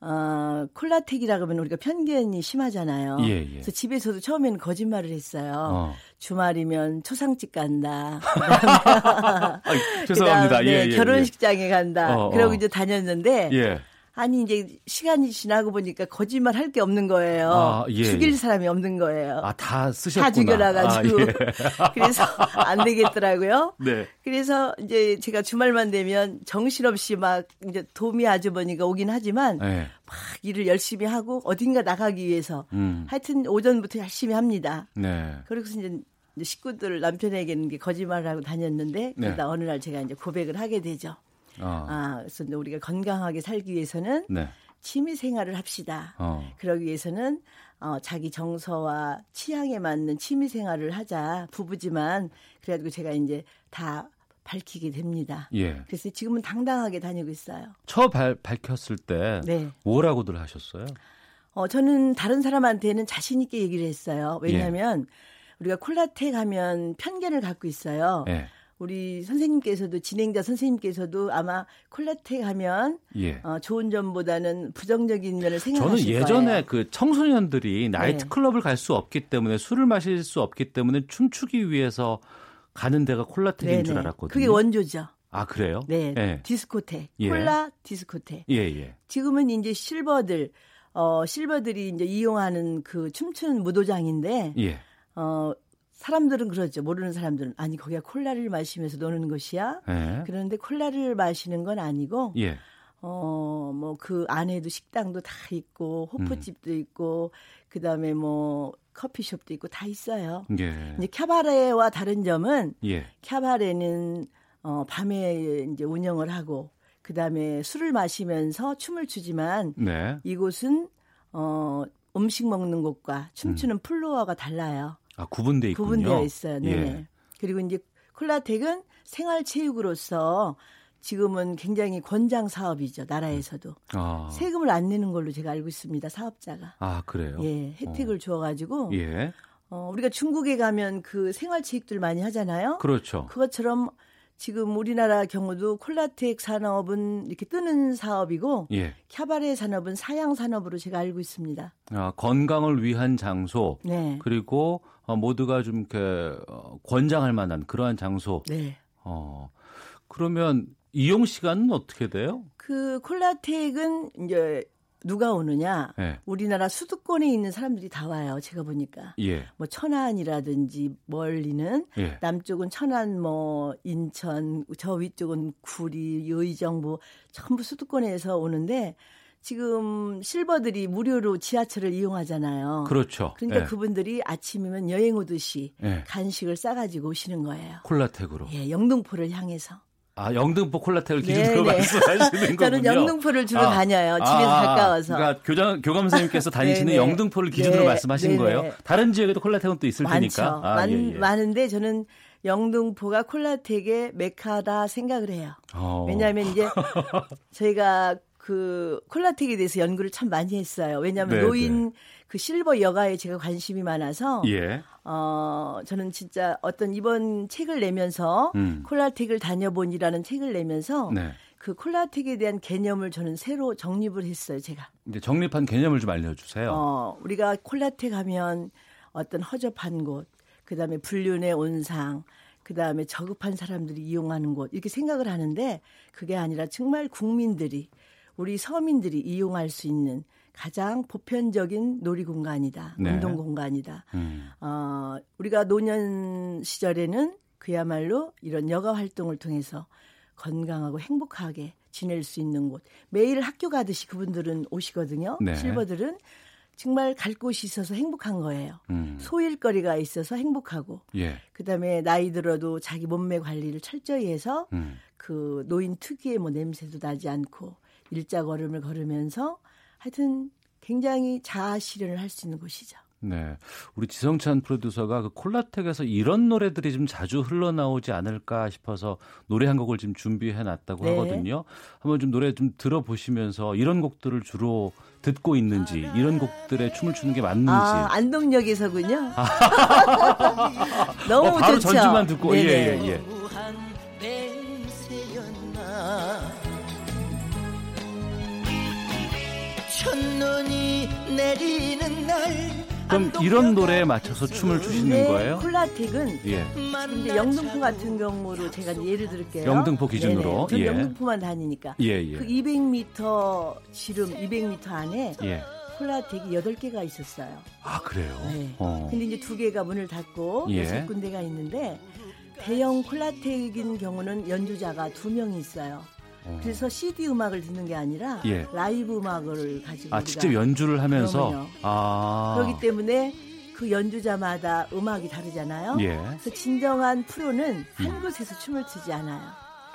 Speaker 15: 어, 콜라텍이라 그러면 우리가 편견이 심하잖아요.
Speaker 2: 예, 예.
Speaker 15: 그래서 집에서도 처음에는 거짓말을 했어요.
Speaker 2: 어.
Speaker 15: 주말이면 초상집 간다.
Speaker 2: 아, 죄송합니다.
Speaker 15: 그다음에
Speaker 2: 예, 예,
Speaker 15: 결혼식장에 간다.
Speaker 2: 어,
Speaker 15: 그러고
Speaker 2: 어.
Speaker 15: 이제 다녔는데
Speaker 2: 예.
Speaker 15: 아니 이제 시간이 지나고 보니까 거짓말 할 게 없는 거예요. 아, 예, 죽일 예. 사람이 없는 거예요.
Speaker 2: 아 다 쓰셨구나.
Speaker 15: 다 죽여놔가지고 아, 예. 그래서 안 되겠더라고요.
Speaker 2: 네.
Speaker 15: 그래서 이제 제가 주말만 되면 정신없이 막 이제 도미 아주머니가 오긴 하지만 네. 막 일을 열심히 하고 어딘가 나가기 위해서 음. 하여튼 오전부터 열심히 합니다.
Speaker 2: 네.
Speaker 15: 그래서 이제 식구들 남편에게는 거짓말을 하고 다녔는데 네. 그러다 어느 날 제가 이제 고백을 하게 되죠. 어. 아, 그래서 우리가 건강하게 살기 위해서는 네. 취미 생활을 합시다. 어. 그러기 위해서는 어, 자기 정서와 취향에 맞는 취미 생활을 하자. 부부지만 그래가지고 제가 이제 다 밝히게 됩니다.
Speaker 2: 예.
Speaker 15: 그래서 지금은 당당하게 다니고 있어요.
Speaker 2: 처 발, 밝혔을 때 네. 뭐라고들 하셨어요?
Speaker 15: 어, 저는 다른 사람한테는 자신 있게 얘기를 했어요. 왜냐하면 예. 우리가 콜라텍 하면 편견을 갖고 있어요.
Speaker 2: 예.
Speaker 15: 우리 선생님께서도 진행자 선생님께서도 아마 콜라텍 하면 예. 어, 좋은 점보다는 부정적인 면을 생각하실
Speaker 2: 저는 예전에 거예요. 그 청소년들이 나이트 네. 클럽을 갈 수 없기 때문에 술을 마실 수 없기 때문에 춤추기 위해서 가는 데가 콜라텍인 네네. 줄 알았거든요.
Speaker 15: 그게 원조죠.
Speaker 2: 아 그래요?
Speaker 15: 네,
Speaker 2: 네.
Speaker 15: 디스코텍, 예. 콜라 디스코텍.
Speaker 2: 예, 예.
Speaker 15: 지금은 이제 실버들, 어 실버들이 이제 이용하는 그 춤추는 무도장인데,
Speaker 2: 예.
Speaker 15: 어 사람들은 그러죠. 모르는 사람들은 아니 거기가 콜라를 마시면서 노는 것이야.
Speaker 2: 네.
Speaker 15: 그런데 콜라를 마시는 건 아니고
Speaker 2: 예.
Speaker 15: 어뭐 그 안에도 식당도 다 있고 호프집도 음. 있고 그다음에 뭐 커피숍도 있고 다 있어요.
Speaker 2: 예.
Speaker 15: 이제 캬바레와 다른 점은
Speaker 2: 예.
Speaker 15: 캬바레는 어 밤에 이제 운영을 하고 그다음에 술을 마시면서 춤을 추지만
Speaker 2: 네.
Speaker 15: 이곳은 어 음식 먹는 곳과 춤추는 음. 플로어가 달라요.
Speaker 2: 아, 구분돼 있군요.
Speaker 15: 구분되어 있어요. 네. 예. 그리고 이제 콜라텍은 생활체육으로서 지금은 굉장히 권장 사업이죠 나라에서도
Speaker 2: 아.
Speaker 15: 세금을 안 내는 걸로 제가 알고 있습니다 사업자가
Speaker 2: 아 그래요
Speaker 15: 예 혜택을 어. 줘가지고
Speaker 2: 예
Speaker 15: 어, 우리가 중국에 가면 그 생활체육들 많이 하잖아요
Speaker 2: 그렇죠
Speaker 15: 그것처럼 지금 우리나라 경우도 콜라텍 산업은 이렇게 뜨는 사업이고
Speaker 2: 예.
Speaker 15: 캬바레 산업은 사양 산업으로 제가 알고 있습니다.
Speaker 2: 아, 건강을 위한 장소
Speaker 15: 네.
Speaker 2: 그리고 어, 모두가 좀 이렇게 어, 권장할 만한 그러한 장소.
Speaker 15: 네.
Speaker 2: 어. 그러면 이용 시간은 어떻게 돼요?
Speaker 15: 그 콜라텍은 이제 누가 오느냐?
Speaker 2: 네.
Speaker 15: 우리나라 수도권에 있는 사람들이 다 와요. 제가 보니까.
Speaker 2: 예.
Speaker 15: 뭐 천안이라든지 멀리는
Speaker 2: 예.
Speaker 15: 남쪽은 천안 뭐 인천 저 위쪽은 구리 의정 뭐 전부 수도권에서 오는데 지금 실버들이 무료로 지하철을 이용하잖아요.
Speaker 2: 그렇죠.
Speaker 15: 그러니까
Speaker 2: 예.
Speaker 15: 그분들이 아침이면 여행 오듯이
Speaker 2: 예.
Speaker 15: 간식을 싸가지고 오시는 거예요.
Speaker 2: 콜라텍으로.
Speaker 15: 예, 영등포를 향해서.
Speaker 2: 아, 영등포 콜라텍을 기준으로 네네. 말씀하시는 거군요.
Speaker 15: 저는 영등포를 주로 아, 다녀요. 집에서 아, 가까워서.
Speaker 2: 그러니까 교장 교감 선생님께서 다니시는 영등포를 기준으로 네, 말씀하신 네네. 거예요. 다른 지역에도 콜라텍은 또 있을
Speaker 15: 많죠.
Speaker 2: 테니까.
Speaker 15: 아, 많, 예, 예. 많은데 저는 영등포가 콜라텍의 메카다 생각을 해요.
Speaker 2: 어.
Speaker 15: 왜냐하면 이제 저희가 그 콜라텍에 대해서 연구를 참 많이 했어요. 왜냐하면 네네. 노인 그 실버 여가에 제가 관심이 많아서
Speaker 2: 예.
Speaker 15: 어 저는 진짜 어떤 이번 책을 내면서
Speaker 2: 음.
Speaker 15: 콜라텍을 다녀본이라는 책을 내면서
Speaker 2: 네.
Speaker 15: 그 콜라텍에 대한 개념을 저는 새로 정립을 했어요. 제가.
Speaker 2: 이제 정립한 개념을 좀 알려주세요.
Speaker 15: 어 우리가 콜라텍 하면 어떤 허접한 곳, 그 다음에 불륜의 온상, 그 다음에 저급한 사람들이 이용하는 곳 이렇게 생각을 하는데 그게 아니라 정말 국민들이 우리 서민들이 이용할 수 있는 가장 보편적인 놀이 공간이다.
Speaker 2: 네.
Speaker 15: 운동 공간이다.
Speaker 2: 음.
Speaker 15: 어, 우리가 노년 시절에는 그야말로 이런 여가 활동을 통해서 건강하고 행복하게 지낼 수 있는 곳. 매일 학교 가듯이 그분들은 오시거든요.
Speaker 2: 네.
Speaker 15: 실버들은 정말 갈 곳이 있어서 행복한 거예요.
Speaker 2: 음.
Speaker 15: 소일거리가 있어서 행복하고.
Speaker 2: 예.
Speaker 15: 그 다음에 나이 들어도 자기 몸매 관리를 철저히 해서
Speaker 2: 음.
Speaker 15: 그 노인 특유의 뭐 냄새도 나지 않고 일자 걸음을 걸으면서 하여튼 굉장히 자아 실현을 할 수 있는 곳이죠.
Speaker 2: 네. 우리 지성찬 프로듀서가 그 콜라텍에서 이런 노래들이 좀 자주 흘러나오지 않을까 싶어서 노래 한 곡을 지금 준비해 놨다고
Speaker 15: 네.
Speaker 2: 하거든요. 한번 좀 노래 좀 들어보시면서 이런 곡들을 주로 듣고 있는지, 이런 곡들에 춤을 추는 게 맞는지.
Speaker 15: 아, 안동역에서군요. 너무
Speaker 2: 어, 바로
Speaker 15: 좋죠.
Speaker 2: 전주만 듣고, 예, 예, 예. 그럼 이런 노래에 맞춰서 춤을 추시는
Speaker 15: 네,
Speaker 2: 거예요?
Speaker 15: 콜라텍은 예. 이제 영등포 같은 경우로 제가 예를 들을게요.
Speaker 2: 영등포 기준으로.
Speaker 15: 저 예. 영등포만 다니니까.
Speaker 2: 예, 예.
Speaker 15: 그 200m 지름 200m 안에
Speaker 2: 예.
Speaker 15: 콜라텍이 8개가 있었어요.
Speaker 2: 아, 그래요?
Speaker 15: 네.
Speaker 2: 어.
Speaker 15: 근데 이제 두 개가 문을 닫고
Speaker 2: 예.
Speaker 15: 여섯 군데가 있는데 대형 콜라텍인 경우는 연주자가 두 명이 있어요.
Speaker 2: 어.
Speaker 15: 그래서 CD 음악을 듣는 게 아니라
Speaker 2: 예.
Speaker 15: 라이브 음악을 가지고
Speaker 2: 아, 직접 연주를 하면서
Speaker 15: 그러면요.
Speaker 2: 아.
Speaker 15: 그렇기 때문에 그 연주자마다 음악이 다르잖아요.
Speaker 2: 예.
Speaker 15: 그래서 진정한 프로는 한 곳에서 춤을 추지 않아요.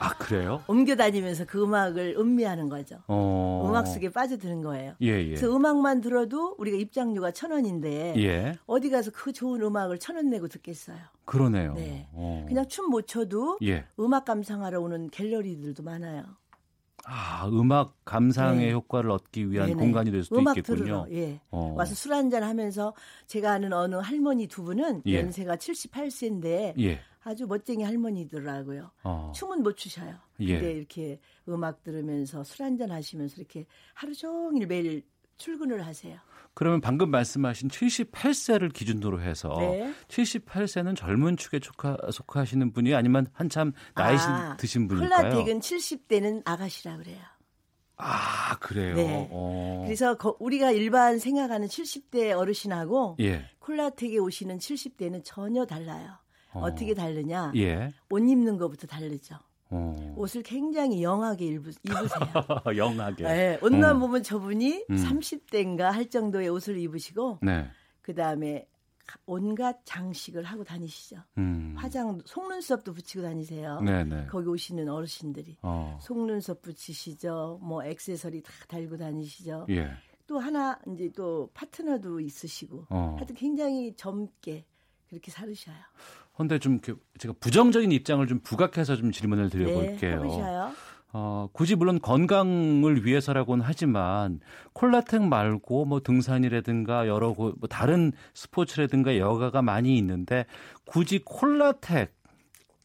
Speaker 2: 아, 그래요?
Speaker 15: 옮겨 다니면서 그 음악을 음미하는 거죠.
Speaker 2: 어.
Speaker 15: 음악 속에 빠져드는 거예요.
Speaker 2: 예, 예.
Speaker 15: 그래서 음악만 들어도 우리가 입장료가 천 원인데
Speaker 2: 예.
Speaker 15: 어디 가서 그 좋은 음악을 천 원 내고 듣겠어요.
Speaker 2: 그러네요.
Speaker 15: 네.
Speaker 2: 어.
Speaker 15: 그냥 춤 못 춰도
Speaker 2: 예.
Speaker 15: 음악 감상하러 오는 갤러리들도 많아요.
Speaker 2: 아, 음악 감상의
Speaker 15: 네.
Speaker 2: 효과를 얻기 위한
Speaker 15: 네네.
Speaker 2: 공간이 될 수도
Speaker 15: 음악
Speaker 2: 있겠군요.
Speaker 15: 들으러, 예.
Speaker 2: 어.
Speaker 15: 와서 술 한잔 하면서 제가 아는 어느 할머니 두 분은
Speaker 2: 예.
Speaker 15: 연세가 78세인데
Speaker 2: 예.
Speaker 15: 아주 멋쟁이 할머니더라고요.
Speaker 2: 어.
Speaker 15: 춤은 못 추셔요.
Speaker 2: 예.
Speaker 15: 근데 이렇게 음악 들으면서 술 한잔 하시면서 이렇게 하루 종일 매일 출근을 하세요.
Speaker 2: 그러면 방금 말씀하신 78세를 기준으로 해서
Speaker 15: 네.
Speaker 2: 78세는 젊은 축에 속하, 속하 시는 분이 아니면 한참 나이
Speaker 15: 아,
Speaker 2: 드신 분일까요?
Speaker 15: 콜라텍은 70대는 아가씨라 그래요.
Speaker 2: 아, 그래요.
Speaker 15: 네.
Speaker 2: 어.
Speaker 15: 그래서 거- 우리가 일반 생각하는 70대 어르신하고
Speaker 2: 예.
Speaker 15: 콜라텍에 오시는 70대는 전혀 달라요.
Speaker 2: 어.
Speaker 15: 어. 떻게 다르냐?
Speaker 2: 예.
Speaker 15: 옷 입는 것부터 다르죠.
Speaker 2: 어.
Speaker 15: 옷을 굉장히 영하게 입으, 입으세요.
Speaker 2: 영하게.
Speaker 15: 네, 옷만
Speaker 2: 어.
Speaker 15: 보면 저분이
Speaker 2: 음.
Speaker 15: 30대인가 할 정도의 옷을 입으시고
Speaker 2: 네.
Speaker 15: 그 다음에 온갖 장식을 하고 다니시죠.
Speaker 2: 음.
Speaker 15: 화장, 속눈썹도 붙이고 다니세요.
Speaker 2: 네네.
Speaker 15: 거기 오시는 어르신들이
Speaker 2: 어.
Speaker 15: 속눈썹 붙이시죠. 뭐 액세서리 다 달고 다니시죠.
Speaker 2: 예.
Speaker 15: 또 하나 이제 또 파트너도 있으시고
Speaker 2: 어.
Speaker 15: 하여튼 굉장히 젊게 그렇게 살으셔요.
Speaker 2: 근데 좀 이렇게 제가 부정적인 입장을 좀 부각해서 좀 질문을
Speaker 15: 네,
Speaker 2: 드려볼게요.
Speaker 15: 해보셔요.
Speaker 2: 어, 굳이 물론 건강을 위해서라고는 하지만 콜라텍 말고 뭐 등산이라든가 여러 고- 뭐 다른 스포츠라든가 여가가 많이 있는데 굳이 콜라텍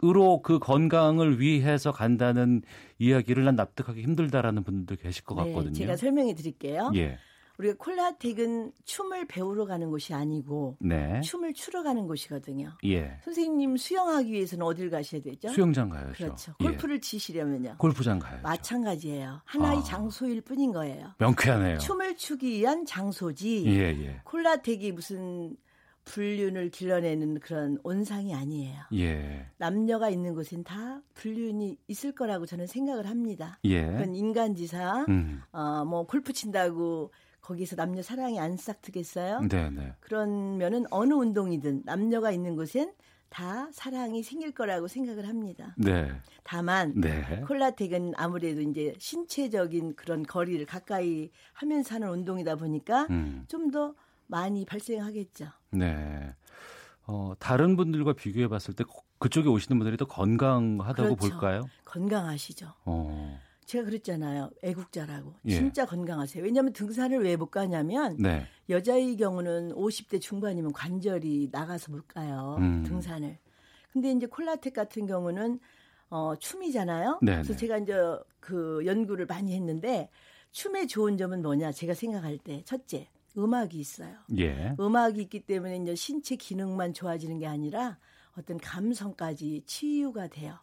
Speaker 2: 으로 그 건강을 위해서 간다는 이야기를 난 납득하기 힘들다라는 분들도 계실 것 같거든요.
Speaker 15: 네, 제가 설명해 드릴게요.
Speaker 2: 예.
Speaker 15: 우리가 콜라텍은 춤을 배우러 가는 곳이 아니고
Speaker 2: 네.
Speaker 15: 춤을 추러 가는 곳이거든요.
Speaker 2: 예.
Speaker 15: 선생님 수영하기 위해서는 어딜 가셔야 되죠?
Speaker 2: 수영장 가야죠.
Speaker 15: 그렇죠.
Speaker 2: 예.
Speaker 15: 골프를 치시려면요.
Speaker 2: 골프장 가야죠.
Speaker 15: 마찬가지예요. 하나의
Speaker 2: 아.
Speaker 15: 장소일 뿐인 거예요.
Speaker 2: 명쾌하네요.
Speaker 15: 춤을 추기 위한 장소지.
Speaker 2: 예, 예.
Speaker 15: 콜라텍이 무슨 불륜을 길러내는 그런 온상이 아니에요.
Speaker 2: 예.
Speaker 15: 남녀가 있는 곳엔 다 불륜이 있을 거라고 저는 생각을 합니다.
Speaker 2: 예.
Speaker 15: 그건 인간지사.
Speaker 2: 음.
Speaker 15: 어, 뭐 골프 친다고 거기서 남녀 사랑이 안 싹트겠어요?
Speaker 2: 네, 네.
Speaker 15: 그러면은 어느 운동이든 남녀가 있는 곳엔 다 사랑이 생길 거라고 생각을 합니다.
Speaker 2: 네.
Speaker 15: 다만
Speaker 2: 네.
Speaker 15: 콜라텍은 아무래도 이제 신체적인 그런 거리를 가까이 하면서 하는 운동이다 보니까
Speaker 2: 음.
Speaker 15: 좀더 많이 발생하겠죠.
Speaker 2: 네. 어, 다른 분들과 비교해 봤을 때 그쪽에 오시는 분들이 더 건강하다고
Speaker 15: 그렇죠.
Speaker 2: 볼까요?
Speaker 15: 건강하시죠.
Speaker 2: 어.
Speaker 15: 제가 그랬잖아요. 애국자라고.
Speaker 2: 예.
Speaker 15: 진짜 건강하세요. 왜냐하면 등산을 왜 못 가냐면
Speaker 2: 네.
Speaker 15: 여자의 경우는 50대 중반이면 관절이 나가서 못 가요.
Speaker 2: 음.
Speaker 15: 등산을. 근데 이제 콜라텍 같은 경우는 어, 춤이잖아요.
Speaker 2: 네네.
Speaker 15: 그래서 제가 이제 그 연구를 많이 했는데 춤의 좋은 점은 뭐냐? 제가 생각할 때 첫째, 음악이 있어요.
Speaker 2: 예.
Speaker 15: 음악이 있기 때문에 이제 신체 기능만 좋아지는 게 아니라 어떤 감성까지 치유가 돼요.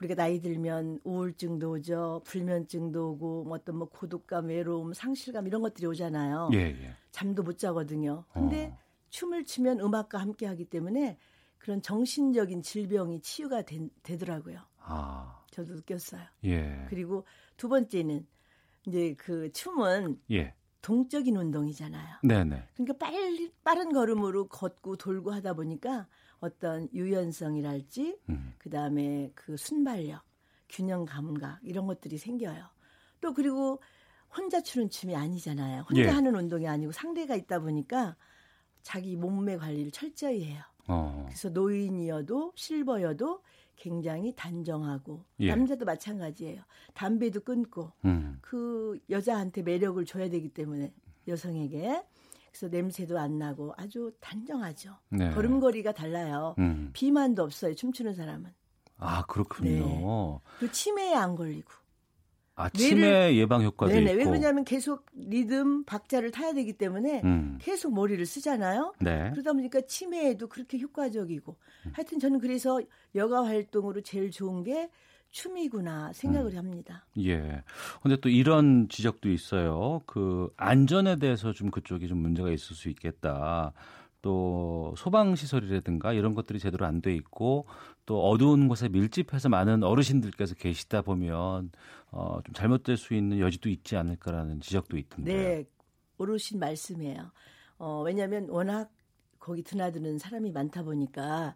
Speaker 15: 우리가 나이 들면 우울증도 오죠, 불면증도 오고, 뭐 어떤 뭐 고독감, 외로움, 상실감 이런 것들이 오잖아요.
Speaker 2: 예, 예.
Speaker 15: 잠도 못 자거든요. 근데
Speaker 2: 어.
Speaker 15: 춤을 추면 음악과 함께 하기 때문에 그런 정신적인 질병이 치유가 되, 되더라고요.
Speaker 2: 아.
Speaker 15: 저도 느꼈어요.
Speaker 2: 예.
Speaker 15: 그리고 두 번째는 이제 그 춤은
Speaker 2: 예.
Speaker 15: 동적인 운동이잖아요.
Speaker 2: 네, 네.
Speaker 15: 그러니까 빨리 빠른 걸음으로 걷고 돌고 하다 보니까 어떤 유연성이랄지
Speaker 2: 음.
Speaker 15: 그다음에 그 순발력, 균형 감각 이런 것들이 생겨요. 또 그리고 혼자 추는 춤이 아니잖아요. 혼자
Speaker 2: 예.
Speaker 15: 하는 운동이 아니고 상대가 있다 보니까 자기 몸매 관리를 철저히 해요.
Speaker 2: 어.
Speaker 15: 그래서 노인이어도 실버여도 굉장히 단정하고
Speaker 2: 예.
Speaker 15: 남자도 마찬가지예요. 담배도 끊고
Speaker 2: 음.
Speaker 15: 그 여자한테 매력을 줘야 되기 때문에 여성에게 그래서 냄새도 안 나고 아주 단정하죠.
Speaker 2: 네.
Speaker 15: 걸음걸이가 달라요.
Speaker 2: 음.
Speaker 15: 비만도 없어요. 춤추는 사람은.
Speaker 2: 아, 그렇군요.
Speaker 15: 그리고 치매에 안 걸리고.
Speaker 2: 아, 치매 예방 효과도 네네. 있고.
Speaker 15: 왜 그러냐면 계속 리듬 박자를 타야 되기 때문에 음. 계속 머리를 쓰잖아요. 네. 그러다 보니까 치매에도 그렇게 효과적이고. 음. 하여튼 저는 그래서 여가 활동으로 제일 좋은 게 춤이구나 생각을 음. 합니다.
Speaker 2: 예. 근데 또 이런 지적도 있어요. 그 안전에 대해서 좀 그쪽이 좀 문제가 있을 수 있겠다. 또 소방 시설이라든가 이런 것들이 제대로 안 돼 있고 또 어두운 곳에 밀집해서 많은 어르신들께서 계시다 보면 어, 좀 잘못될 수 있는 여지도 있지 않을까라는 지적도 있던데.
Speaker 15: 네, 오르신 말씀이에요. 어, 왜냐하면 워낙 거기 드나드는 사람이 많다 보니까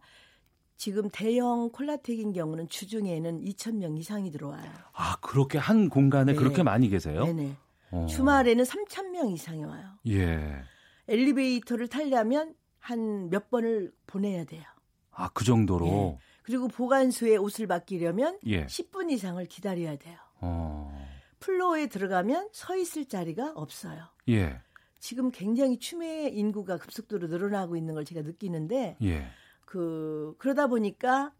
Speaker 15: 지금 대형 콜라텍인 경우는 주중에는 2천 명 이상이 들어와요.
Speaker 2: 아 그렇게 한 공간에 네. 그렇게 많이 계세요?
Speaker 15: 네네. 어. 주말에는 3천 명 이상이 와요.
Speaker 2: 예.
Speaker 15: 엘리베이터를 타려면 한 몇 번을 보내야 돼요.
Speaker 2: 아 그 정도로. 예.
Speaker 15: 그리고 보관소에 옷을 맡기려면 예. 10분 이상을 기다려야 돼요. 어. 플로어에 들어가면 서 있을 자리가 없어요.
Speaker 2: 예.
Speaker 15: 지금 굉장히 추매 인구가 급속도로 늘어나고 있는 걸 제가 느끼는데
Speaker 2: 예.
Speaker 15: 그 그러다 보니까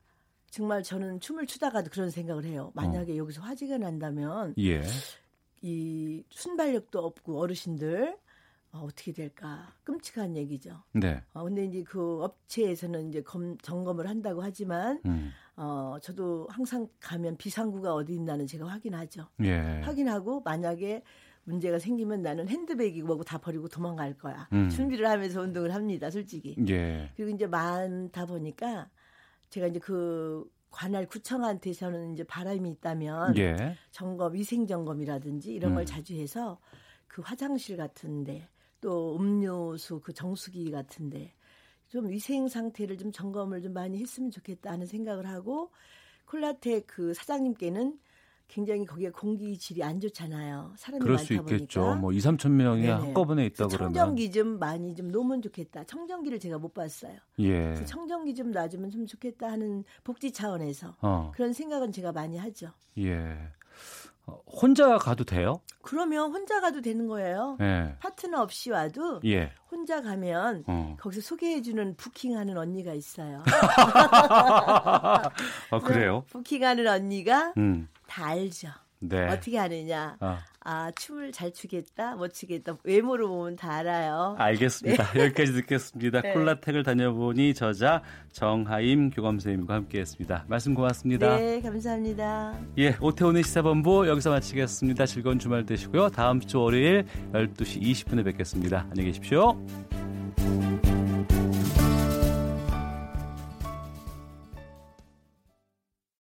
Speaker 15: 정말 저는 춤을 추다가도 그런 생각을 해요. 만약에 어. 여기서 화재가 난다면
Speaker 2: 예.
Speaker 15: 이 순발력도 없고 어르신들 어, 어떻게 될까 끔찍한 얘기죠.
Speaker 2: 네.
Speaker 15: 어, 근데 이제 그 업체에서는 이제 검, 점검을 한다고 하지만 음. 어, 저도 항상 가면 비상구가 어디 있나는 제가 확인하죠.
Speaker 2: 예.
Speaker 15: 확인하고 만약에 문제가 생기면 나는 핸드백이고 뭐고 다 버리고 도망갈 거야. 음. 준비를 하면서 운동을 합니다, 솔직히.
Speaker 2: 예.
Speaker 15: 그리고 이제 많다 보니까 제가 이제 그 관할 구청한테서는 이제 바람이 있다면
Speaker 2: 예.
Speaker 15: 점검, 위생 점검이라든지 이런 음. 걸 자주 해서 그 화장실 같은데 또 음료수 그 정수기 같은데 좀 위생 상태를 좀 점검을 좀 많이 했으면 좋겠다 하는 생각을 하고 콜라텍 그 사장님께는 굉장히 거기에 공기 질이 안 좋잖아요. 사람이
Speaker 2: 그럴
Speaker 15: 많다
Speaker 2: 수 있겠죠.
Speaker 15: 보니까.
Speaker 2: 뭐 2, 3천 명이 네네. 한꺼번에 있다 그러면
Speaker 15: 청정기 좀 많이 좀 놓으면 좋겠다. 청정기를 제가 못 봤어요.
Speaker 2: 예.
Speaker 15: 청정기 좀 놔주면 좀 좋겠다 하는 복지 차원에서
Speaker 2: 어.
Speaker 15: 그런 생각은 제가 많이 하죠.
Speaker 2: 예. 어, 혼자 가도 돼요?
Speaker 15: 그러면 혼자 가도 되는 거예요.
Speaker 2: 예.
Speaker 15: 파트너 없이 와도
Speaker 2: 예.
Speaker 15: 혼자 가면 어. 거기서 소개해주는 부킹하는 언니가 있어요.
Speaker 2: 아, 그래요?
Speaker 15: 부킹하는 언니가
Speaker 2: 음.
Speaker 15: 다 알죠.
Speaker 2: 네.
Speaker 15: 어떻게 하느냐.
Speaker 2: 어.
Speaker 15: 아, 춤을 잘 추겠다, 못 추겠다. 외모로 보면 다 알아요.
Speaker 2: 알겠습니다. 네. 여기까지 듣겠습니다. 네. 콜라텍을 다녀보니 저자 정하임 교감선생님과 함께 했습니다. 말씀 고맙습니다.
Speaker 15: 네, 감사합니다.
Speaker 2: 예, 오태훈의 시사본부 여기서 마치겠습니다. 즐거운 주말 되시고요. 다음 주 월요일 12시 20분에 뵙겠습니다. 안녕히 계십시오.